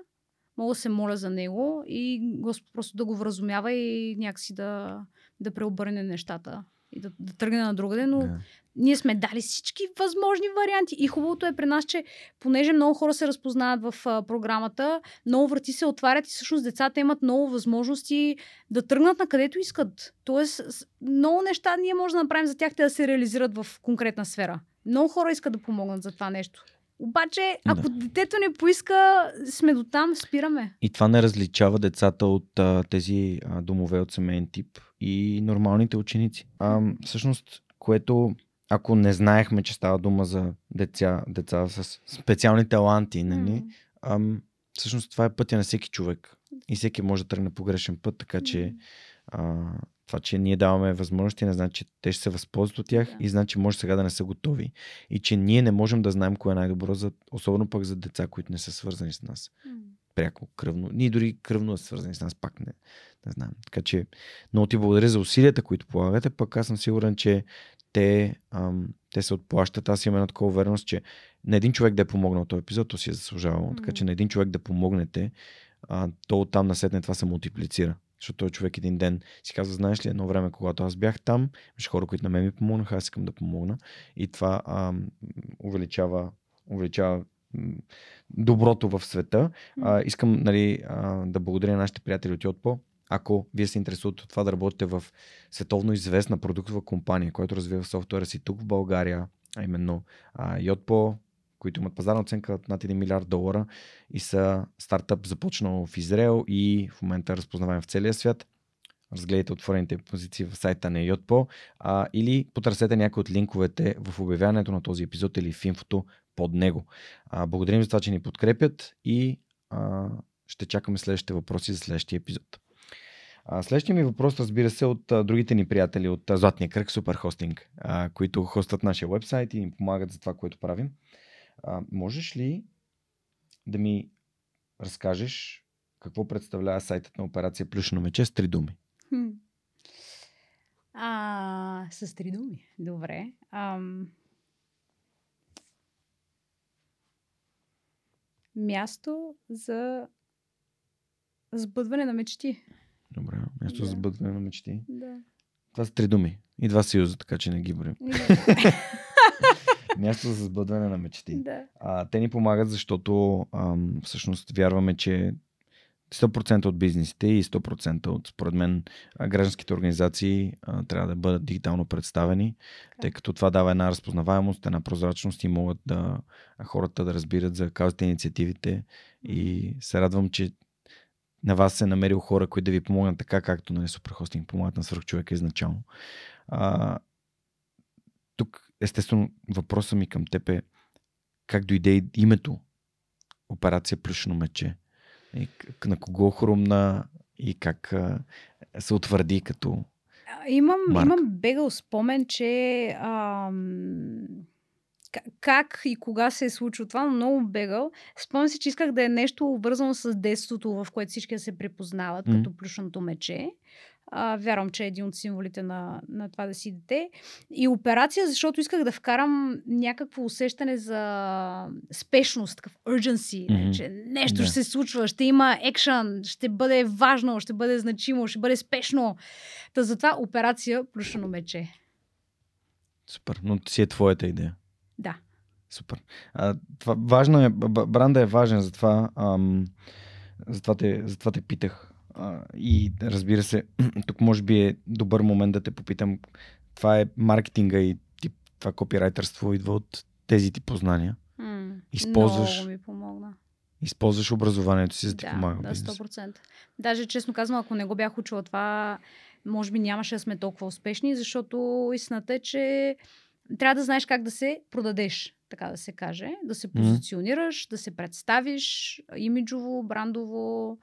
B: Мога да се моля за него и Господ просто да го вразумява и някакси да, да преобърне нещата и да, да тръгне на другаде, но да. ние сме дали всички възможни варианти. И хубавото е при нас, че понеже много хора се разпознават в а, програмата, много врати се отварят и всъщност децата имат много възможности да тръгнат на където искат. Тоест, много неща ние можем да направим за тях те да се реализират в конкретна сфера. Много хора искат да помогнат за това нещо. Обаче, ако да. детето не поиска, сме до там, спираме.
A: И това не различава децата от а, тези а, домове от семейен тип и нормалните ученици. А, всъщност, което ако не знаехме, че става дума за деца, деца с специални таланти, нали, а, всъщност това е пътя на всеки човек. И всеки може да тръгне по грешен път, така че а, това, че ние даваме възможности, не значи, че те ще се възползват от тях да. и значи, може сега да не са готови. И че ние не можем да знаем кое е най-добро, за, особено пък за деца, които не са свързани с нас. Пряко, кръвно. Ние дори кръвно са свързани с нас, пак не, не знам. Така че много ти благодаря за усилията, които полагате, пък аз съм сигурен, че те, ам, те се отплащат. Аз имам една такова увереност, че на един човек да е помогнал този епизод, то си е заслужавал. Mm. Така че на един човек да помогнете, а, то оттам насетне това се мултиплицира. Защото той човек един ден си казва, знаеш ли, едно време, когато аз бях там, имаше хора, които на мен ми помогнаха, аз искам да помогна. И това а, увеличава, увеличава доброто в света. А, искам нали, а, да благодаря на нашите приятели от Йотпо. Ако вие се интересувате от това да работите в световно известна продуктова компания, която развива софтуера си тук в България, а именно а, Yotpo, които имат пазарна оценка от над 1 милиард долара и са стартъп започнал в Израел и в момента разпознаваем в целия свят. Разгледайте отворените позиции в сайта на Yotpo а, или потърсете някои от линковете в обявяването на този епизод или в инфото под него. А, благодарим за това, че ни подкрепят и а, ще чакаме следващите въпроси за следващия епизод. Следващия ми въпрос, разбира се, от а, другите ни приятели от а, Златния кръг, Супер Хостинг, а, които хостат нашия вебсайт и ни помагат за това, което правим. А, можеш ли да ми разкажеш какво представлява сайтът на операция Плюшно мече с три думи? Хм.
B: А, с три думи. Добре. Ам... Място за сбъдване на мечти.
A: Добре, място да. за сбъдване на мечти.
B: Да.
A: Това са три думи. И два съюза, така че не ги борим. Място за сбъдване на мечти.
B: Да.
A: А, те ни помагат, защото ам, всъщност вярваме, че 100% от бизнесите и 100% от, според мен, гражданските организации а, трябва да бъдат дигитално представени, okay. тъй като това дава една разпознаваемост, една прозрачност и могат да хората да разбират за каузите инициативите. И се радвам, че на вас се е намерил хора, които да ви помогнат така, както на Суперхостинг помагат на свърхчовека изначално. А, тук естествено, въпросът ми към теб е как дойде името Операция Плюшно мече? И на кого хрумна и как се утвърди като
B: Имам, имам бегал спомен, че ам, как и кога се е случило това, но много бегал. Спомням си, че исках да е нещо обвързано с детството, в което всички да се препознават,
A: Мгм.
B: като плюшното мече. А, вярвам, че е един от символите на, на това да си дете. И операция, защото исках да вкарам някакво усещане за спешност, такъв urgency,
A: Мгм.
B: че нещо
A: Да.
B: ще се случва, ще има екшън, ще бъде важно, ще бъде значимо, ще бъде спешно. Та затова операция плюшено мече.
A: Супер, но си е твоята идея.
B: Да.
A: Супер. А, това, важно е, бранда е важен, затова, ам, затова, те, затова те питах. А, и разбира се, тук може би е добър момент да те попитам. Това е маркетинга и тип, това копирайтерство идва от тези ти познания.
B: М,
A: Използваш-
B: Много ми помогна.
A: Използваш образованието си, за да ти
B: да,
A: помага.
B: да,
A: бизнеса.
B: 100%. Даже, честно казвам, ако не го бях учила това, може би нямаше да сме толкова успешни, защото истината е, че трябва да знаеш как да се продадеш, така да се каже. Да се позиционираш, да се представиш имиджово, брандово,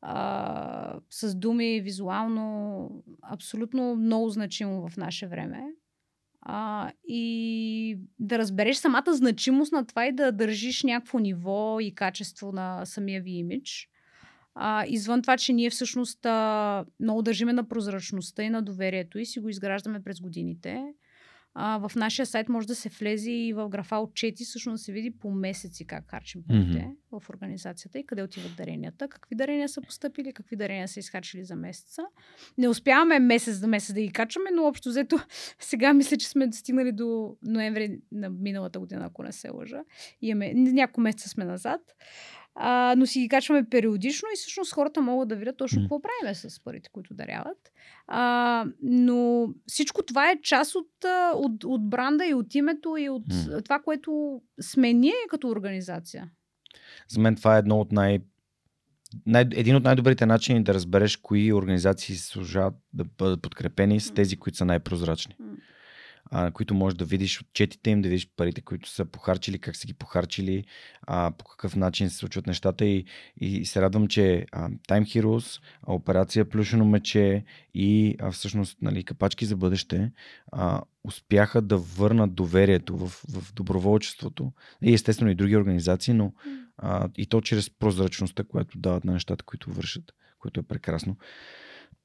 B: а, с думи, визуално. Абсолютно много значимо в наше време. А, и да разбереш самата значимост на това и да държиш някакво ниво и качество на самия ви имидж. А, извън това, че ние всъщност а, много държиме на прозрачността и на доверието и си го изграждаме през годините. А, в нашия сайт може да се влезе и в графа отчети, всъщност да се види по месеци как харчим парите
A: Мгм.
B: в организацията и къде отиват даренията, какви дарения са поступили, какви дарения са изхарчили за месеца. Не успяваме месец за месец да ги качваме, но общо взето сега мисля, че сме стигнали до ноември на миналата година, ако не се лъжа. Имаме, няколко месеца сме назад. А, но си ги качваме периодично и всъщност хората могат да видят точно какво правим с парите, които даряват. А, но всичко това е част от, от, от бранда и от името и от
A: М.
B: това, което сме ние като организация.
A: За мен това е едно от най... най... един от най-добрите начини да разбереш кои организации се служат да бъдат подкрепени с тези, които са най-прозрачни.
B: М.
A: а, които можеш да видиш отчетите им, да видиш парите, които са похарчили, как са ги похарчили, а, по какъв начин се случват нещата. И, и се радвам, че а, Time Heroes, операция Плюшено мече и а, всъщност нали, капачки за бъдеще а, успяха да върнат доверието в, в доброволчеството. И естествено и други организации, но а, и то чрез прозрачността, която дават на нещата, които вършат, което е прекрасно.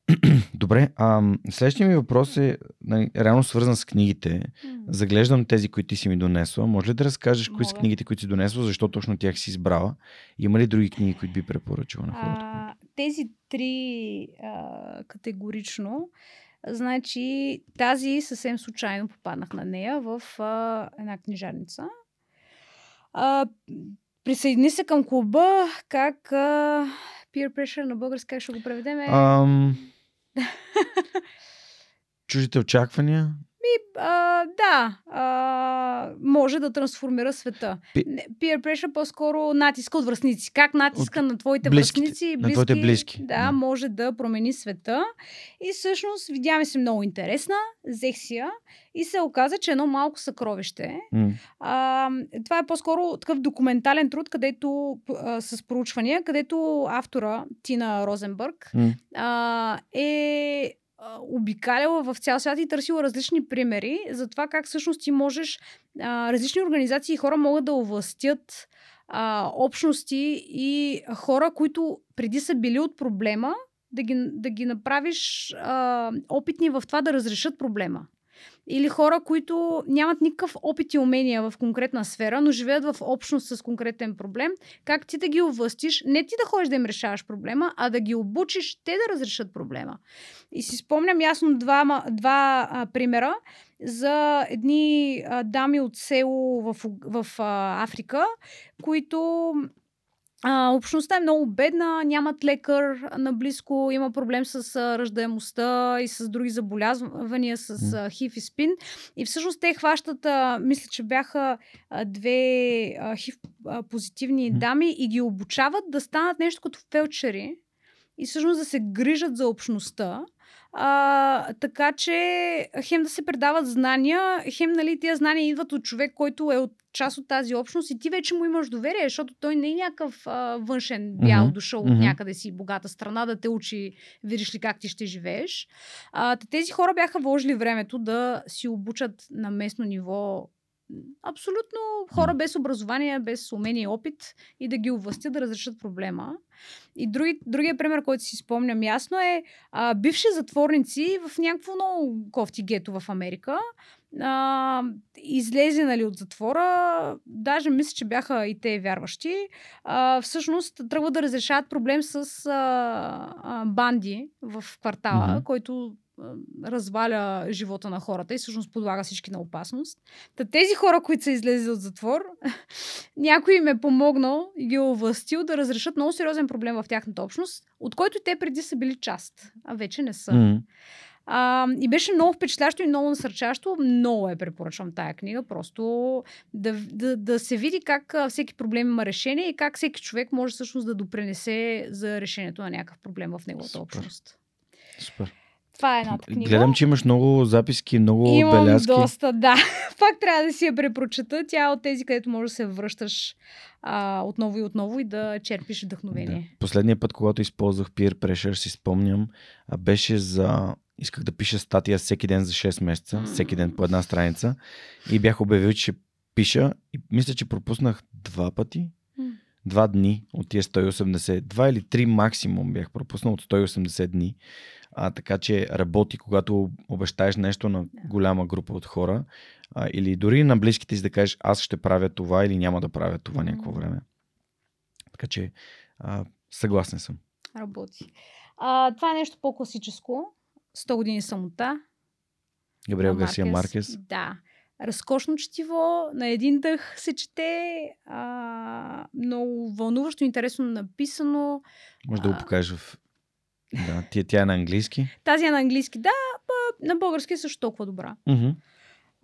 A: Добре, а, следващия ми въпрос е нали, реално свързан с книгите. Заглеждам тези, които ти си ми донесла. Може ли да разкажеш кои са
B: Мога.
A: книгите, които си донесла, защо точно тях си избрала? Има ли други книги, които би препоръчала на хората?
B: А, тези три а, категорично. Значи, тази съвсем случайно попаднах на нея в а, една книжарница. А, присъедини се към клуба, как а, peer pressure на български, как ще го преведем?
A: Ам... Чуждите очаквания?
B: А, да, а, може да трансформира света.
A: Пи-
B: Peer pressure по-скоро натиска от връзници. Как натиска на твоите
A: близките,
B: връзници и
A: на
B: близки,
A: твоите близки,
B: Да,
A: да.
B: може да промени света. И всъщност видя ми се много интересна, взех си я и се оказа, че едно малко съкровище.
A: М.
B: А, това е по-скоро такъв документален труд, където а, с проучвания, където автора Тина Розенбърг
A: М.
B: а, е обикаляла в цял свят и търсила различни примери за това как всъщност ти можеш, а, различни организации и хора могат да овластят а, общности и хора, които преди са били от проблема, да ги, да ги направиш а, опитни в това да разрешат проблема. Или хора, които нямат никакъв опит и умения в конкретна сфера, но живеят в общност с конкретен проблем, как ти да ги овластиш, не ти да ходиш да им решаваш проблема, а да ги обучиш те да разрешат проблема. И си спомням ясно два, два а, примера за едни а, дами от село в, в а, Африка, които а, общността е много бедна, нямат лекар наблизко, има проблем с а, раждаемостта и с други заболязвания, с а, хив и спин. И всъщност те хващат, а, мисля, че бяха а, две а, хив а, позитивни дами и ги обучават да станат нещо като фелчери и всъщност да се грижат за общността. А, така че хем да се предават знания, хем нали, тези знания идват от човек, който е от част от тази общност и ти вече му имаш доверие, защото той не е някакъв а, външен бял
A: Мгм.
B: дошъл от някъде си богата страна да те учи, видиш ли как ти ще живееш. А, тези хора бяха вложили времето да си обучат на местно ниво абсолютно хора без образование, без умение и опит и да ги овластят да разрешат проблема. И други, другия пример, който си спомням ясно е а, бивши затворници в някакво много кофти гето в Америка. А, излезе нали, от затвора, даже мисля, че бяха и те вярващи. А, всъщност тръгва да разрешават проблем с а, а, банди в квартала,
A: Мгм.
B: който разваля живота на хората и всъщност подлага всички на опасност. Та тези хора, които са излезли от затвор, някой им е помогнал и ги е овластил да разрешат много сериозен проблем в тяхната общност, от който те преди са били част, а вече не са. А, и беше много впечатлящо и много насърчащо. Много я препоръчвам тая книга. Просто да, да, да се види как всеки проблем има решение и как всеки човек може всъщност да допренесе за решението на някакъв проблем в неговата
A: Супер.
B: общност.
A: Супер.
B: Това е едната книга.
A: Гледам, че имаш много записки, много
B: Имам
A: белязки.
B: доста, да. Пак трябва да си я препрочета. Тя е от тези, където можеш да се връщаш а, отново и отново и да черпиш вдъхновение.
A: Да. Последния път, когато използвах peer pressure, си спомням, беше за... Исках да пиша статия всеки ден за 6 месеца, всеки ден по една страница и бях обявил, че пиша и мисля, че пропуснах два пъти. Два дни от тия 180, два или три максимум бях пропуснал от 180 дни. А, така че работи, когато обещаеш нещо на голяма група от хора а, или дори на близките си да кажеш аз ще правя това или няма да правя това някакво
B: М.
A: време. Така че а, съгласен съм.
B: Работи. А, това е нещо по-класическо. 100 години самота.
A: Габриел Гарсия Маркес.
B: Да. Разкошно четиво, на един дъх се чете, а, много вълнуващо, интересно написано.
A: Може да го
B: А.
A: покажеш в... Да, тя, тя е на английски.
B: Тази е на английски, да, па, на български е също толкова добра.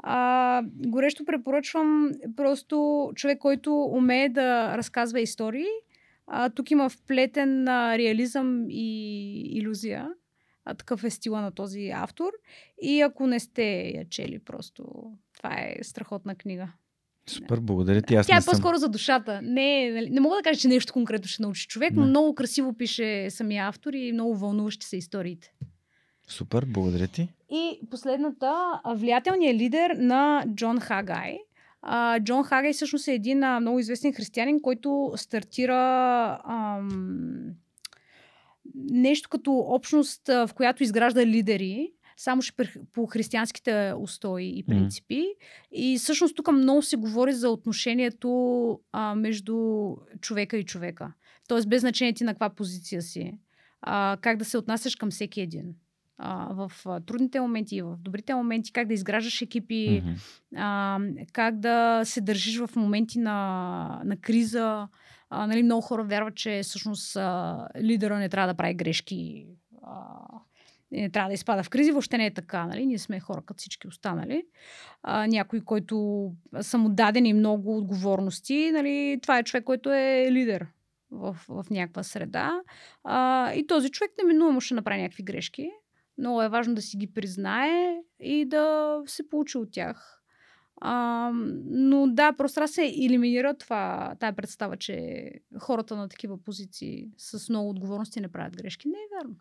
B: А, горещо препоръчвам просто човек, който умее да разказва истории. А, тук има вплетен а, реализъм и иллюзия. А, такъв е стила на този автор. И ако не сте я чели, просто това е страхотна книга.
A: Супер, благодаря ти. Аз
B: Тя е
A: съм...
B: по-скоро за душата. Не, нали, не мога да кажа, че нещо конкретно ще научи човек, но
A: Не.
B: много красиво пише самия автор и много вълнуващи са историите.
A: Супер, благодаря ти.
B: И последната, влиятелният лидер на Джон Хагай. А, Джон Хагай всъщност е един а, много известен християнин, който стартира ам, нещо като общност, в която изгражда лидери, само ще по християнските устои и принципи. И всъщност тук много се говори за отношението а, между човека и човека. Тоест без значение ти на каква позиция си. А, как да се отнасяш към всеки един а, в трудните моменти и в добрите моменти, как да изграждаш екипи,
A: Мгм.
B: а, как да се държиш в моменти на, на криза. А, нали, много хора вярват, че всъщност а, лидера не трябва да прави грешки. А, не трябва да изпада в кризи. Въобще не е така. Нали? Ние сме хора като всички останали. А, някой, който са му дадени много отговорности, нали? това е човек, който е лидер в, в някаква среда. А, и този човек неминуемо ще направи някакви грешки. Много е важно да си ги признае и да се получи от тях. А, но да, просто се елиминира това, тая представа, че хората на такива позиции с много отговорности не правят грешки. Не е вярно.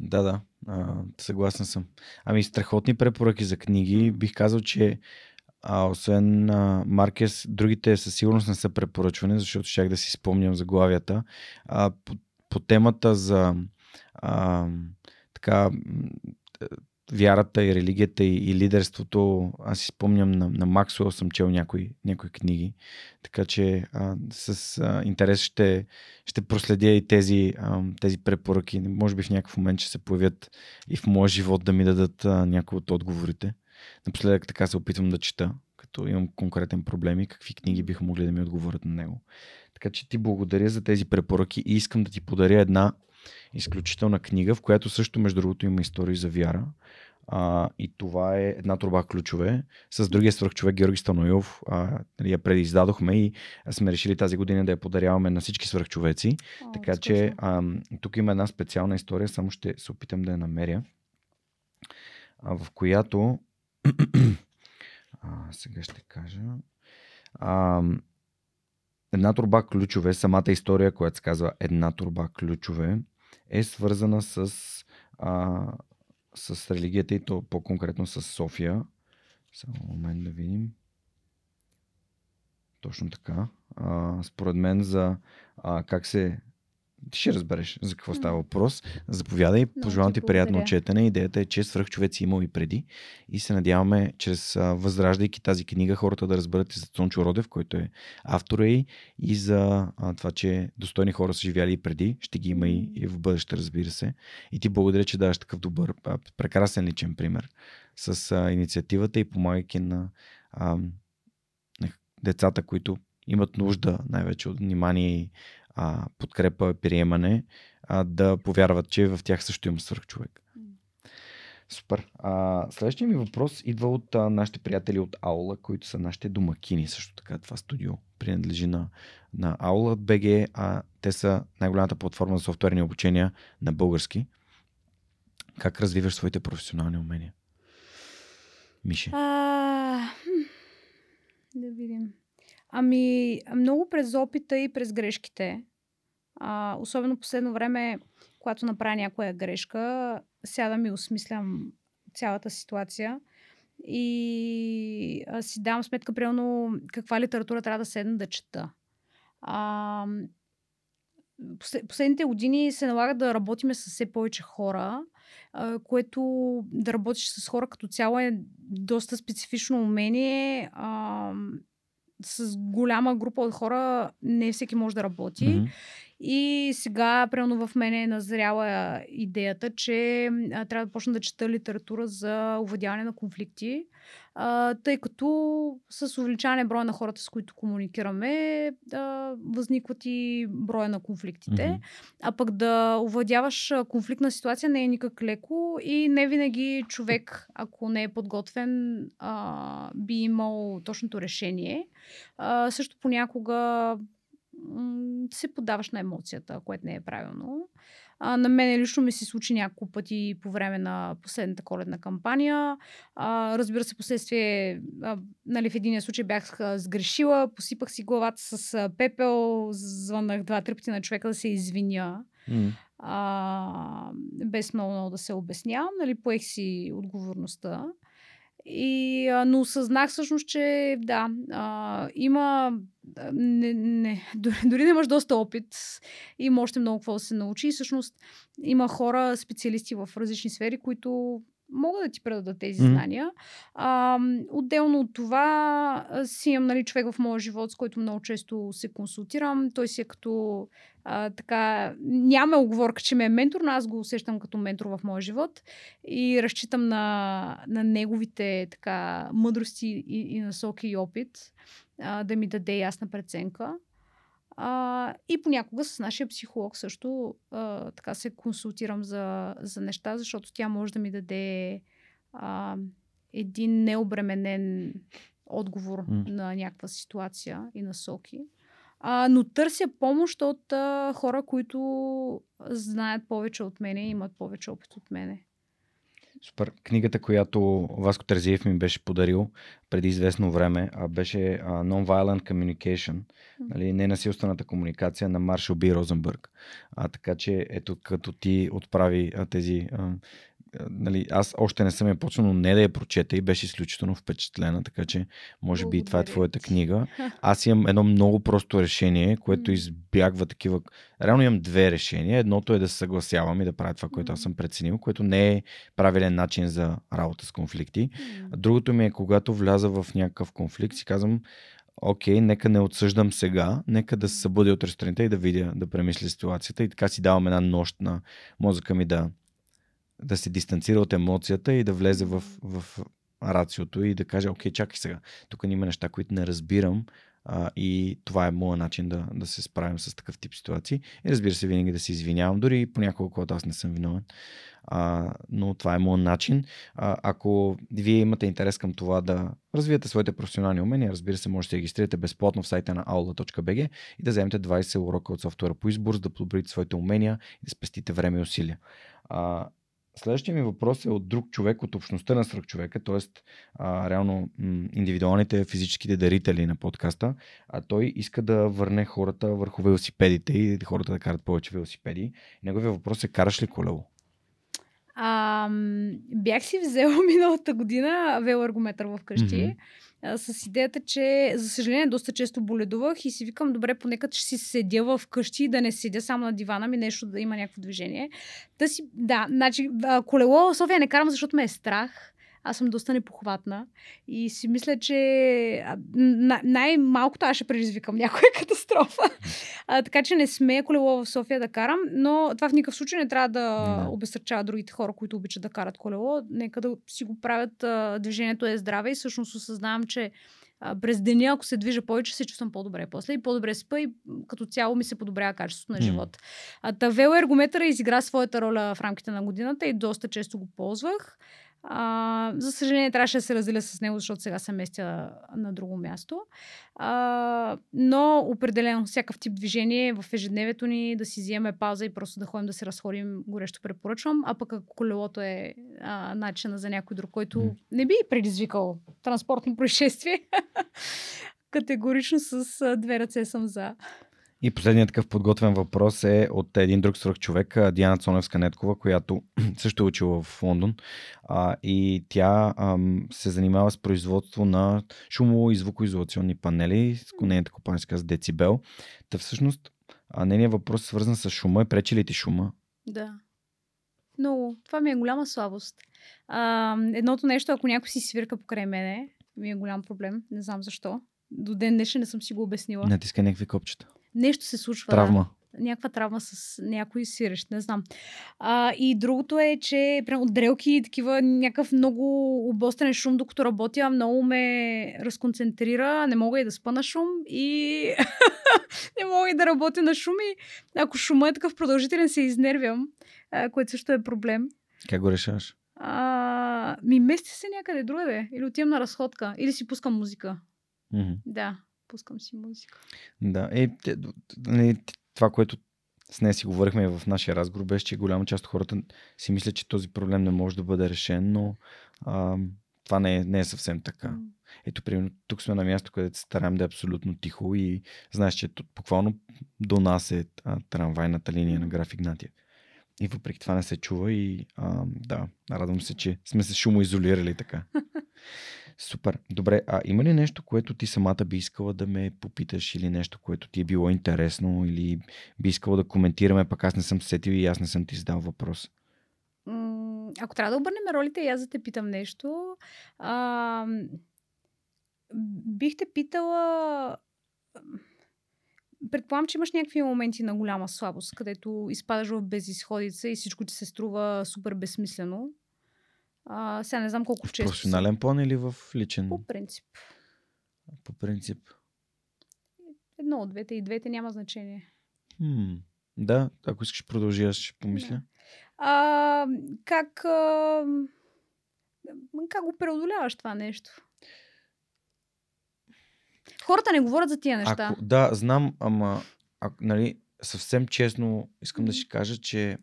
A: Да, да, а, съгласен съм. Ами страхотни препоръки за книги. Бих казал, че а, освен а, Маркес, другите със сигурност не са препоръчвани, защото щях да си спомням заглавията. А, по, по темата за а, така вярата и религията и, и лидерството, аз си спомням на, на Максуел съм чел някои, някои книги, така че а, с а, интерес ще, ще проследя и тези, а, тези препоръки. Може би в някакъв момент ще се появят и в моя живот да ми дадат някои от отговорите. Напоследък така се опитвам да чета, като имам конкретен проблем и какви книги биха могли да ми отговорят на него. Така че ти благодаря за тези препоръки и искам да ти подаря една изключителна книга, в която също, между другото, има истории за вяра. А, и това е една труба ключове с другия свръхчовек Георги Станоилов. А, нали, я предиздадохме и сме решили тази година да я подаряваме на всички свръхчовеци.
B: О,
A: Така че а, тук има една специална история, само ще се опитам да я намеря. а, в която а, сега ще кажа а, една турба ключове, самата история, която се казва една турба ключове, е свързана с, а, с религията и то по-конкретно с София. Само момент да видим. Точно така. А, според мен за а, как се ти ще разбереш за какво става въпрос. Заповядай, пожелавам ти приятно четене. Идеята е, че свръхчовеци имал и преди. И се надяваме, чрез възраждайки тази книга, хората да разберат и за Цончо Родев, който е автора и, и за а, това, че достойни хора са живяли и преди. Ще ги има и, и в бъдеще, разбира се. И ти благодаря, че даваш такъв добър, а, прекрасен личен пример с а, инициативата и помагайки на, а, на децата, които имат нужда най-вече от внимание и а, подкрепа, приемане, а, да повярват, че в тях също има свърхчовек. Супер. А, следващия ми въпрос идва от а, нашите приятели от Аула, които са нашите домакини. Също така това студио принадлежи на, на Aula BG, а те са най-голямата платформа за софтуерни обучения на български. Как развиваш своите професионални умения? Миши.
B: А, да видим. Ами, много през опита и през грешките. А, особено последно време, когато направя някоя грешка, сядам и осмислям цялата ситуация и а, си давам сметка, примерно, каква литература трябва да седна да чета. А, послед- последните години се налага да работиме с все повече хора, което да работиш с хора като цяло е доста специфично умение. А, с голяма група от хора не всеки може да работи.
A: Мгм.
B: И сега, примерно, в мене е назряла идеята, че а, трябва да почна да чета литература за овладяване на конфликти, а, тъй като с увеличаване броя на хората, с които комуникираме, да възникват и броя на конфликтите.
A: Мгм.
B: А пък да овладяваш а, конфликтна ситуация не е никак леко и не винаги човек, ако не е подготвен, а, би имал точното решение. А, също понякога се подаваш на емоцията, което не е правилно. А, на мен лично ми се случи няколко пъти по време на последната коледна кампания. А, разбира се, последствие, а, нали, в единия случай бях сгрешила, посипах си главата с пепел, звъннах два-три пъти на човека да се извиня.
A: М.
B: А, без много, много да се обяснявам, нали, поех си отговорността. И, но осъзнах всъщност, че да, а, има. Не, не, дори, дори да имаш доста опит, има още много какво да се научи. И всъщност има хора, специалисти в различни сфери, които могат да ти предадат тези знания. А, отделно от това си имам нали, човек в моя живот, с който много често се консултирам. Той си е като а, така, няма оговорка, че ме е ментор, но аз го усещам като ментор в моя живот и разчитам на, на неговите така мъдрости и, и насоки и опит а, да ми даде ясна преценка. А, и понякога с нашия психолог също а, така се консултирам за, за неща, защото тя може да ми даде а, един необременен отговор
A: М.
B: на някаква ситуация и насоки. А, но търся помощ от а, хора, които знаят повече от мене и имат повече опит от мене.
A: Супер. Книгата, която Васко Терзиев ми беше подарил преди известно време, а, беше Nonviolent Communication, нали, ненасилствената комуникация на Маршал Би Розенбърг. А, така че ето като ти отправи а, тези... А, нали, аз още не съм я почнал, но не да я прочета и беше изключително впечатлена, така че може би и това е твоята книга. Аз имам едно много просто решение, което избягва такива... Реално имам две решения. Едното е да се съгласявам и да правя това, което аз съм преценил, което не е правилен начин за работа с конфликти. Другото ми е, когато вляза в някакъв конфликт, си казвам, окей, нека не отсъждам сега, нека да се събудя от сутринта и да видя, да премисля ситуацията и така си давам една нощ на мозъка ми да, да се дистанцира от емоцията и да влезе в, в рациото и да каже, окей, чакай сега, тук има неща, които не разбирам а, и това е моят начин да, да се справим с такъв тип ситуации. И разбира се, винаги да се извинявам, дори понякога, когато аз не съм виновен. А, но това е моят начин. А, ако вие имате интерес към това да развиете своите професионални умения, разбира се, можете да се регистрирате безплатно в сайта на aula.bg и да вземете 20 урока от софтуера по избор, за да подобрите своите умения и да спестите време и усилия. А, следващия ми въпрос е от друг човек, от общността на свръхчовека, т.е. реално м- индивидуалните физическите дарители на подкаста. А той иска да върне хората върху велосипедите и хората да карат повече велосипеди. Неговия въпрос е, караш ли колело?
B: А, бях си взела миналата година велоаргометър вкъщи. Mm-hmm с идеята, че за съжаление доста често боледувах и си викам, добре, поне като ще си седя вкъщи и да не седя само на дивана ми, нещо да има някакво движение. Да, си, да, значи колело в София не карам, защото ме е страх аз съм доста непохватна и си мисля, че най-малкото аз ще предизвикам някоя катастрофа. А, така че не сме колело в София да карам, но това в никакъв случай не трябва да no. обесърчава другите хора, които обичат да карат колело. Нека да си го правят. А, движението е здраве и всъщност осъзнавам, че а, през деня, ако се движа повече, се чувствам по-добре после и по-добре спа и като цяло ми се подобрява качеството на живота. Mm. Та велоергометъра изигра своята роля в рамките на годината и доста често го ползвах. А, за съжаление, трябваше да се разделя с него, защото сега се местя на друго място. А, но определено всякакъв тип движение в ежедневието ни да си вземе пауза и просто да ходим да се разходим, горещо препоръчвам. А пък ако колелото е а, начина за някой друг, който не би предизвикал транспортно происшествие, категорично с две ръце съм за.
A: И последният такъв подготвен въпрос е от един друг свръх човек, Диана Цоневска-Неткова, която също е учила в Лондон. А, и тя ам, се занимава с производство на шумово и звукоизолационни панели, с нейната компания се казва Децибел. Та всъщност, а, нейният въпрос е свързан с шума. Пречи ли ти шума?
B: Да. Много. Това ми е голяма слабост. А, едното нещо, ако някой си свирка покрай мене, ми е голям проблем. Не знам защо. До ден днешен не съм си го обяснила.
A: Натискай някакви копчета
B: нещо се случва.
A: Травма.
B: Да. Някаква травма с някой сирещ, не знам. А, и другото е, че прямо дрелки и такива някакъв много обострен шум, докато работя, много ме разконцентрира, не мога и да спа на шум и не мога и да работя на шум и ако шума е такъв продължителен, се изнервям, а, което също е проблем.
A: Как го решаваш?
B: А, ми мести се някъде другаде. Или отивам на разходка, или си пускам музика.
A: Mm-hmm.
B: Да пускам си музика.
A: Да, е, е, това, което с нея си говорихме в нашия разговор, беше, че голяма част от хората си мислят, че този проблем не може да бъде решен, но а, това не е, не е съвсем така. Ето, примерно, тук сме на място, където се стараем да е абсолютно тихо и знаеш, че тут буквално до нас е а, трамвайната линия на граф Игнатия. И въпреки това не се чува и а, да, радвам се, че сме се шумоизолирали така. Супер. Добре, а има ли нещо, което ти самата би искала да ме попиташ или нещо, което ти е било интересно или би искала да коментираме, пък аз не съм сетил и аз не съм ти задал въпрос?
B: Ако трябва да обърнем ролите и аз да те питам нещо, а, бих те питала... Предполагам, че имаш някакви моменти на голяма слабост, където изпадаш в безисходица и всичко ти се струва супер безсмислено. А, сега не знам колко
A: в
B: често.
A: В професионален план или в личен?
B: По принцип.
A: По принцип.
B: Едно от двете и двете няма значение.
A: Хм. Да, ако искаш продължи, аз ще помисля. Да.
B: А, как, а, как го преодоляваш това нещо? Хората не говорят за тия неща.
A: Ако, да, знам, ама а, нали, съвсем честно искам mm-hmm. да си кажа, че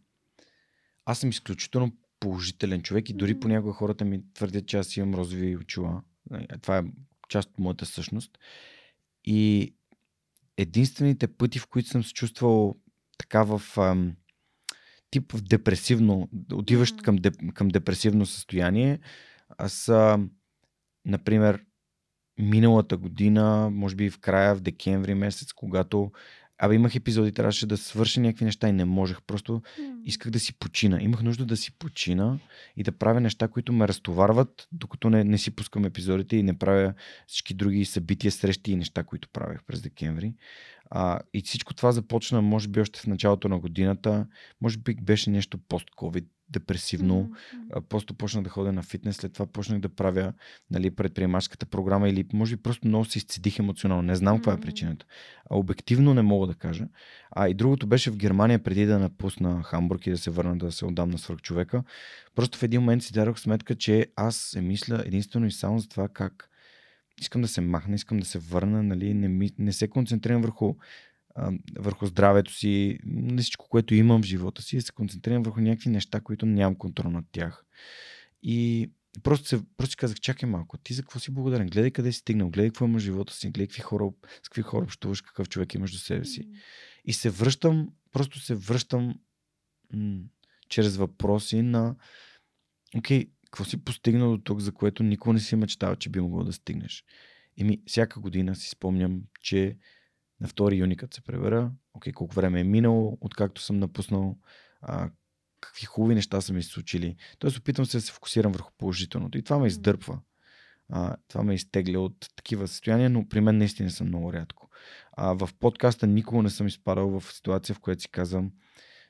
A: аз съм изключително положителен човек и дори понякога хората ми твърдят, че аз имам розови очила. Нали, това е част от моята същност. И единствените пъти, в които съм се чувствал така в ам, тип в депресивно, отиващ към, деп, към депресивно състояние, аз, например, миналата година, може би в края, в декември месец, когато Абе, имах епизоди, трябваше да свърша някакви неща и не можех. Просто исках да си почина. Имах нужда да си почина и да правя неща, които ме разтоварват, докато не, не си пускам епизодите и не правя всички други събития, срещи и неща, които правех през декември. А, и всичко това започна, може би, още в началото на годината. Може би беше нещо пост-ковид, депресивно. Mm-hmm. Просто почнах да ходя на фитнес, след това почнах да правя нали, предприемачската програма или може би просто много се изцедих емоционално. Не знам mm-hmm. каква е причината. А, обективно не мога да кажа. А и другото беше в Германия, преди да напусна Хамбург и да се върна да се отдам на свърхчовека. Просто в един момент си дадох сметка, че аз се мисля единствено и само за това как искам да се махна, искам да се върна, нали, не, ми, не се концентрирам върху а, върху здравето си, на всичко, което имам в живота си, се концентрирам върху някакви неща, които нямам контрол над тях. И просто, се, просто казах, чакай малко, ти за какво си благодарен? Гледай къде си стигнал, гледай какво има в живота си, гледай какви хора, с какви хора общуваш, какъв човек имаш до себе си. И се връщам, просто се връщам м- чрез въпроси на окей, какво си постигнал до тук, за което никога не си мечтал, че би могъл да стигнеш. И ми, всяка година си спомням, че на 2 юни, като се пребера, окей, колко време е минало, откакто съм напуснал, а, какви хубави неща са ми се случили. Тоест опитвам се да се фокусирам върху положителното. И това ме издърпва. А, това ме изтегля от такива състояния, но при мен наистина са много рядко. А, в подкаста никога не съм изпадал в ситуация, в която си казвам,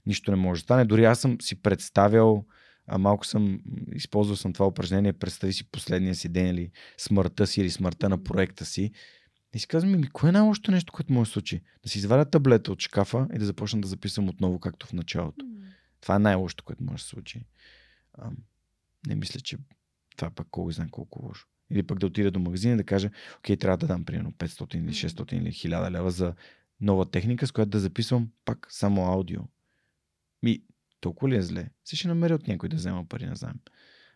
A: нищо не може да стане. Дори аз съм си представял, а малко съм, използвал съм това упражнение, представи си последния си ден или смъртта си или смъртта на проекта си. И си казвам, ми, кое е най-лошото нещо, което може да случи? Да си извадя таблета от шкафа и да започна да записвам отново, както в началото. Това е най-лошото, което може да се случи. А, не мисля, че това пък колко знае колко лошо. Или пък да отида до магазина и да кажа, окей, трябва да дам примерно 500 или 600 или 1000 лева за нова техника, с която да записвам пак само аудио. Ми, толкова ли е зле? Се ще намеря от някой да взема пари на заем.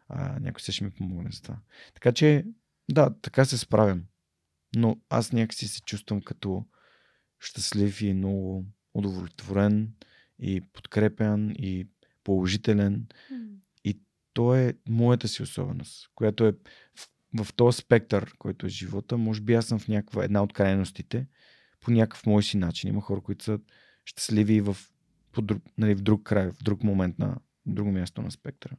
A: А, някой се ще ми помогне за това. Така че, да, така се справям. Но аз някакси се чувствам като щастлив и много удовлетворен и подкрепен и положителен. И то е моята си особеност, която е в, в този спектър, който е живота. Може би аз съм в някаква една от крайностите по някакъв мой си начин. Има хора, които са щастливи в, по друг, нали, в друг край, в друг момент на в друго място на спектъра.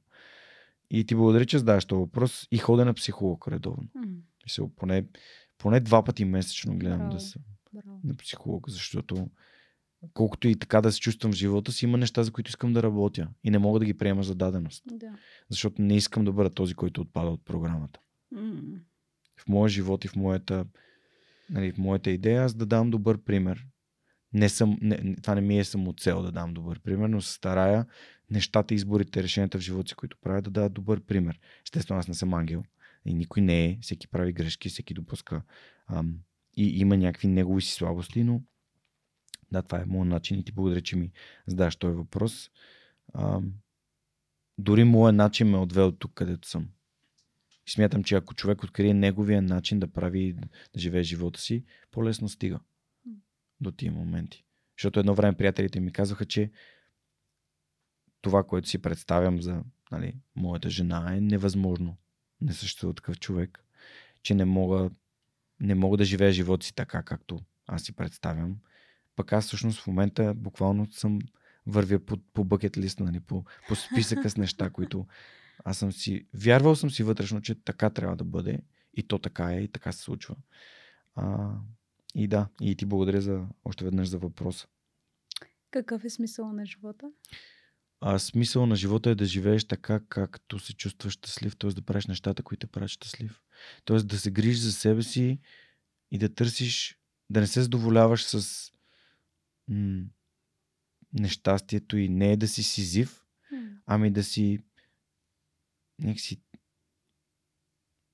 A: И ти благодаря, че задаваш този въпрос и ходя на психолог редовно. Мисля, поне, поне два пъти месечно гледам
B: Браво.
A: да съм
B: Браво.
A: на психолог, защото колкото и така да се чувствам в живота си, има неща, за които искам да работя и не мога да ги приема за даденост,
B: Да.
A: защото не искам да бъда този, който отпада от програмата.
B: М.
A: В моя живот и в моята, нали, в моята идея аз да дам добър пример. Не съм, не, това не ми е само цел да дам добър пример, но се старая нещата, изборите, решенията в живота си, които правя, да дадат добър пример. Естествено, аз не съм ангел и никой не е. Всеки прави грешки, всеки допуска. Ам, и има някакви негови си слабости, но да, това е моят начин и ти благодаря, че ми задаш този въпрос. Ам, дори моят начин ме е отвел тук, където съм. Смятам, че ако човек открие неговия начин да прави, да живее живота си, по-лесно стига. До тия моменти. Защото едно време приятелите ми казваха, че това, което си представям за нали, моята жена е невъзможно. Не съществува такъв човек, че не мога, не мога да живея живота си така, както аз си представям. Пък аз всъщност в момента буквално съм вървя по, по бъкет лист, нали, по, по списъка с неща, които аз съм си, вярвал съм си вътрешно, че така трябва да бъде и то така е и така се случва. А, и да, и ти благодаря за, още веднъж за въпроса.
B: Какъв е смисъл на живота?
A: А смисъл на живота е да живееш така, както се чувстваш щастлив, т.е. да правиш нещата, които те правят щастлив. Т.е. да се грижиш за себе си и да търсиш, да не се задоволяваш с м- нещастието и не е да си сизив, ами да си някакси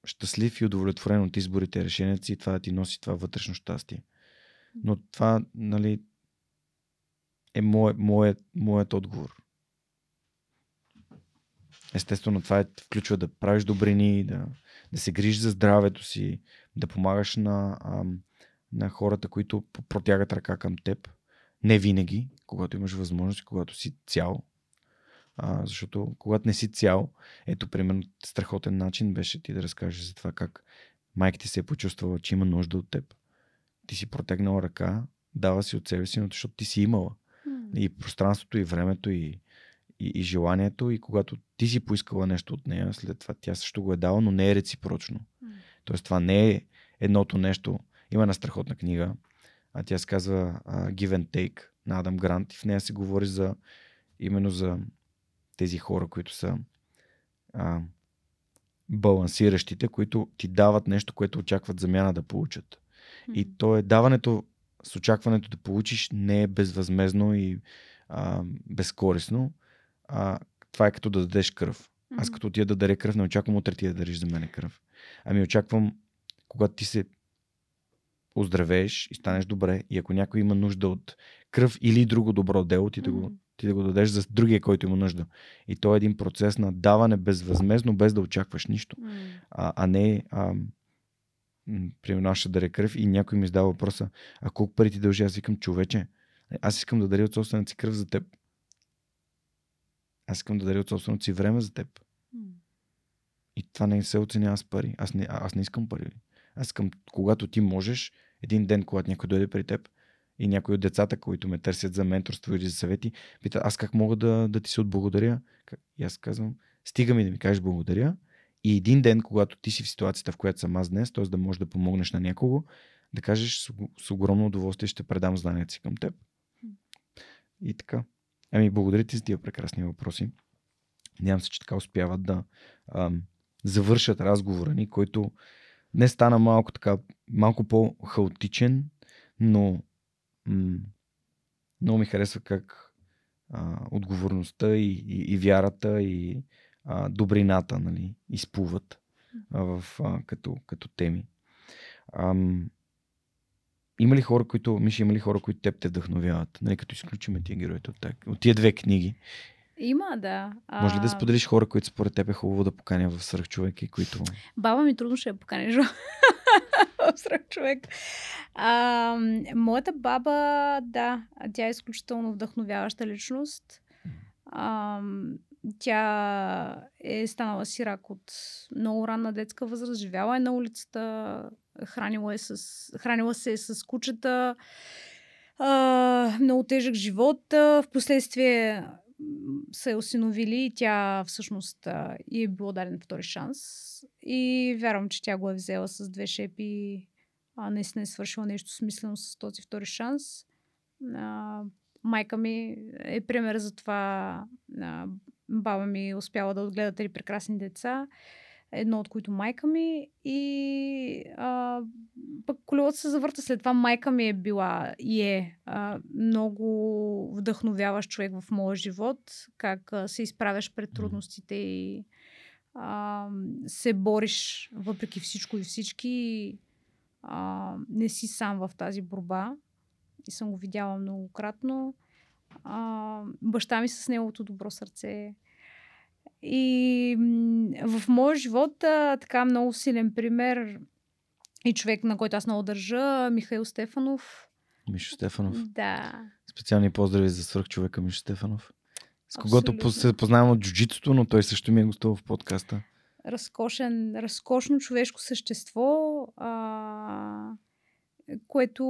A: щастлив и удовлетворен от изборите и решенията си това да ти носи това вътрешно щастие. Но това, нали, е моят, моят, моят отговор. Естествено, това е, включва да правиш добрини, да, да се грижиш за здравето си, да помагаш на, ам, на хората, които протягат ръка към теб. Не винаги, когато имаш възможност, когато си цял. А, защото когато не си цял, ето, примерно, страхотен начин беше ти да разкажеш за това как майка ти се е почувствала, че има нужда от теб. Ти си протегнала ръка, дава си от себе си, но защото ти си имала
B: М.
A: и пространството, и времето, и, и, и желанието. И когато ти си поискала нещо от нея, след това тя също го е дала, но не е реципрочно.
B: М.
A: Тоест това не е едното нещо. Има една страхотна книга, а тя се казва uh, Give and Take на Адам Грант и в нея се говори за именно за тези хора, които са а, балансиращите, които ти дават нещо, което очакват замяна да получат. И то е даването с очакването да получиш не е безвъзмезно и а, безкорисно. А, това е като да дадеш кръв. Аз като отида да даря кръв, не очаквам утре ти да дариш за мене кръв. Ами очаквам, когато ти се оздравееш и станеш добре. И ако някой има нужда от кръв или друго добро дело, ти да го. Ти да го дадеш за другия, който има нужда. И то е един процес на даване безвъзмезно, без да очакваш нищо.
B: М.
A: А, а не, а, примерно, аз ще даря кръв и някой ми задава въпроса, а колко пари ти дължи? Аз викам, човече, аз искам да даря от собствената си кръв за теб. Аз искам да даря от собственото си време за теб.
B: М.
A: И това не се оценява с пари. Аз не, аз не искам пари. Аз искам, когато ти можеш, един ден, когато някой дойде при теб и някой от децата, които ме търсят за менторство или за съвети, пита, аз как мога да, да ти се отблагодаря? И аз казвам, стига ми да ми кажеш благодаря. И един ден, когато ти си в ситуацията, в която съм аз днес, т.е. да можеш да помогнеш на някого, да кажеш с, ог- с огромно удоволствие ще предам знанията си към теб. И така. Ами, благодаря ти за тия прекрасни въпроси. Надявам се, че така успяват да ам, завършат разговора ни, който днес стана малко така, малко по-хаотичен, но м- много ми харесва как а, отговорността и, и, и вярата и а, добрината нали, изплуват а, в, а, като, като теми. Ам, има ли хора, които, Миша, има ли хора, които теб те вдъхновяват? Нали, като изключиме тия героите от, тая- от тия две книги.
B: Има, да.
A: Може ли да
B: А,
A: споделиш хора, които според теб е хубаво да поканя в свръхчовек и които...
B: Баба ми трудно ще я поканеш сръх човек. А, моята баба, да, тя е изключително вдъхновяваща личност. А, тя е станала сирак от много ранна детска възраст, живяла е на улицата, хранила, е с, хранила се е с кучета, а, много тежък живот. Впоследствие са е осиновили и тя всъщност и е било даден втори шанс. И вярвам, че тя го е взела с две шепи. А, наистина е свършила нещо смислено с този втори шанс. А, майка ми е пример за това. А, баба ми успяла да отгледа три прекрасни деца. Едно от които майка ми. И а, пък колелото се завърта. След това майка ми е била и е а, много вдъхновяващ човек в моя живот. Как а, се изправяш пред трудностите и а, се бориш въпреки всичко и всички. А, не си сам в тази борба. И съм го видяла многократно. А, баща ми с неговото добро сърце. И в моя живот а, така много силен пример и човек, на който аз много държа, Михаил Стефанов.
A: Мишо Стефанов.
B: Да.
A: Специални поздрави за свръхчовека Мишо Стефанов. С когото
B: Абсолютно.
A: по- се познавам от джуджитото, но той също ми е гостувал в подкаста.
B: разкошен, разкошно човешко същество, а, което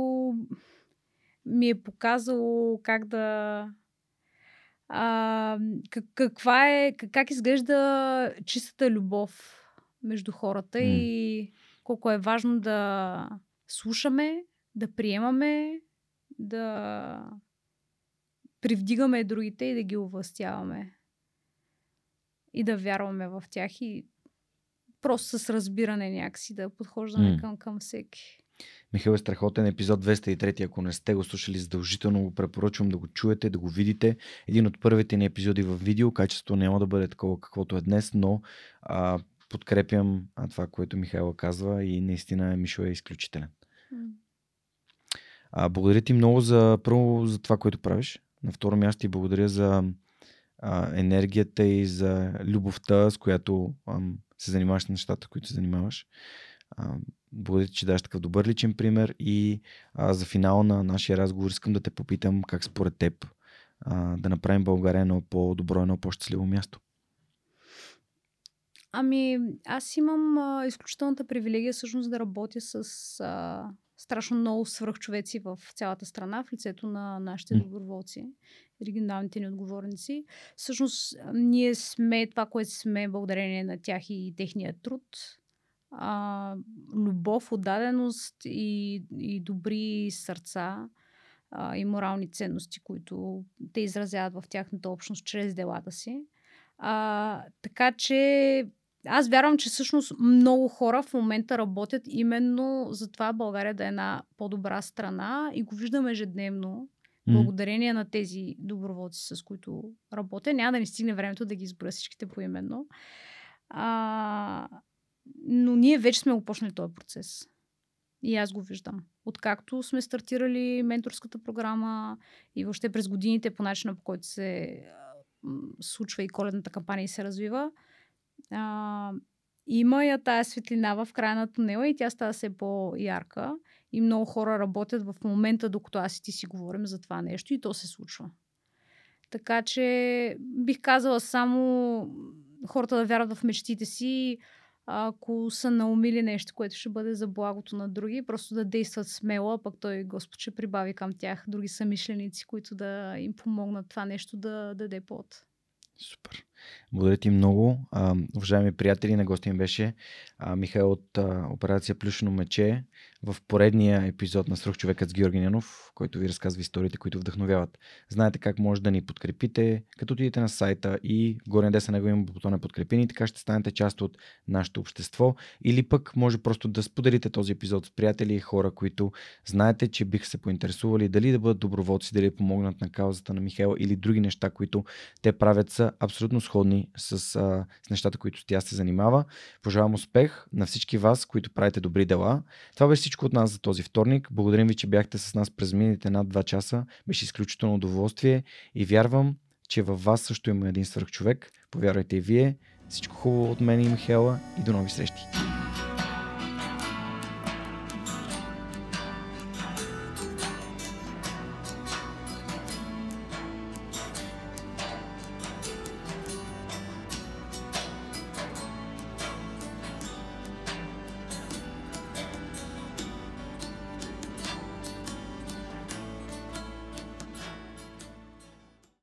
B: ми е показало как да. А, как, каква е, как, изглежда чистата любов между хората
A: М.
B: и колко е важно да слушаме, да приемаме, да привдигаме другите и да ги овластяваме. И да вярваме в тях и просто с разбиране някакси да подхождаме
A: М.
B: към, към всеки.
A: Михаил е страхотен. Епизод 203. Ако не сте го слушали, задължително го препоръчвам да го чуете, да го видите. Един от първите ни епизоди в видео. Качеството няма да бъде такова, каквото е днес, но а, подкрепям а, това, което Михайла казва и наистина Мишо е изключителен. А, благодаря ти много за първо за това, което правиш. На второ място ти благодаря за а, енергията и за любовта, с която ам, се занимаваш с нещата, които се занимаваш. А, благодаря че даш такъв добър личен пример и а, за финал на нашия разговор искам да те попитам как според теб а, да направим България едно по-добро, едно по-щастливо място.
B: Ами, аз имам а, изключителната привилегия всъщност да работя с а, страшно много свръхчовеци в цялата страна, в лицето на нашите доброволци, регионалните ни отговорници. Всъщност, ние сме това, което сме благодарение на тях и техния труд. А, любов, отдаденост и, и добри сърца а, и морални ценности, които те изразяват в тяхната общност чрез делата си. А, така че аз вярвам, че всъщност много хора в момента работят именно за това България да е една по-добра страна и го виждаме ежедневно. Благодарение на тези доброволци, с които работя. Няма да ни стигне времето да ги изброя всичките поименно. А, но ние вече сме го почнали този процес. И аз го виждам. Откакто сме стартирали менторската програма и въобще през годините по начина по който се случва и коледната кампания и се развива, а, има я тая светлина в края на тунела и тя става все по-ярка. И много хора работят в момента, докато аз и ти си говорим за това нещо и то се случва. Така че бих казала само хората да вярват в мечтите си, ако са наумили нещо, което ще бъде за благото на други, просто да действат смело, а пък той Господ ще прибави към тях други самишленици, които да им помогнат това нещо да даде плод.
A: Супер. Благодаря ти много. А, уважаеми приятели, на гости ми беше а, Михаил от а, операция Плюшено мече в поредния епизод на Сръх човекът с Георги Ненов, който ви разказва историите, които вдъхновяват. Знаете как може да ни подкрепите, като отидете на сайта и горе надеса него има бутона подкрепи ни, така ще станете част от нашето общество. Или пък може просто да споделите този епизод с приятели и хора, които знаете, че биха се поинтересували дали да бъдат доброволци, дали да помогнат на каузата на Михаил или други неща, които те правят са абсолютно сходни с, а, с нещата, които тя се занимава. Пожелавам успех на всички вас, които правите добри дела. Това беше всичко от нас за този вторник. Благодарим ви, че бяхте с нас през миналите над 2 часа. Беше изключително удоволствие и вярвам, че във вас също има един свърх човек. Повярвайте и вие. Всичко хубаво от мен и Михела и до нови срещи.